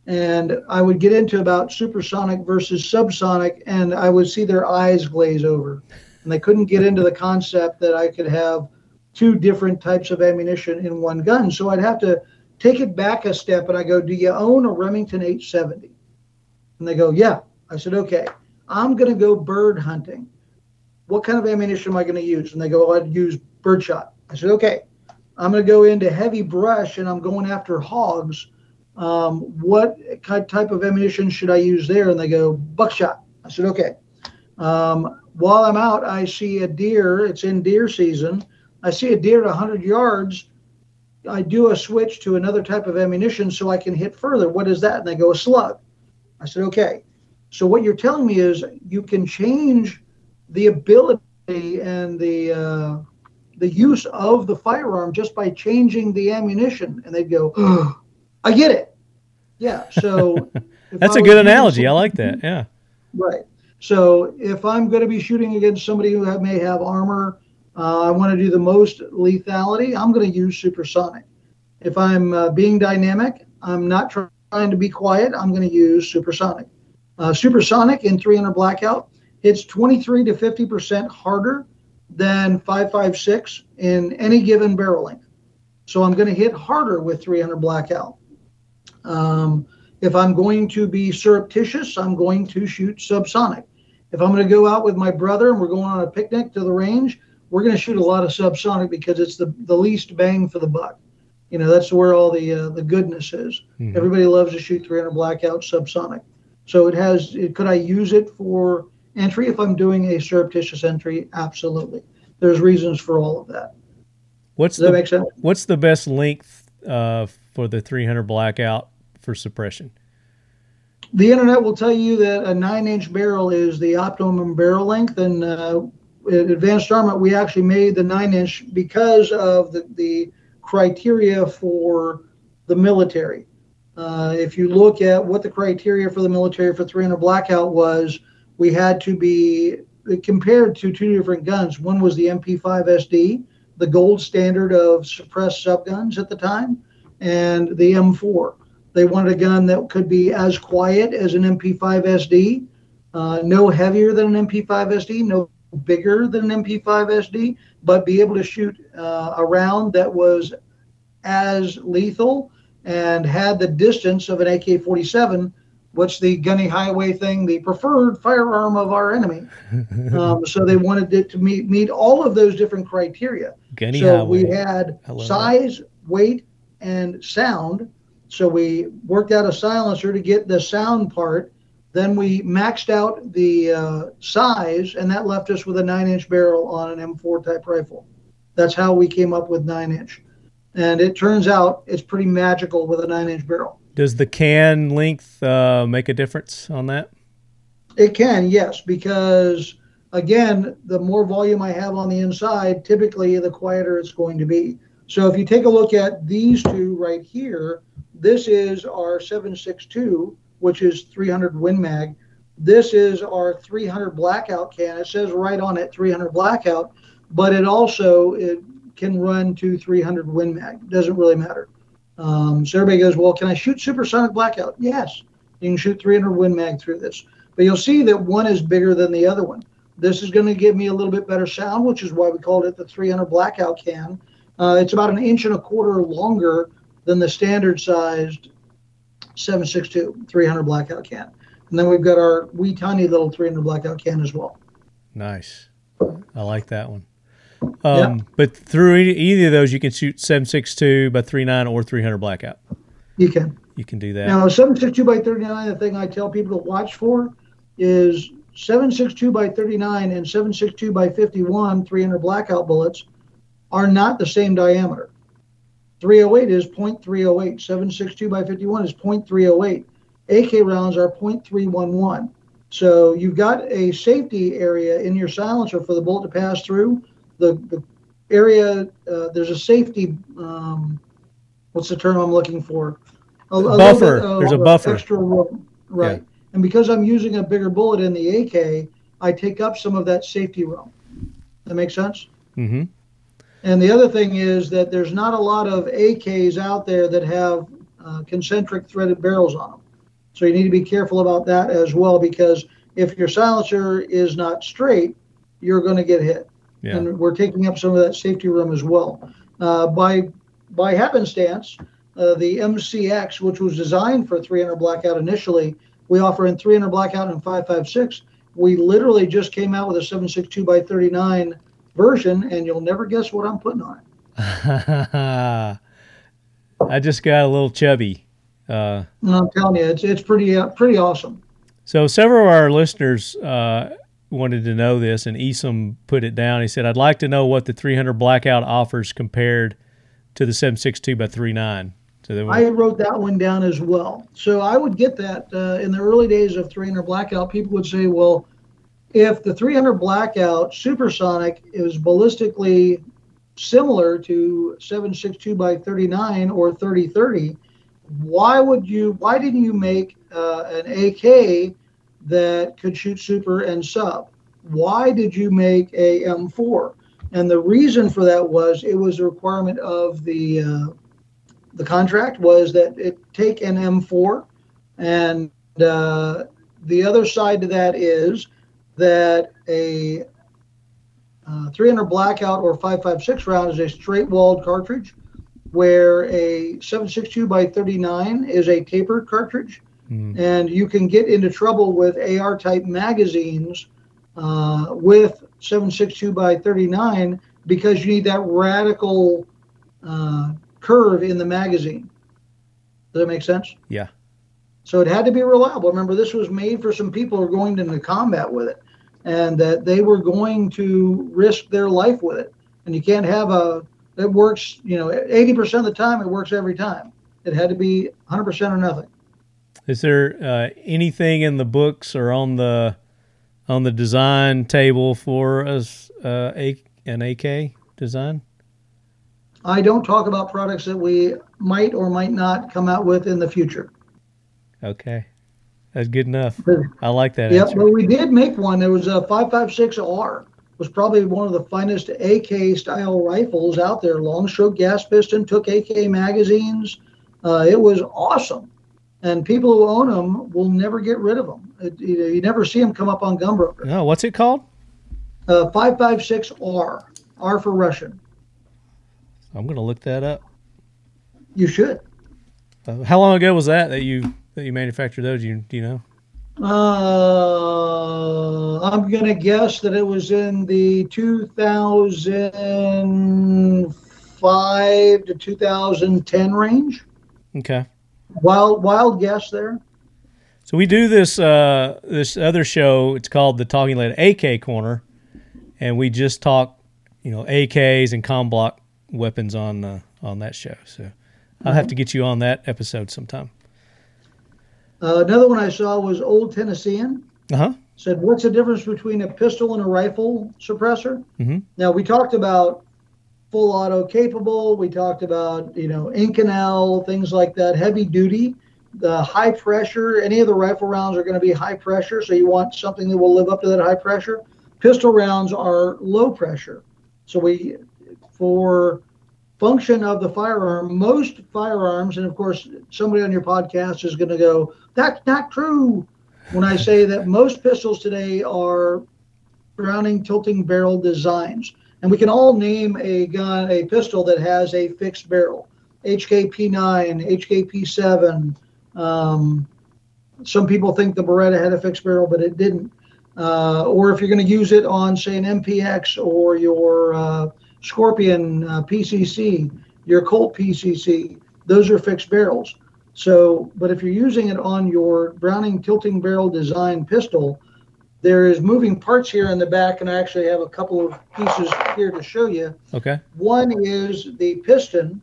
And I would get into about supersonic versus subsonic, and I would see their eyes glaze over. And they couldn't get into the concept that I could have two different types of ammunition in one gun. So I'd have to take it back a step and I go, Do you own a Remington 870? And they go, Yeah. I said, Okay, I'm going to go bird hunting. What kind of ammunition am I going to use? And they go, I'd use birdshot. I said, Okay, I'm going to go into heavy brush and I'm going after hogs. Um, what type of ammunition should I use there? And they go, buckshot. I said, Okay. Um, while I'm out, I see a deer. It's in deer season. I see a deer at 100 yards I do a switch to another type of ammunition so I can hit further. What is that? And they go a slug. I said, okay. So what you're telling me is you can change the ability and the uh, the use of the firearm just by changing the ammunition. And they'd go, oh, I get it. Yeah. So that's a good analogy. I like that. Yeah. Right. So if I'm going to be shooting against somebody who may have armor uh, I want to do the most lethality. I'm going to use supersonic. If I'm uh, being dynamic, I'm not trying to be quiet. I'm going to use supersonic. Uh, supersonic in 300 blackout hits 23 to 50 percent harder than 556 in any given barrel length. So I'm going to hit harder with 300 blackout. Um, if I'm going to be surreptitious, I'm going to shoot subsonic. If I'm going to go out with my brother and we're going on a picnic to the range, we're going to shoot a lot of subsonic because it's the, the least bang for the buck. You know, that's where all the uh, the goodness is. Mm-hmm. Everybody loves to shoot 300 blackout subsonic. So it has. It, could I use it for entry if I'm doing a surreptitious entry? Absolutely. There's reasons for all of that. What's Does the, that make sense? What's the best length uh, for the 300 blackout for suppression? The internet will tell you that a nine inch barrel is the optimum barrel length, and uh, at Advanced Armament, we actually made the nine inch because of the, the criteria for the military. Uh, if you look at what the criteria for the military for 300 blackout was, we had to be compared to two different guns. One was the MP5 SD, the gold standard of suppressed subguns at the time, and the M4. They wanted a gun that could be as quiet as an MP5 SD, uh, no heavier than an MP5 SD, no bigger than an MP5 SD, but be able to shoot uh, a round that was as lethal and had the distance of an AK 47, which the gunny highway thing, the preferred firearm of our enemy. um, so they wanted it to meet meet all of those different criteria. Gunny so highway. we had size, that. weight, and sound. So we worked out a silencer to get the sound part Then we maxed out the uh, size, and that left us with a nine inch barrel on an M4 type rifle. That's how we came up with nine inch. And it turns out it's pretty magical with a nine inch barrel. Does the can length uh, make a difference on that? It can, yes, because again, the more volume I have on the inside, typically the quieter it's going to be. So if you take a look at these two right here, this is our 762, which is 300 Win Mag. This is our 300 blackout can. It says right on it 300 blackout, but it also it can run to 300 Win Mag. Doesn't really matter. Um, so everybody goes, well, can I shoot supersonic blackout? Yes, you can shoot 300 Win Mag through this. But you'll see that one is bigger than the other one. This is going to give me a little bit better sound, which is why we called it the 300 blackout can. Uh, it's about an inch and a quarter longer than the standard sized 762 300 blackout can. And then we've got our wee tiny little 300 blackout can as well. Nice. I like that one. Um, yep. But through either of those, you can shoot 762 by 39 or 300 blackout. You can. You can do that. Now, 762 by 39, the thing I tell people to watch for is 762 by 39 and 762 by 51 300 blackout bullets are not the same diameter. 308 is 0.308. 762 by 51 is 0.308. AK rounds are 0.311. So you've got a safety area in your silencer for the bullet to pass through. The, the area, uh, there's a safety, um, what's the term I'm looking for? A, a buffer. Of, there's a buffer. Extra room. Right. Yeah. And because I'm using a bigger bullet in the AK, I take up some of that safety room. That makes sense? Mm-hmm. And the other thing is that there's not a lot of AKs out there that have uh, concentric threaded barrels on them. So you need to be careful about that as well because if your silencer is not straight, you're going to get hit. Yeah. And we're taking up some of that safety room as well. Uh, by by happenstance, uh, the MCX, which was designed for 300 blackout initially, we offer in 300 blackout and 556. We literally just came out with a 762 by 39 version, and you'll never guess what I'm putting on it. I just got a little chubby. Uh, I'm telling you, it's it's pretty uh, pretty awesome. So several of our listeners uh, wanted to know this, and Esom put it down. He said, "I'd like to know what the 300 blackout offers compared to the 762 by 39." So I wrote that one down as well. So I would get that uh, in the early days of 300 blackout. People would say, "Well, if the 300 blackout supersonic is ballistically similar to 762 by 39 or 3030 why would you why didn't you make uh, an ak that could shoot super and sub. Why did you make a m4 and the reason for that was it was a requirement of the uh, the contract was that it take an m4 and uh, the other side to that is that a uh, 300 blackout or 556 round is a straight walled cartridge, where a 762 by 39 is a tapered cartridge. Mm. And you can get into trouble with AR type magazines uh, with 762 by 39 because you need that radical uh, curve in the magazine. Does that make sense? Yeah. So it had to be reliable. Remember, this was made for some people who are going into combat with it, and that they were going to risk their life with it. And you can't have a it works. You know, 80% of the time it works every time. It had to be 100% or nothing. Is there uh, anything in the books or on the on the design table for us uh, a, an AK design? I don't talk about products that we might or might not come out with in the future. Okay. That's good enough. I like that. Yeah, but we did make one. There was a 556R. Was probably one of the finest AK style rifles out there. Long stroke gas piston, took AK magazines. Uh, it was awesome, and people who own them will never get rid of them. It, you, you, never see them come up on Gunbroker. No, what's it called? Uh, 556R. R for Russian. I'm going to look that up. You should. Uh, how long ago was that that you that you manufactured those? You do you know? Uh, I'm gonna guess that it was in the 2005 to 2010 range. Okay. Wild, wild guess there. So we do this uh, this other show. It's called the Talking Lead AK Corner, and we just talk, you know, AKs and com bloc weapons on uh, on that show. So I'll have to get you on that episode sometime. Uh, another one I saw was Old Tennessean. Uh huh. Said, what's the difference between a pistol and a rifle suppressor? Mhm. Now we talked about full auto capable. We talked about you know Inconel things like that, heavy duty. The high pressure, any of the rifle rounds are going to be high pressure, so you want something that will live up to that high pressure. Pistol rounds are low pressure, so we for function of the firearm, most firearms, and of course, somebody on your podcast is going to go, that's not true. When I say that most pistols today are Browning tilting barrel designs, and we can all name a gun, a pistol that has a fixed barrel, HKP9, HKP7. Um, some people think the Beretta had a fixed barrel, but it didn't. Uh, or if you're going to use it on, say, an MPX or your uh, Scorpion uh, PCC, your Colt PCC, those are fixed barrels. So, but if you're using it on your Browning tilting barrel design pistol, there is moving parts here in the back, and I actually have a couple of pieces here to show you. Okay. One is the piston.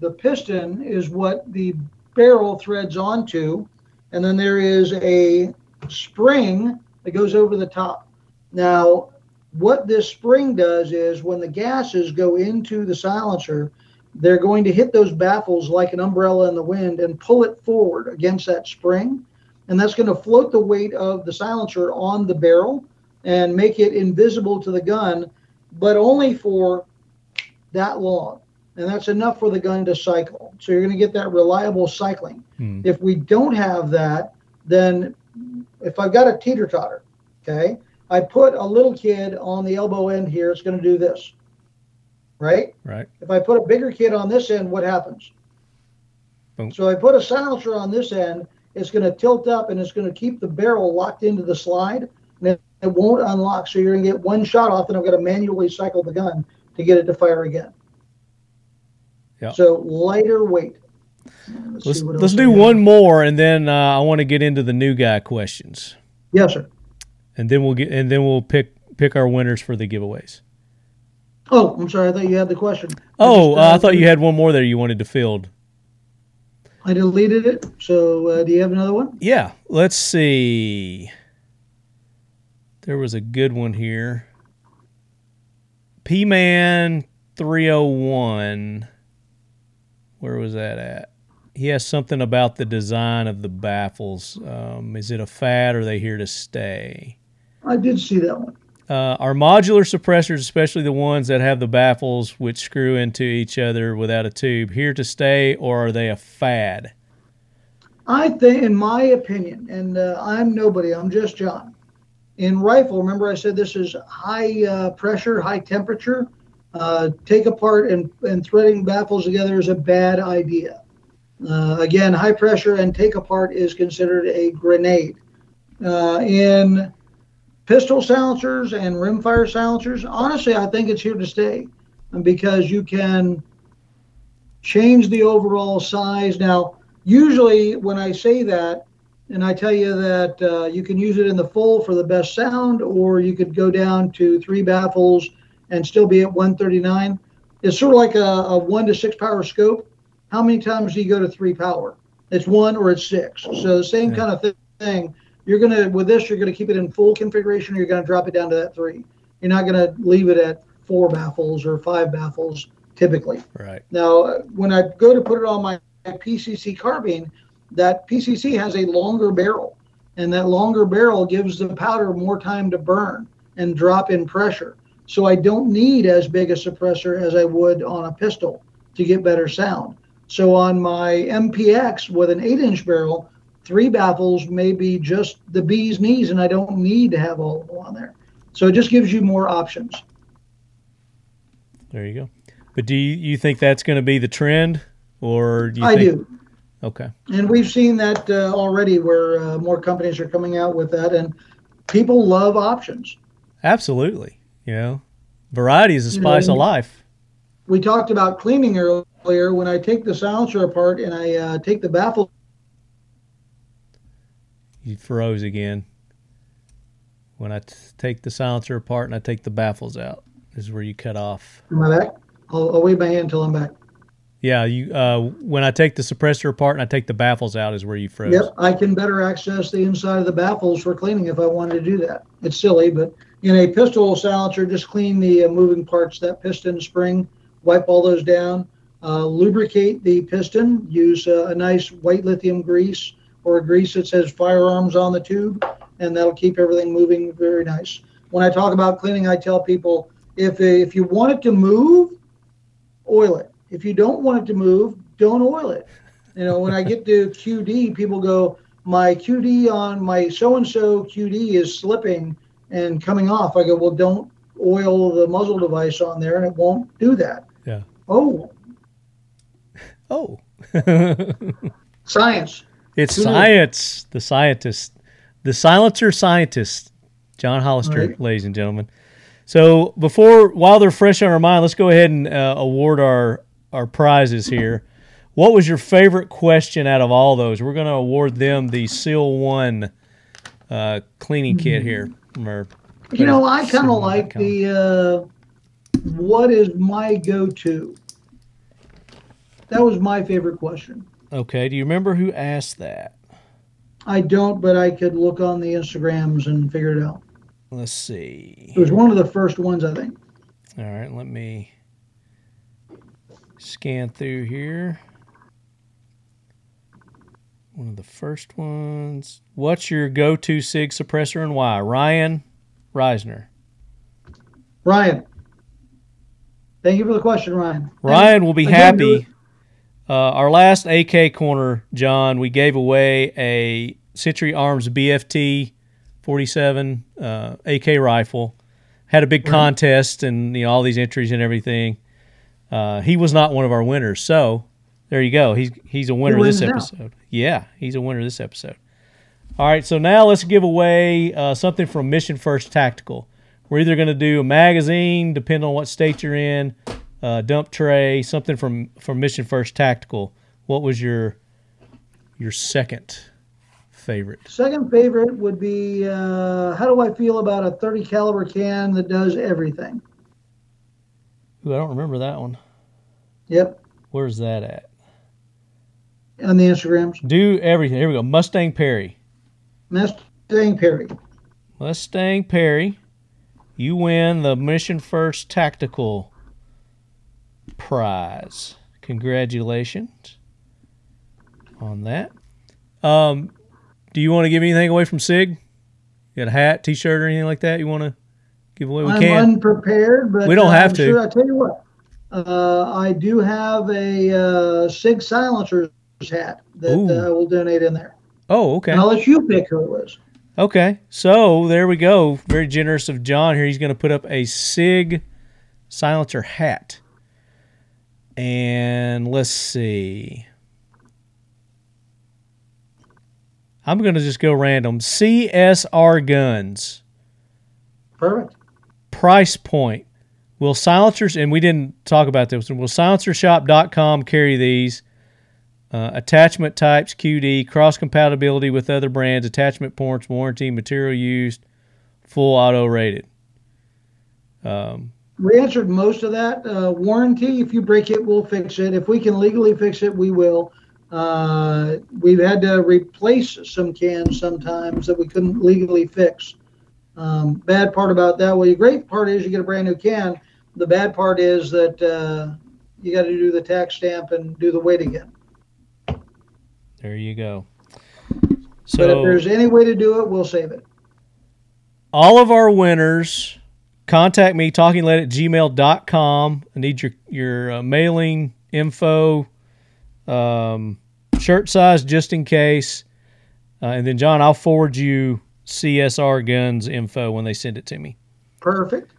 The piston is what the barrel threads onto, and then there is a spring that goes over the top. Now, what this spring does is when the gases go into the silencer, they're going to hit those baffles like an umbrella in the wind and pull it forward against that spring. And that's going to float the weight of the silencer on the barrel and make it invisible to the gun, but only for that long. And that's enough for the gun to cycle. So you're going to get that reliable cycling. Hmm. If we don't have that, then if I've got a teeter totter, okay, I put a little kid on the elbow end here, it's going to do this, right? Right. If I put a bigger kid on this end, what happens? Boom. So I put a silencer on this end, it's going to tilt up and it's going to keep the barrel locked into the slide and it, it won't unlock. So you're going to get one shot off and I've got to manually cycle the gun to get it to fire again. Yeah. So lighter weight. Let's, Let's let's do one more, and then uh, I want to get into the new guy questions, Yes, sir. and then we'll get and then we'll pick pick our winners for the giveaways. Oh, I'm sorry. I thought you had the question. Oh, just, uh, uh, I thought you had one more there you wanted to field. I deleted it. So uh, do you have another one? Yeah, let's see. There was a good one here. P Man 301. Where was that at? He has something about the design of the baffles. Um, is it a fad or are they here to stay? I did see that one. Uh, are modular suppressors, especially the ones that have the baffles which screw into each other without a tube, here to stay or are they a fad? I think, in my opinion, and uh, I'm nobody, I'm just John. In rifle, remember I said this is high uh, pressure, high temperature. Uh, take apart and, and threading baffles together is a bad idea. Uh, again, high pressure and take apart is considered a grenade. Uh, in pistol silencers and rimfire silencers, honestly, I think it's here to stay because you can change the overall size. Now, usually when I say that, and I tell you that uh, you can use it in the full for the best sound, or you could go down to three baffles and still be at 139. It's sort of like a, a one to six power scope. How many times do you go to three power? It's one or it's six. So the same Yeah. kind of thing. You're gonna with this, you're gonna keep it in full configuration, or you're gonna drop it down to that three. You're not gonna leave it at four baffles or five baffles typically. Right. Now, when I go to put it on my PCC carbine, that PCC has a longer barrel, and that longer barrel gives the powder more time to burn and drop in pressure. So I don't need as big a suppressor as I would on a pistol to get better sound. So on my MPX with an eight inch barrel, three baffles may be just the bee's knees, and I don't need to have all of them on there. So it just gives you more options. There you go. But do you, you think that's going to be the trend, or do you I think? do. Okay. And we've seen that uh, already where uh, more companies are coming out with that, and people love options. Absolutely. You know, variety is the You know, spice of life. We talked about cleaning earlier. When I take the silencer apart and I uh, take the baffle You froze again. When I t- take the silencer apart and I take the baffles out, is where you cut off. Am I back? I'll, I'll wave my hand until I'm back. Yeah, you. Uh, when I take the suppressor apart and I take the baffles out, is where you froze. Yep, I can better access the inside of the baffles for cleaning if I wanted to do that. It's silly, but in a pistol silencer, just clean the uh, moving parts, that piston spring, wipe all those down, uh, lubricate the piston, use uh, a nice white lithium grease or a grease that says firearms on the tube, and that'll keep everything moving very nice. When I talk about cleaning, I tell people if if you want it to move, oil it. If you don't want it to move, don't oil it. You know, when I get to QD, people go, my QD on my so and so QD is slipping and coming off. I go, well, don't oil the muzzle device on there, and it won't do that. Yeah. Oh, Oh, science. It's science. The scientist, the silencer scientist, John Hollister, Right. ladies and gentlemen. So before, while they're fresh on our mind, let's go ahead and uh, award our our prizes here. What was your favorite question out of all those? We're going to award them the Seal One uh, cleaning kit here. From our, You know, I kind of like the uh, what is my go-to. That was my favorite question. Okay, do you remember who asked that? I don't, but I could look on the Instagrams and figure it out. Let's see. It was one of the first ones, I think. All right, let me scan through here. One of the first ones. What's your go-to SIG suppressor and why? Ryan Reisner. Ryan. Thank you for the question, Ryan. Ryan will be Again, happy. Uh, our last AK corner, John, we gave away a Century Arms BFT 47 uh, AK rifle. Had a big contest and you know all these entries and everything. Uh, he was not one of our winners, so there you go. He's he's a winner this episode. Yeah, he's a winner this episode. All right, so now let's give away uh, something from Mission First Tactical. We're either going to do a magazine, depending on what state you're in, uh, dump tray, something from from Mission First Tactical. What was your your second favorite? Second favorite would be uh, how do I feel about a 30 caliber can that does everything? Ooh, I don't remember that one. Yep, Where's that at? on the Instagrams. Do everything. Here we go. Mustang Perry. Mustang Perry. Mustang Perry. You win the Mission First Tactical prize. Congratulations on that. Um, do you want to give anything away from Sig? You got a hat, T-shirt, or anything like that? You want to give away? We I'm can. unprepared, but We don't uh, have I'm to. Sure, I tell you what, uh, I do have a uh, Sig Silencers hat that uh, will donate in there, oh, okay. and I'll let you pick who it was. Okay, so there we go. Very generous of John here. He's going to put up a Sig silencer hat. And let's see. I'm going to just go random. CSR guns. Perfect. Price point. Will silencers, and we didn't talk about this, will silencershop.com carry these? Uh, attachment types, QD, cross compatibility with other brands, attachment points, warranty, material used, full auto rated. Um, We answered most of that. Uh, warranty, if you break it, we'll fix it. If we can legally fix it, we will. Uh, we've had to replace some cans sometimes that we couldn't legally fix. Um, bad part about that, well, the great part is you get a brand new can. The bad part is that uh, you got to do the tax stamp and do the weight again. there you go. But if there's any way to do it, we'll save it. all of our winners, contact me, talkinglead at gmail.com. I need your, your uh, mailing info, um, shirt size just in case. Uh, and then, John, I'll forward you CSR Guns info when they send it to me. Perfect.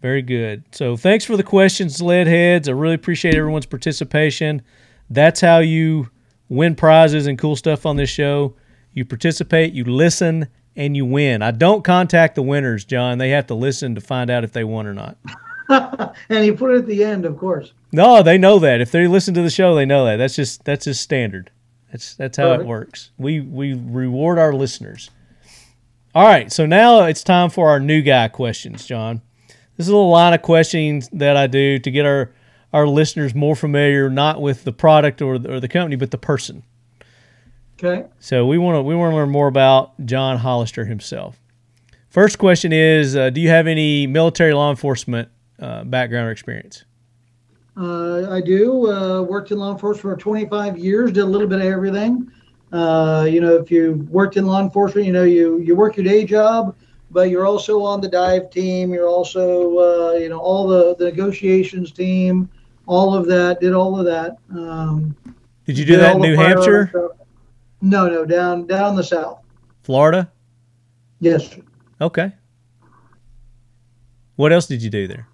Very good. So thanks for the questions, lead heads. I really appreciate everyone's participation. That's how you win prizes and cool stuff on this show. You participate, you listen, and you win. I don't contact the winners, John. They have to listen to find out if they won or not. and you put it at the end, of course. No, they know that. If they listen to the show, they know that. That's just that's just standard. That's that's how it works. We we reward our listeners. All right, so now it's time for our new guy questions, John. This is a little line of questions that I do to get our our listeners more familiar, not with the product or the, or the company, but the person. Okay. So we want to we want to learn more about John Hollister himself. First question is: uh, Do you have any military law enforcement uh, background or experience? Uh, I do. Uh, worked in law enforcement for 25 years. Did a little bit of everything. Uh, you know, if you worked in law enforcement, you know you you work your day job, but you're also on the dive team. You're also uh, you know all the the negotiations team, all of that. Did all of that. Um, Did you do that in New Hampshire, stuff. No, no, down down the south. Florida? Yes. Okay. What else did you do there?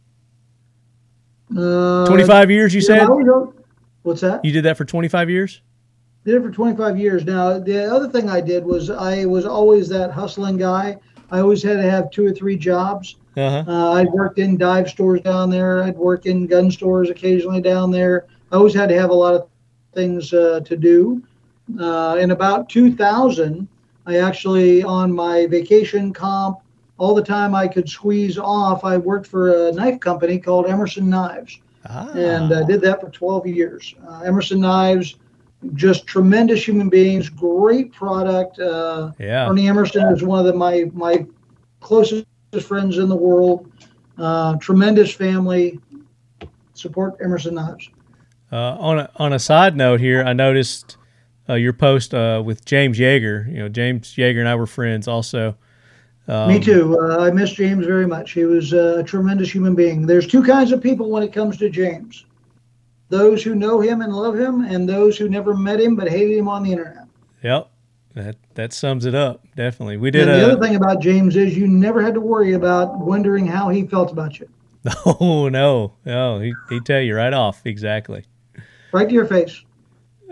Uh, 25 years, you yeah, said? I What's that? You did that for 25 years? did it for 25 years. Now, the other thing I did was I was always that hustling guy. I always had to have two or three jobs. Uh huh. Uh, I'd worked in dive stores down there. I'd work in gun stores occasionally down there. I always had to have a lot of things uh, to do. Uh, in about 2000, I actually, on my vacation comp, all the time I could squeeze off, I worked for a knife company called Emerson Knives Ah. and uh, did that for 12 years. Uh, Emerson Knives, just tremendous human beings, great product. Uh, yeah. Ernie Emerson is one of the, my my closest friends in the world. Uh, tremendous family. Support Emerson Knives. Uh, on a, on a side note here, I noticed uh, your post uh, with James Yeager. You know, James Yeager and I were friends also. Um, Me too. Uh, I miss James very much. He was a tremendous human being. There's two kinds of people when it comes to James those who know him and love him, and those who never met him but hated him on the internet. Yep. That that sums it up. Definitely. We did And the a. other thing about James is you never had to worry about wondering how he felt about you. Oh no, no. He he tell you right off exactly. Right to your face.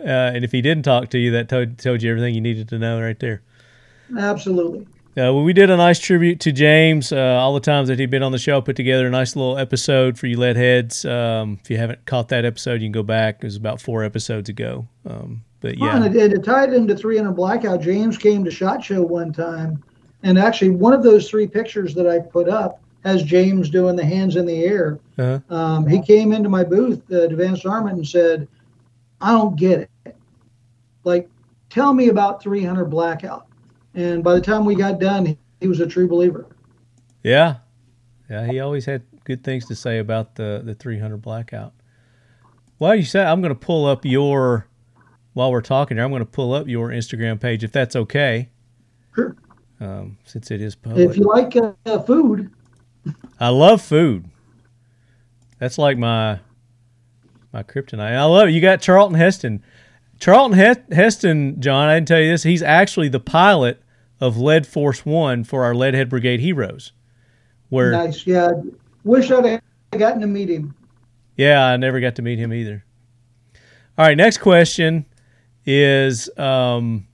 Uh, and if he didn't talk to you, that told, told you everything you needed to know right there. Absolutely. Uh, well, we did a nice tribute to James. Uh, all the times that he'd been on the show, put together a nice little episode for you lead heads. Um, if you haven't caught that episode, you can go back. It was about four episodes ago. Um, but Well, and yeah, it, it tied into 300 Blackout. James came to SHOT Show one time, and actually, one of those three pictures that I put up has James doing the hands in the air. uh Um, he came into my booth, uh, Advanced Armament, and said, I don't get it. Like, tell me about 300 Blackout. And by the time we got done, he, was a true believer. yeah, yeah. He always had good things to say about the the 300 blackout. Well, you said I'm going to pull up your while we're talking here. I'm going to pull up your Instagram page if that's okay, Sure. um, since it is public. If you like uh, food, I love food. That's like my my kryptonite. I love it. You got Charlton Heston. Charlton Hes- Heston, John, I didn't tell you this. He's actually the pilot of Lead Force One for our Leadhead Brigade Heroes. Where nice. Yeah. Wish I'd have gotten to meet him. yeah, I never got to meet him either. All right, next question is um,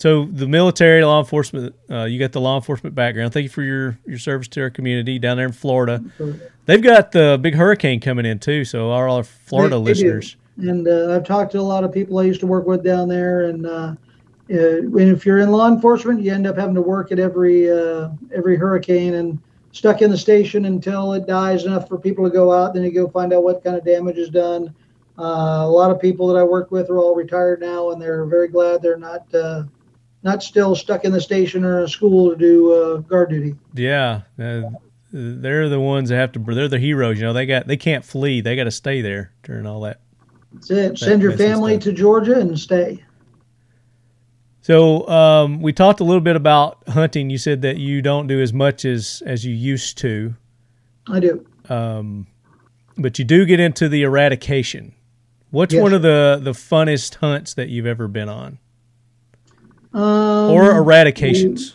so the military law enforcement. Uh, you got the law enforcement background. Thank you for your your service to our community down there in Florida. They've got the big hurricane coming in too, so all our Florida They- they listeners. and uh, I've talked to a lot of people I used to work with down there. And, uh, uh, and if you're in law enforcement, you end up having to work at every uh, every hurricane and stuck in the station until it dies enough for people to go out. Then you go find out what kind of damage is done. Uh, a lot of people that I work with are all retired now, and they're very glad they're not uh, not still stuck in the station or a school to do uh, guard duty. Yeah, uh, they're the ones that have to. They're the heroes. You know, they got they can't flee. They got to stay there during all that. That's it. Send your family stuff. to Georgia and stay. So um, we talked a little bit about hunting. You said that you don't do as much as as you used to, I do. um, but you do get into the eradication. What's Yes. one of the the funnest hunts that you've ever been on, Um, or eradications?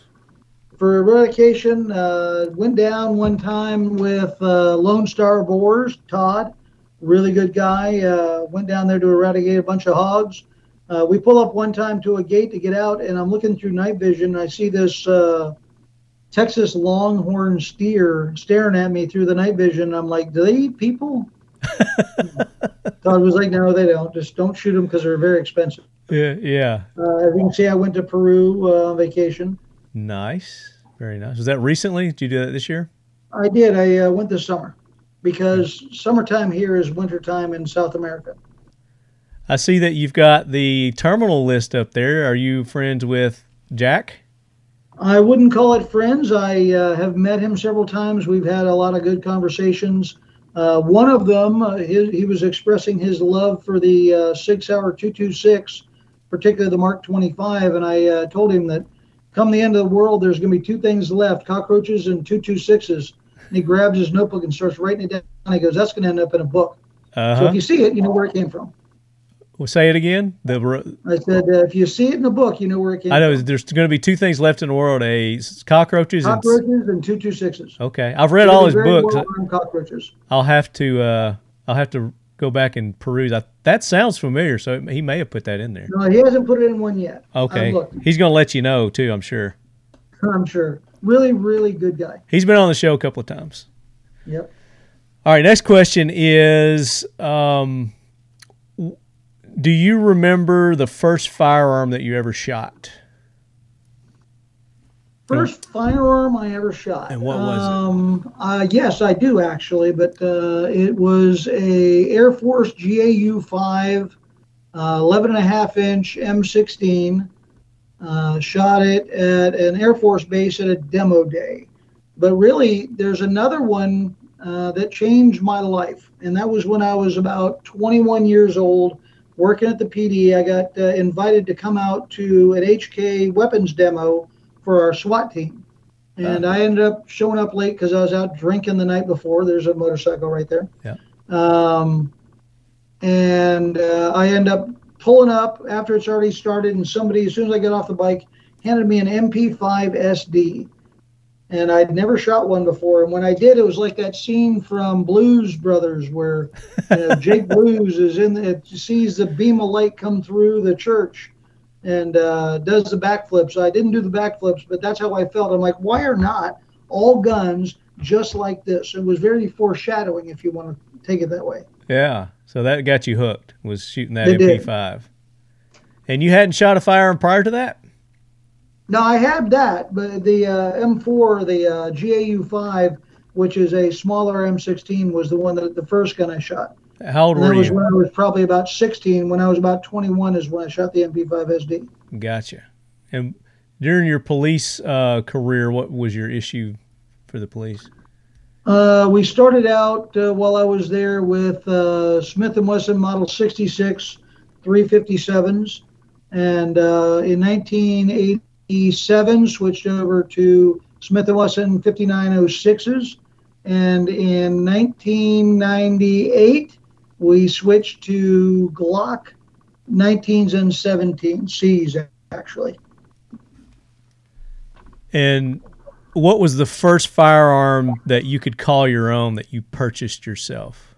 for eradication. Uh, went down one time with uh, Lone Star Boars, Todd, really good guy. Uh, went down there to eradicate a bunch of hogs. Uh, we pull up one time to a gate to get out, and I'm looking through night vision. I see this uh, Texas longhorn steer staring at me through the night vision. I'm like, do they eat people? Todd was like, no, they don't. Just don't shoot them because they're very expensive. Yeah, yeah. Uh, as you can see, I went to Peru uh, on vacation. Nice, very nice. Was that recently? Did you do that this year? I did. I uh, went this summer because summertime here is wintertime in South America. I see that you've got the terminal list up there. Are you friends with Jack? I wouldn't call it friends. I uh, have met him several times. We've had a lot of good conversations. Uh, one of them, uh, his, he was expressing his love for the uh, Sig Sauer 226, particularly the Mark 25, and I uh, told him that come the end of the world, there's going to be two things left: cockroaches and 226s. And he grabs his notebook and starts writing it down. And he goes, "That's going to end up in a book." Uh So if you see it, you know where it came from. Well, say it again. The ro- I said, uh, if you see it in the book, you know where it came I know from. there's going to be two things left in the world: a cockroaches and. Cockroaches and 226s. Okay, I've read all his books. well-armed cockroaches. I'll have to. Uh, I'll have to go back and peruse. I, that sounds familiar, so he may have put that in there. No, he hasn't put it in one yet. Okay, he's going to let you know too. I'm sure. I'm sure. Really, really good guy. He's been on the show a couple of times. Yep. All right, next question is um, Do you remember the first firearm that you ever shot? First firearm I ever shot. And what was it? um, Uh, yes, I do actually, but uh, it was a Air Force GAU 5, uh, 11 and a half inch M16. Uh, shot it at an Air Force base at a demo day. But really, there's another one uh, that changed my life, and that was when I was about 21 years old, working at the PD. I got uh, invited to come out to an HK weapons demo for our SWAT team. And I ended up showing up late because I was out drinking the night before. There's a motorcycle right there. Yeah. Um, and uh, I end up pulling up after it's already started, and somebody, as soon as I get off the bike, handed me an MP5 SD. And I'd never shot one before. And when I did, it was like that scene from Blues Brothers where you know, Jake Blues is in the, sees the beam of light come through the church and uh, does the backflips. I didn't do the backflips, but that's how I felt. I'm like, why are not all guns just like this? It was very foreshadowing, if you want to take it that way. Yeah, so that got you hooked. Was shooting that It did. MP5, and you hadn't shot a firearm prior to that. No, I had that, but the uh, M4, the uh, GAU5, which is a smaller M16, was the one that the first gun I shot. How old And that were was you? when I was probably about 16. When I was about 21 is when I shot the MP5 SD. Gotcha. And during your police uh, career, what was your issue for the police? Uh, we started out uh, while I was there with uh, Smith & Wesson Model 66 357s, and uh, in 1987 switched over to Smith & Wesson 5906s, and in 1998 we switched to Glock 19s and 17Cs actually. And what was the first firearm that you could call your own that you purchased yourself?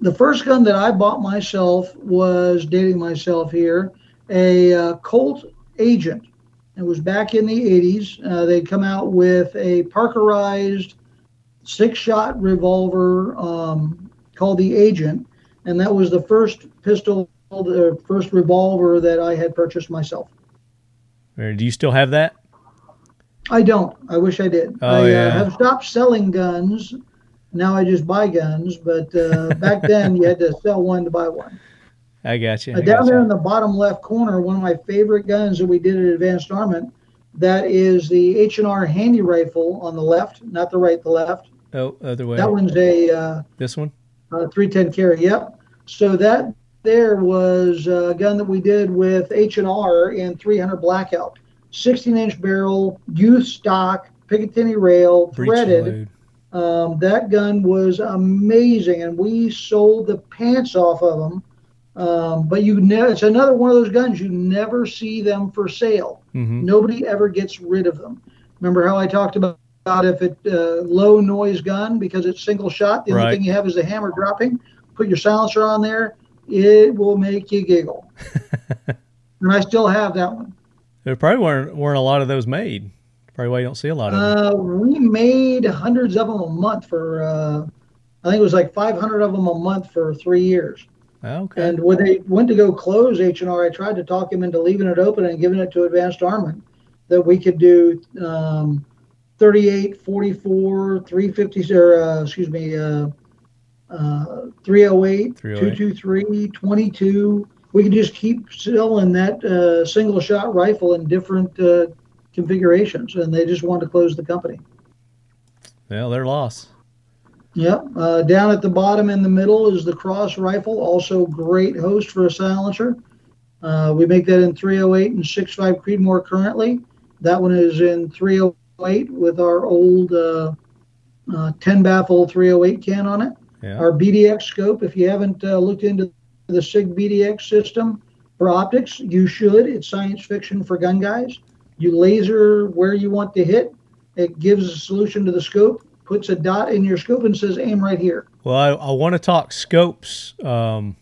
the first gun that I bought myself was dating myself here, a uh, Colt Agent. It was back in the 80s. Uh, they'd come out with a Parkerized six shot revolver um, called the Agent, and that was the first pistol, the first revolver that I had purchased myself. Do you still have that? I don't. I wish I did. Oh, I yeah. uh, have stopped selling guns. Now I just buy guns, but uh, back then you had to sell one to buy one. I got you. Uh, down there in the bottom left corner, one of my favorite guns that we did at Advanced Armament, that is the H&R Handi-Rifle on the left, not the right, the left. Oh, other way. That one's a uh, This one. Uh, 310 carry. Yep. So that there was a gun that we did with H&R in 300 Blackout, 16-inch barrel, youth stock, Picatinny rail, Breech threaded. Um, that gun was amazing, and we sold the pants off of them. Um, but you it's another one of those guns you never see them for sale. Mhm. Nobody ever gets rid of them. Remember how I talked about, about if it uh, low noise gun because it's single shot. The Right. only thing you have is the hammer dropping. Put your silencer on there, it will make you giggle. and I still have that one. There probably weren't weren't a lot of those made. Probably why you don't see a lot of them. Uh, we made hundreds of them a month for, uh, I think it was like 500 of them a month for three years. Okay. And when they went to go close H and R, I tried to talk him into leaving it open and giving it to Advanced Armament that we could do um, 38, 44, 350, or uh, excuse me, uh, uh, 308, 308. 223, 22. We can just keep selling that uh, single shot rifle in different uh, configurations, and they just want to close the company. Well, they're lost. Yep. Uh, down at the bottom in the middle is the cross rifle, also great host for a silencer. Uh, we make that in 308 and 65 Creedmoor currently. That one is in 308 with our old uh, uh, 10 baffle 308 can on it. Yeah. Our BDX scope, if you haven't uh, looked into the SIG BDX system for optics, you should. It's science fiction for gun guys. You laser where you want to hit, it gives a solution to the scope, puts a dot in your scope, and says aim right here. Well, I, I want to talk scopes um,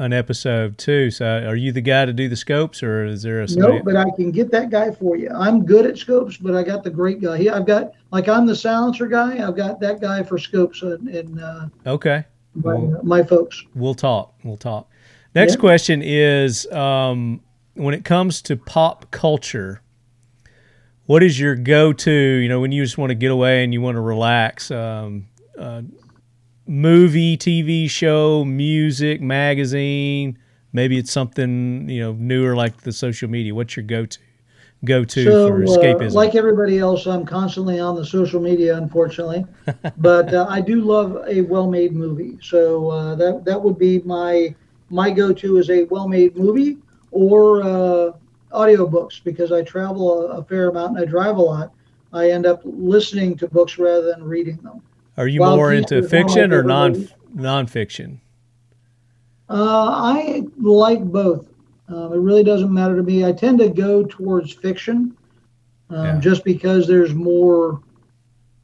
an episode too. So, are you the guy to do the scopes, or is there a? No, but I can get that guy for you. I'm good at scopes, but I got the great guy. He, I've got like I'm the silencer guy. I've got that guy for scopes and, and uh, okay, my, my folks. we'll talk. We'll talk. Next Yeah. question is um, when it comes to pop culture, what is your go-to? You know, when you just want to get away and you want to relax. Um, uh, movie, TV show, music, magazine. Maybe it's something you know newer like the social media. What's your go-to? Go-to So, for uh, escapism. like everybody else, I'm constantly on the social media, unfortunately. but uh, I do love a well-made movie. So uh, that that would be my my go-to is a well-made movie or uh, audiobooks because I travel a, a fair amount and I drive a lot. I end up listening to books rather than reading them. Are you Wild more into is one of my fiction or non nonfiction? Uh, I like both. Um, it really doesn't matter to me. I tend to go towards fiction um, Yeah. just because there's more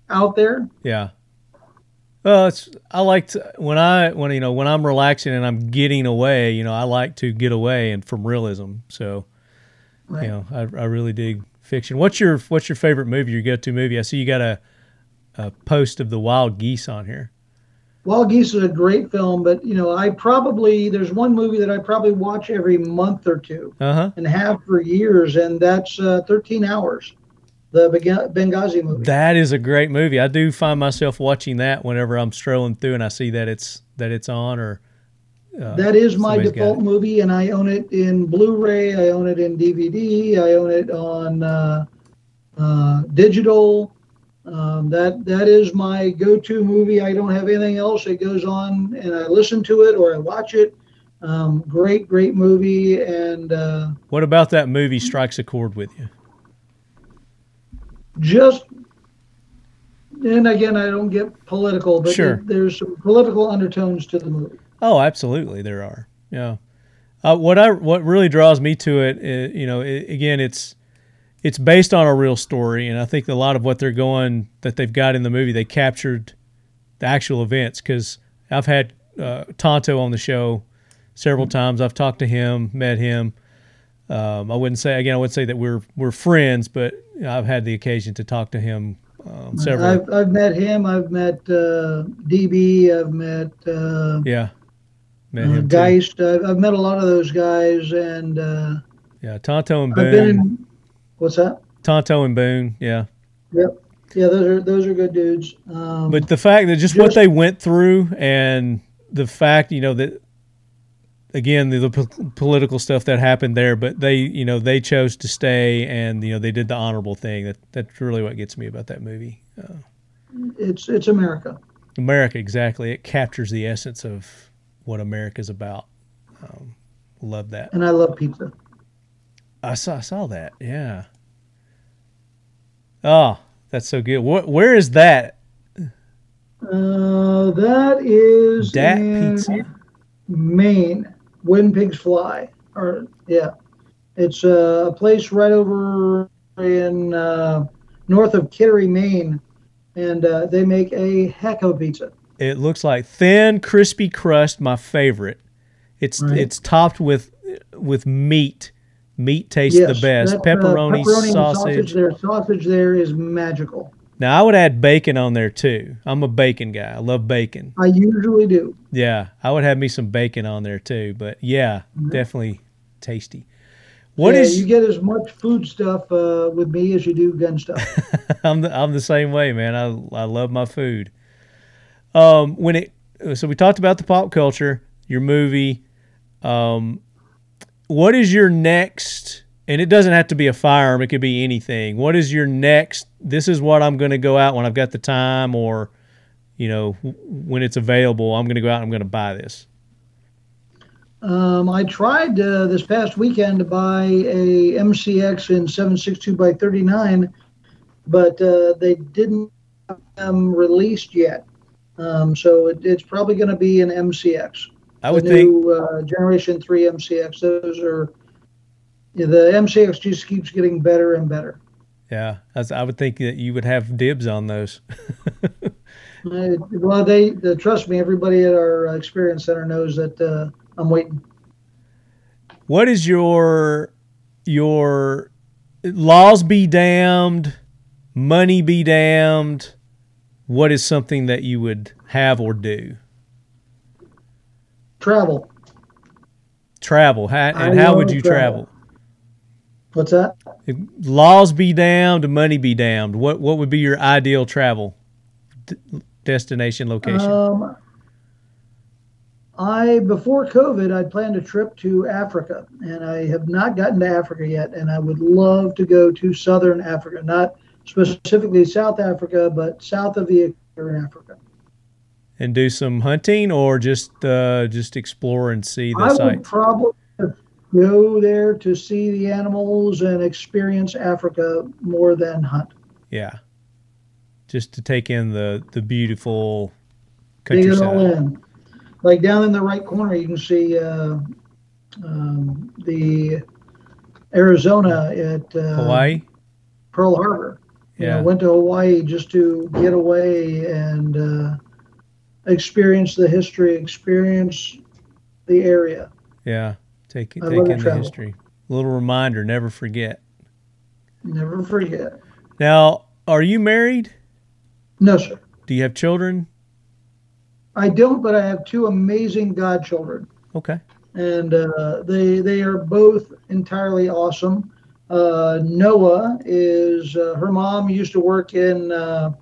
out there. Yeah. Well, it's I like to when I when you know when I'm relaxing and I'm getting away. You know, I like to get away and from realism. So, Right. you know, I, I really dig fiction. What's your What's your favorite movie? Your go to movie? I see you got a a post of the wild geese on here. Wild Geese is a great film, but you know, I probably there's one movie that I probably watch every month or two Uh huh. and have for years, and that's uh, 13 Hours, the Beng- Benghazi movie. That is a great movie. I do find myself watching that whenever I'm strolling through and I see that it's that it's on or. Uh, that is my default movie, and I own it in Blu-ray. I own it in DVD. I own it on uh, uh, digital. Um, that that is my go-to movie. I don't have anything else. It goes on, and I listen to it or I watch it. Um, great, great movie, and uh, What about that movie strikes a chord with you? just. And again, I don't get political, but Sure. there's some political undertones to the movie. Oh, absolutely, there are. Yeah. Uh, what I what really draws me to it, you know, i again, it's it's based on a real story, and I think a lot of what they're going that they've got in the movie, they captured the actual events. Because I've had uh, Tonto on the show several times. I've talked to him, met him. Um, I wouldn't say again, I wouldn't say that we're we're friends, but I've had the occasion to talk to him um, several. I've, I've met him. I've met uh, DB. I've met uh, yeah, met uh. Geist. I've, I've met a lot of those guys, and uh, Yeah, Tonto and I've been in. What's that? Tonto and Boone. Yeah. Yep. Yeah, those are those are good dudes. Um, But the fact that just, what they went through and the fact, you know, that again, the, the po- political stuff that happened there, but they, you know, they chose to stay and, you know, they did the honorable thing. That That's really what gets me about that movie. Uh, it's it's America. America, exactly. It captures the essence of what America's about. Um, love that. and I love pizza. I saw, I saw that. Yeah. Oh, that's so good. What, where is that? Uh, that is Dat Pizza. Maine. When pigs fly, or yeah, it's a place right over in uh, north of Kittery, Maine, and uh, they make a heck of a pizza. It looks like thin, crispy crust. My favorite. It's Right. it's topped with with meat. Meat tastes Yes, the best. that, uh, Pepperoni, pepperoni and sausage. Their sausage there is magical. Now I would add bacon on there too. I'm a bacon guy. I love bacon. I usually do. Yeah, I would have me some bacon on there too. But yeah, definitely tasty. What yeah, is? you get as much food stuff uh, with me as you do gun stuff. I'm the, I'm the same way, man. I I love my food. Um, when it so we talked about the pop culture, your movie. Um, what is your next? And it doesn't have to be a firearm; it could be anything. What is your next? This is what I'm going to go out when I've got the time, or you know, when it's available. I'm going to go out. and I'm going to buy this. Um, I tried uh, this past weekend to buy a MCX in 762 by 39, but uh, they didn't have them released yet. Um, so it, it's probably going to be an MCX. I would the think. new uh, Generation 3 MCX. Those are the MCX just keeps getting better and better. Yeah, as I would think that you would have dibs on those. Uh, well, they, the, trust me, everybody at our uh, experience center knows that uh, I'm waiting. what is your your laws be damned, money be damned? What is something that you would have or do? Travel. Travel, how, and I how would you travel? travel. What's that? If laws be damned, money be damned. What what would be your ideal travel d- destination location? Um, I before COVID, I'd planned a trip to Africa, and I have not gotten to Africa yet. And I would love to go to Southern Africa, not specifically South Africa, but south of the equator in Africa. And do some hunting, or just uh, just explore and see the I would probably go there to see the animals and experience Africa more than hunt. Yeah, just to take in the the beautiful Take it all in. Like down in the right corner, you can see uh, um, the Arizona at uh, Hawaii. Pearl Harbor. You Yeah. know, went to Hawaii just to get away and uh, experience the history, experience the area. Yeah, take take in the travel. history. little reminder, never forget. Never forget. Now, are you married? No, sir. Do you have children? I don't, but I have two amazing godchildren. Okay. and uh, they they are both entirely awesome. Uh, Noah is uh, her mom used to work in uh,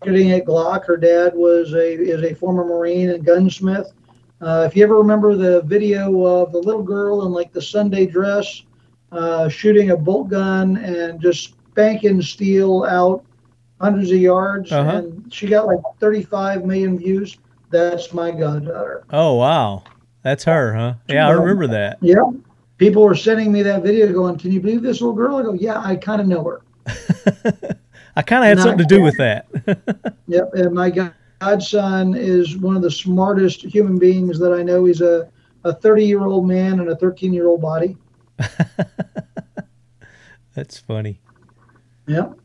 marketing at Glock. Her dad was a is a former Marine and gunsmith. Uh, if you ever remember the video of the little girl in like the Sunday dress uh, shooting a bolt gun and just spanking steel out hundreds of yards, Uh-huh. and she got like 35 million views. That's my goddaughter. Oh wow, that's her, huh? Yeah, I remember that. Yeah. People were sending me that video going, Can you believe this little girl? I go, Yeah, I kind of know her. I kind of had Not something to do with that. Yep. And my godson is one of the smartest human beings that I know. He's a, a 30 year old man and a 13 year old body. that's funny. Yep.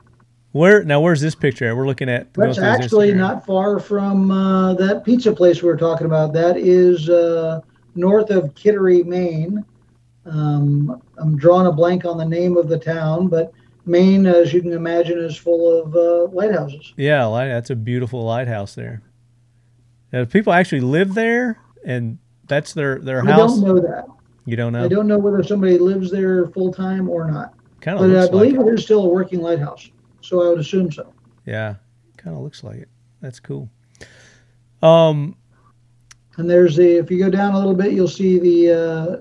Where now? Where's this picture at? We're looking at. That's actually Instagram. not far from uh, that pizza place we were talking about. That is uh, north of Kittery, Maine. Um, I'm drawing a blank on the name of the town, but Maine, as you can imagine, is full of uh, lighthouses. Yeah, light, that's a beautiful lighthouse there. Now, people actually live there, and that's their their I house. I don't know that. You don't know. I don't know whether somebody lives there full time or not, Kind of but I like believe it. it is still a working lighthouse. So I would assume so. Yeah, kind of looks like it. That's cool. Um, And there's the if you go down a little bit, you'll see the uh,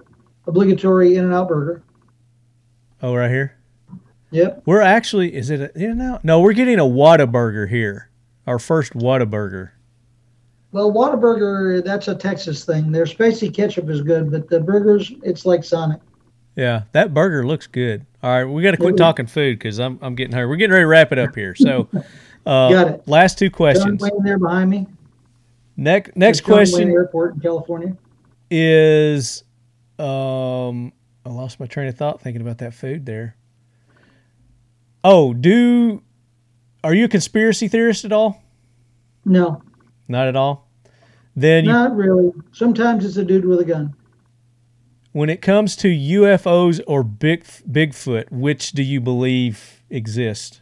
obligatory In and Out burger. oh, right here. Yep. We're actually is it a, and out? No, we're getting a Whataburger here. Our first Whataburger. Well, Whataburger, that's a Texas thing. Their spicy ketchup is good, but the burgers, it's like Sonic. Yeah, that burger looks good. All right, we got to quit talking food because I'm I'm getting hungry. We're getting ready to wrap it up here. So, uh, Got it. last two John questions. Wayne there behind me. Next next John Wayne question Airport in California. is um I lost my train of thought thinking about that food there. Oh, do are you a conspiracy theorist at all? No, Not at all. Then you, not really. Sometimes it's a dude with a gun. when it comes to UFOs or big Bigfoot, which do you believe exist?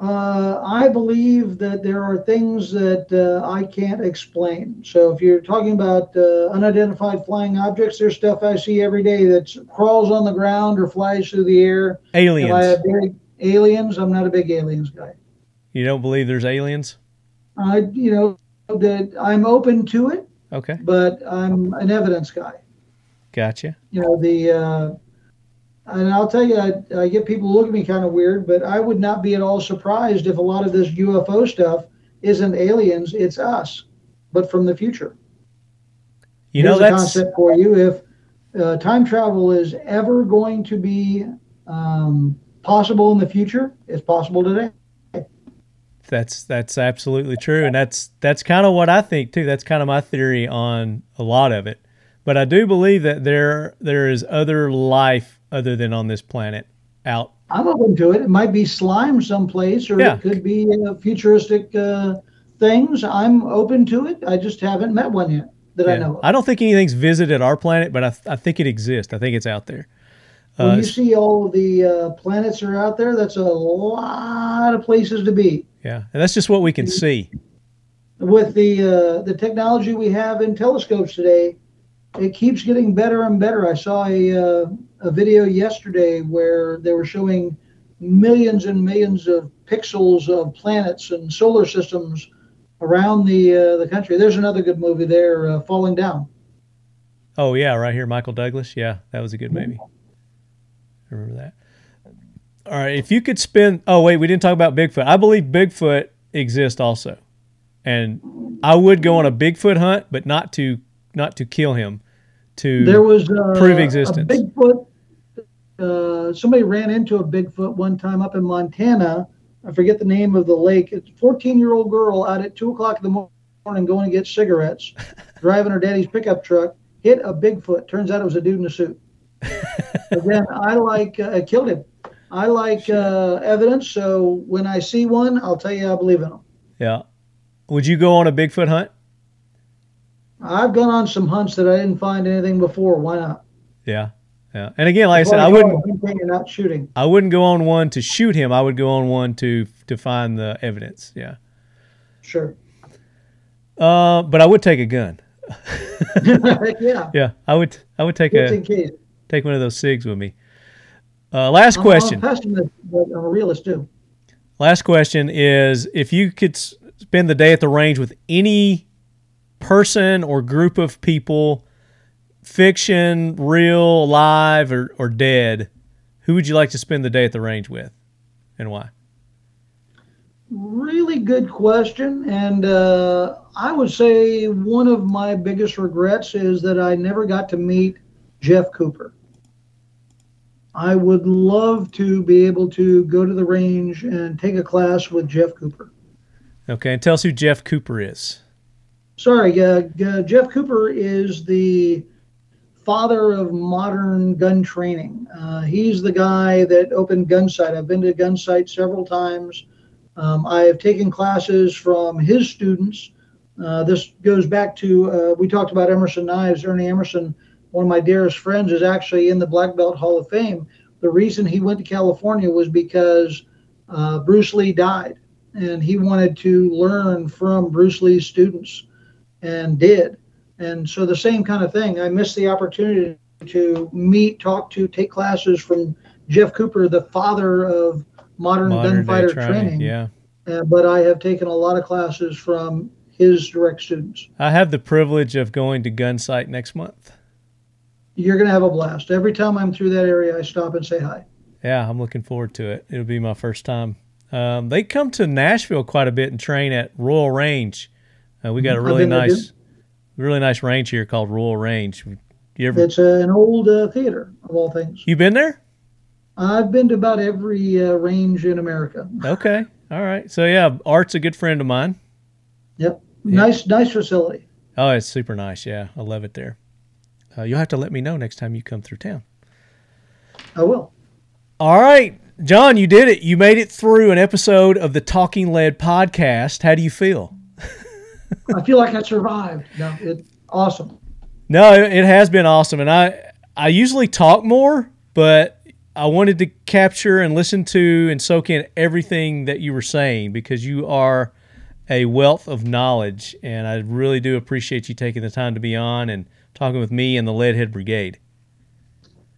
Uh, I believe that there are things that uh, I can't explain. So if you're talking about uh, unidentified flying objects, there's stuff I see every day that crawls on the ground or flies through the air. Aliens. If I have big aliens, I'm not a big aliens guy. You don't believe there's aliens? I, you know, that I'm open to it, Okay. but I'm an evidence guy. Gotcha. You know, the, uh, and I'll tell you, I, I get people look at me kind of weird, but I would not be at all surprised if a lot of this UFO stuff isn't aliens, it's us, but from the future. You know Here's a concept for you. If uh, time travel is ever going to be um, possible in the future, is possible today. that's that's absolutely true, and that's that's kind of what I think too. That's kind of my theory on a lot of it. But I do believe that there there is other life other than on this planet out. I'm open to it. It might be slime someplace, or Yeah. it could be uh, futuristic uh, things. I'm open to it. I just haven't met one yet that I know of. I don't think anything's visited our planet, but I, I think it exists. I think it's out there. When Uh, you see all of the uh, planets are out there, that's a lot of places to be. yeah, and that's just what we can see. With the uh, the technology we have in telescopes today, it keeps getting better and better. I saw a uh, a video yesterday where they were showing millions and millions of pixels of planets and solar systems around the uh, the country. There's another good movie there, uh, Falling Down. Oh yeah, right here, Michael Douglas. Yeah, that was a good movie. I remember that. All right, if you could spend. Oh wait, we didn't talk about Bigfoot. I believe Bigfoot exists also, and I would go on a Bigfoot hunt, but not to not to kill him. To There was uh, Prove existence. A Bigfoot. Uh, somebody ran into a Bigfoot one time up in Montana. I forget the name of the lake. It's a 14 year old girl out at two o'clock in the morning going to get cigarettes, driving her daddy's pickup truck, hit a Bigfoot. Turns out it was a dude in a suit. But then I like uh, killed him. I like uh, evidence, so when I see one, I'll tell you I believe in them. yeah. Would you go on a Bigfoot hunt? I've gone on some hunts that I didn't find anything before. Why not? Yeah, yeah. And again, like I said, I wouldn't. not shooting. I wouldn't go on one to shoot him. I would go on one to to find the evidence. Yeah. Sure. Uh, but I would take a gun. yeah. Yeah, I would. I would take Just a in case. Take one of those SIGs with me. Uh, last I'm- question. I'm a pessimist, but I'm a realist too. Last question is: If you could s- spend the day at the range with any person or group of people, fiction, real, live, or, or dead, who would you like to spend the day at the range with, and why? Really good question. And uh, I would say one of my biggest regrets is that I never got to meet Jeff Cooper. I would love to be able to go to the range and take a class with Jeff Cooper. Okay, and tell us who Jeff Cooper is. Sorry, uh, uh, Jeff Cooper is the father of modern gun training. Uh, he's the guy that opened Gunsite. I've been to Gunsite several times. Um, I have taken classes from his students. Uh, this goes back to, uh, we talked about Emerson Knives. Ernie Emerson, one of my dearest friends, is actually in the Black Belt Hall of Fame. The reason he went to California was because uh, Bruce Lee died, and he wanted to learn from Bruce Lee's students and did. And so the same kind of thing. I missed the opportunity to meet, talk to, take classes from Jeff Cooper, the father of modern, Modern gunfighter training. Yeah, Uh, but I have taken a lot of classes from his direct students. I have the privilege of going to Gunsite next month. You're going to have a blast. Every time I'm through that area, I stop and say hi. Yeah, I'm looking forward to it. It'll be my first time. Um, they come to Nashville quite a bit and train at Royal Range. Uh, we got a really nice, really nice range here called Royal Range. You ever It's uh, an old uh, theater, of all things. you been there? I've been to about every uh, range in America. Okay, all right. So yeah, Art's a good friend of mine. Yep. Nice, nice facility. Oh, it's super nice. Yeah, I love it there. Uh, you'll have to let me know next time you come through town. I will. All right, John, you did it. You made it through an episode of the Talking Lead podcast. How do you feel? I feel like I survived. No, it awesome. No, it it has been awesome, and I I usually talk more, but I wanted to capture and listen to and soak in everything that you were saying because you are a wealth of knowledge, and I really do appreciate you taking the time to be on and talking with me and the Leadhead Brigade.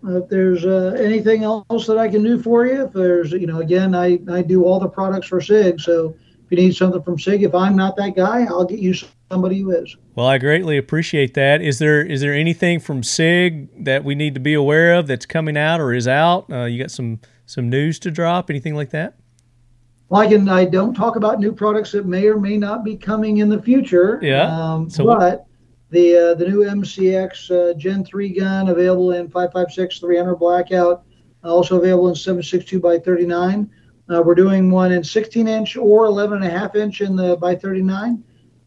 If there's uh, anything else that I can do for you, if there's, you know, again, I, I do all the products for SIG. So if you need something from SIG, if I'm not that guy, I'll get you somebody who is. Well, I greatly appreciate that. Is there is there anything from SIG that we need to be aware of that's coming out or is out? Uh, you got some some news to drop? Anything like that? Well, I can. I don't talk about new products that may or may not be coming in the future. Yeah. Um, so but the uh, the new MCX uh, Gen 3 gun available in 556 300 blackout, also available in 762 by 39. Uh, we're doing one in 16 inch or 11 and a half inch in the by 39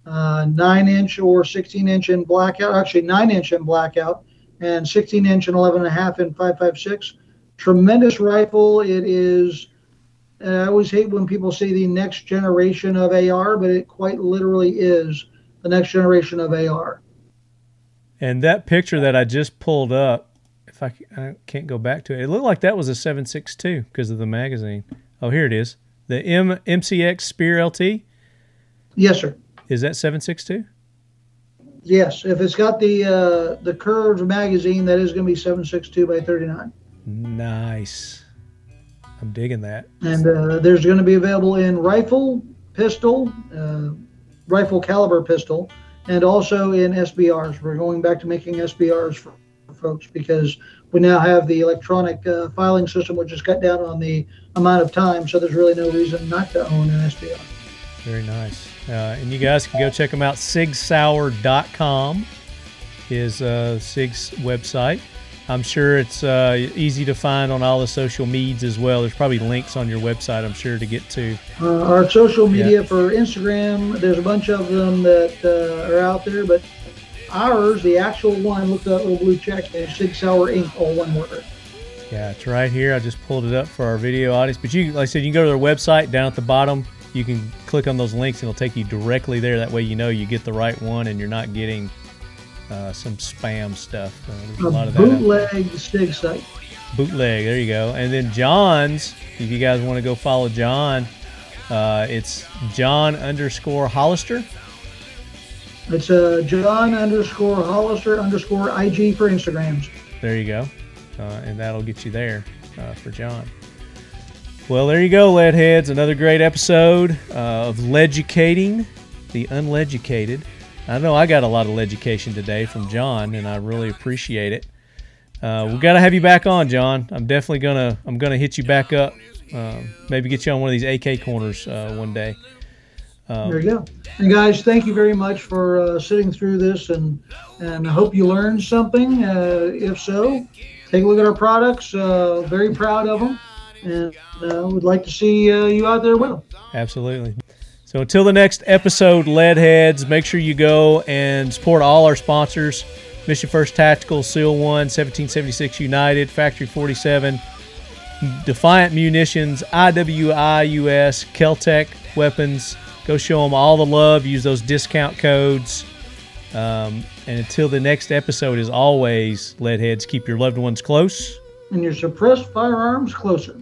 uh, 9 inch or 16 inch in blackout, actually 9 inch in blackout, and 16 inch and 11 and a half in 556. Tremendous rifle. It is, I always hate when people say the next generation of AR, but it quite literally is the next generation of AR. And that picture that I just pulled up, if I, I can't go back to it, it looked like that was a 762 because of the magazine. Oh, here it is. The M MCX Spear LT. Yes, sir. Is that 762? Yes, if it's got the uh, the curved magazine, that is going to be 762 by 39. Nice. I'm digging that. And uh, there's going to be available in rifle, pistol, uh, rifle caliber pistol, and also in SBRs. We're going back to making SBRs for, folks because we now have the electronic uh, filing system, which has cut down on the amount of time. So there's really no reason not to own an SBR. Very nice. Uh, and you guys can go check them out. SigSauer.com is uh, Sig's website. I'm sure it's uh, easy to find on all the social medias as well. There's probably links on your website, I'm sure, to get to. Uh, our social media yeah. for Instagram, there's a bunch of them that uh, are out there, but ours, the actual one, look at that little blue check, is Sig Sauer Inc., all one word. Yeah, it's right here. I just pulled it up for our video audience. But you, like I said, you can go to their website down at the bottom you can click on those links and it'll take you directly there. That way, you know you get the right one and you're not getting uh, some spam stuff. Uh, a, a lot of bootleg site. Bootleg. There you go. And then John's. If you guys want to go follow John, uh, it's John underscore Hollister. It's uh, John underscore Hollister underscore IG for Instagrams. There you go. Uh, and that'll get you there uh, for John. Well, there you go, leadheads. Another great episode uh, of Leaducating the Unleaducated. I know I got a lot of education today from John, and I really appreciate it. Uh, we got to have you back on, John. I'm definitely gonna I'm gonna hit you back up. Um, maybe get you on one of these AK corners uh, one day. Um, there you go. And guys, thank you very much for uh, sitting through this, and and I hope you learned something. Uh, if so, take a look at our products. Uh, very proud of them and uh, would like to see uh, you out there with them. Absolutely. So until the next episode, lead heads, make sure you go and support all our sponsors: Mission First Tactical, SEAL One, 1776 United, Factory 47, Defiant Munitions, IWI US, Keltec Weapons. Go show them all the love. Use those discount codes. Um, and until the next episode, as always, lead heads, keep your loved ones close and your suppressed firearms closer.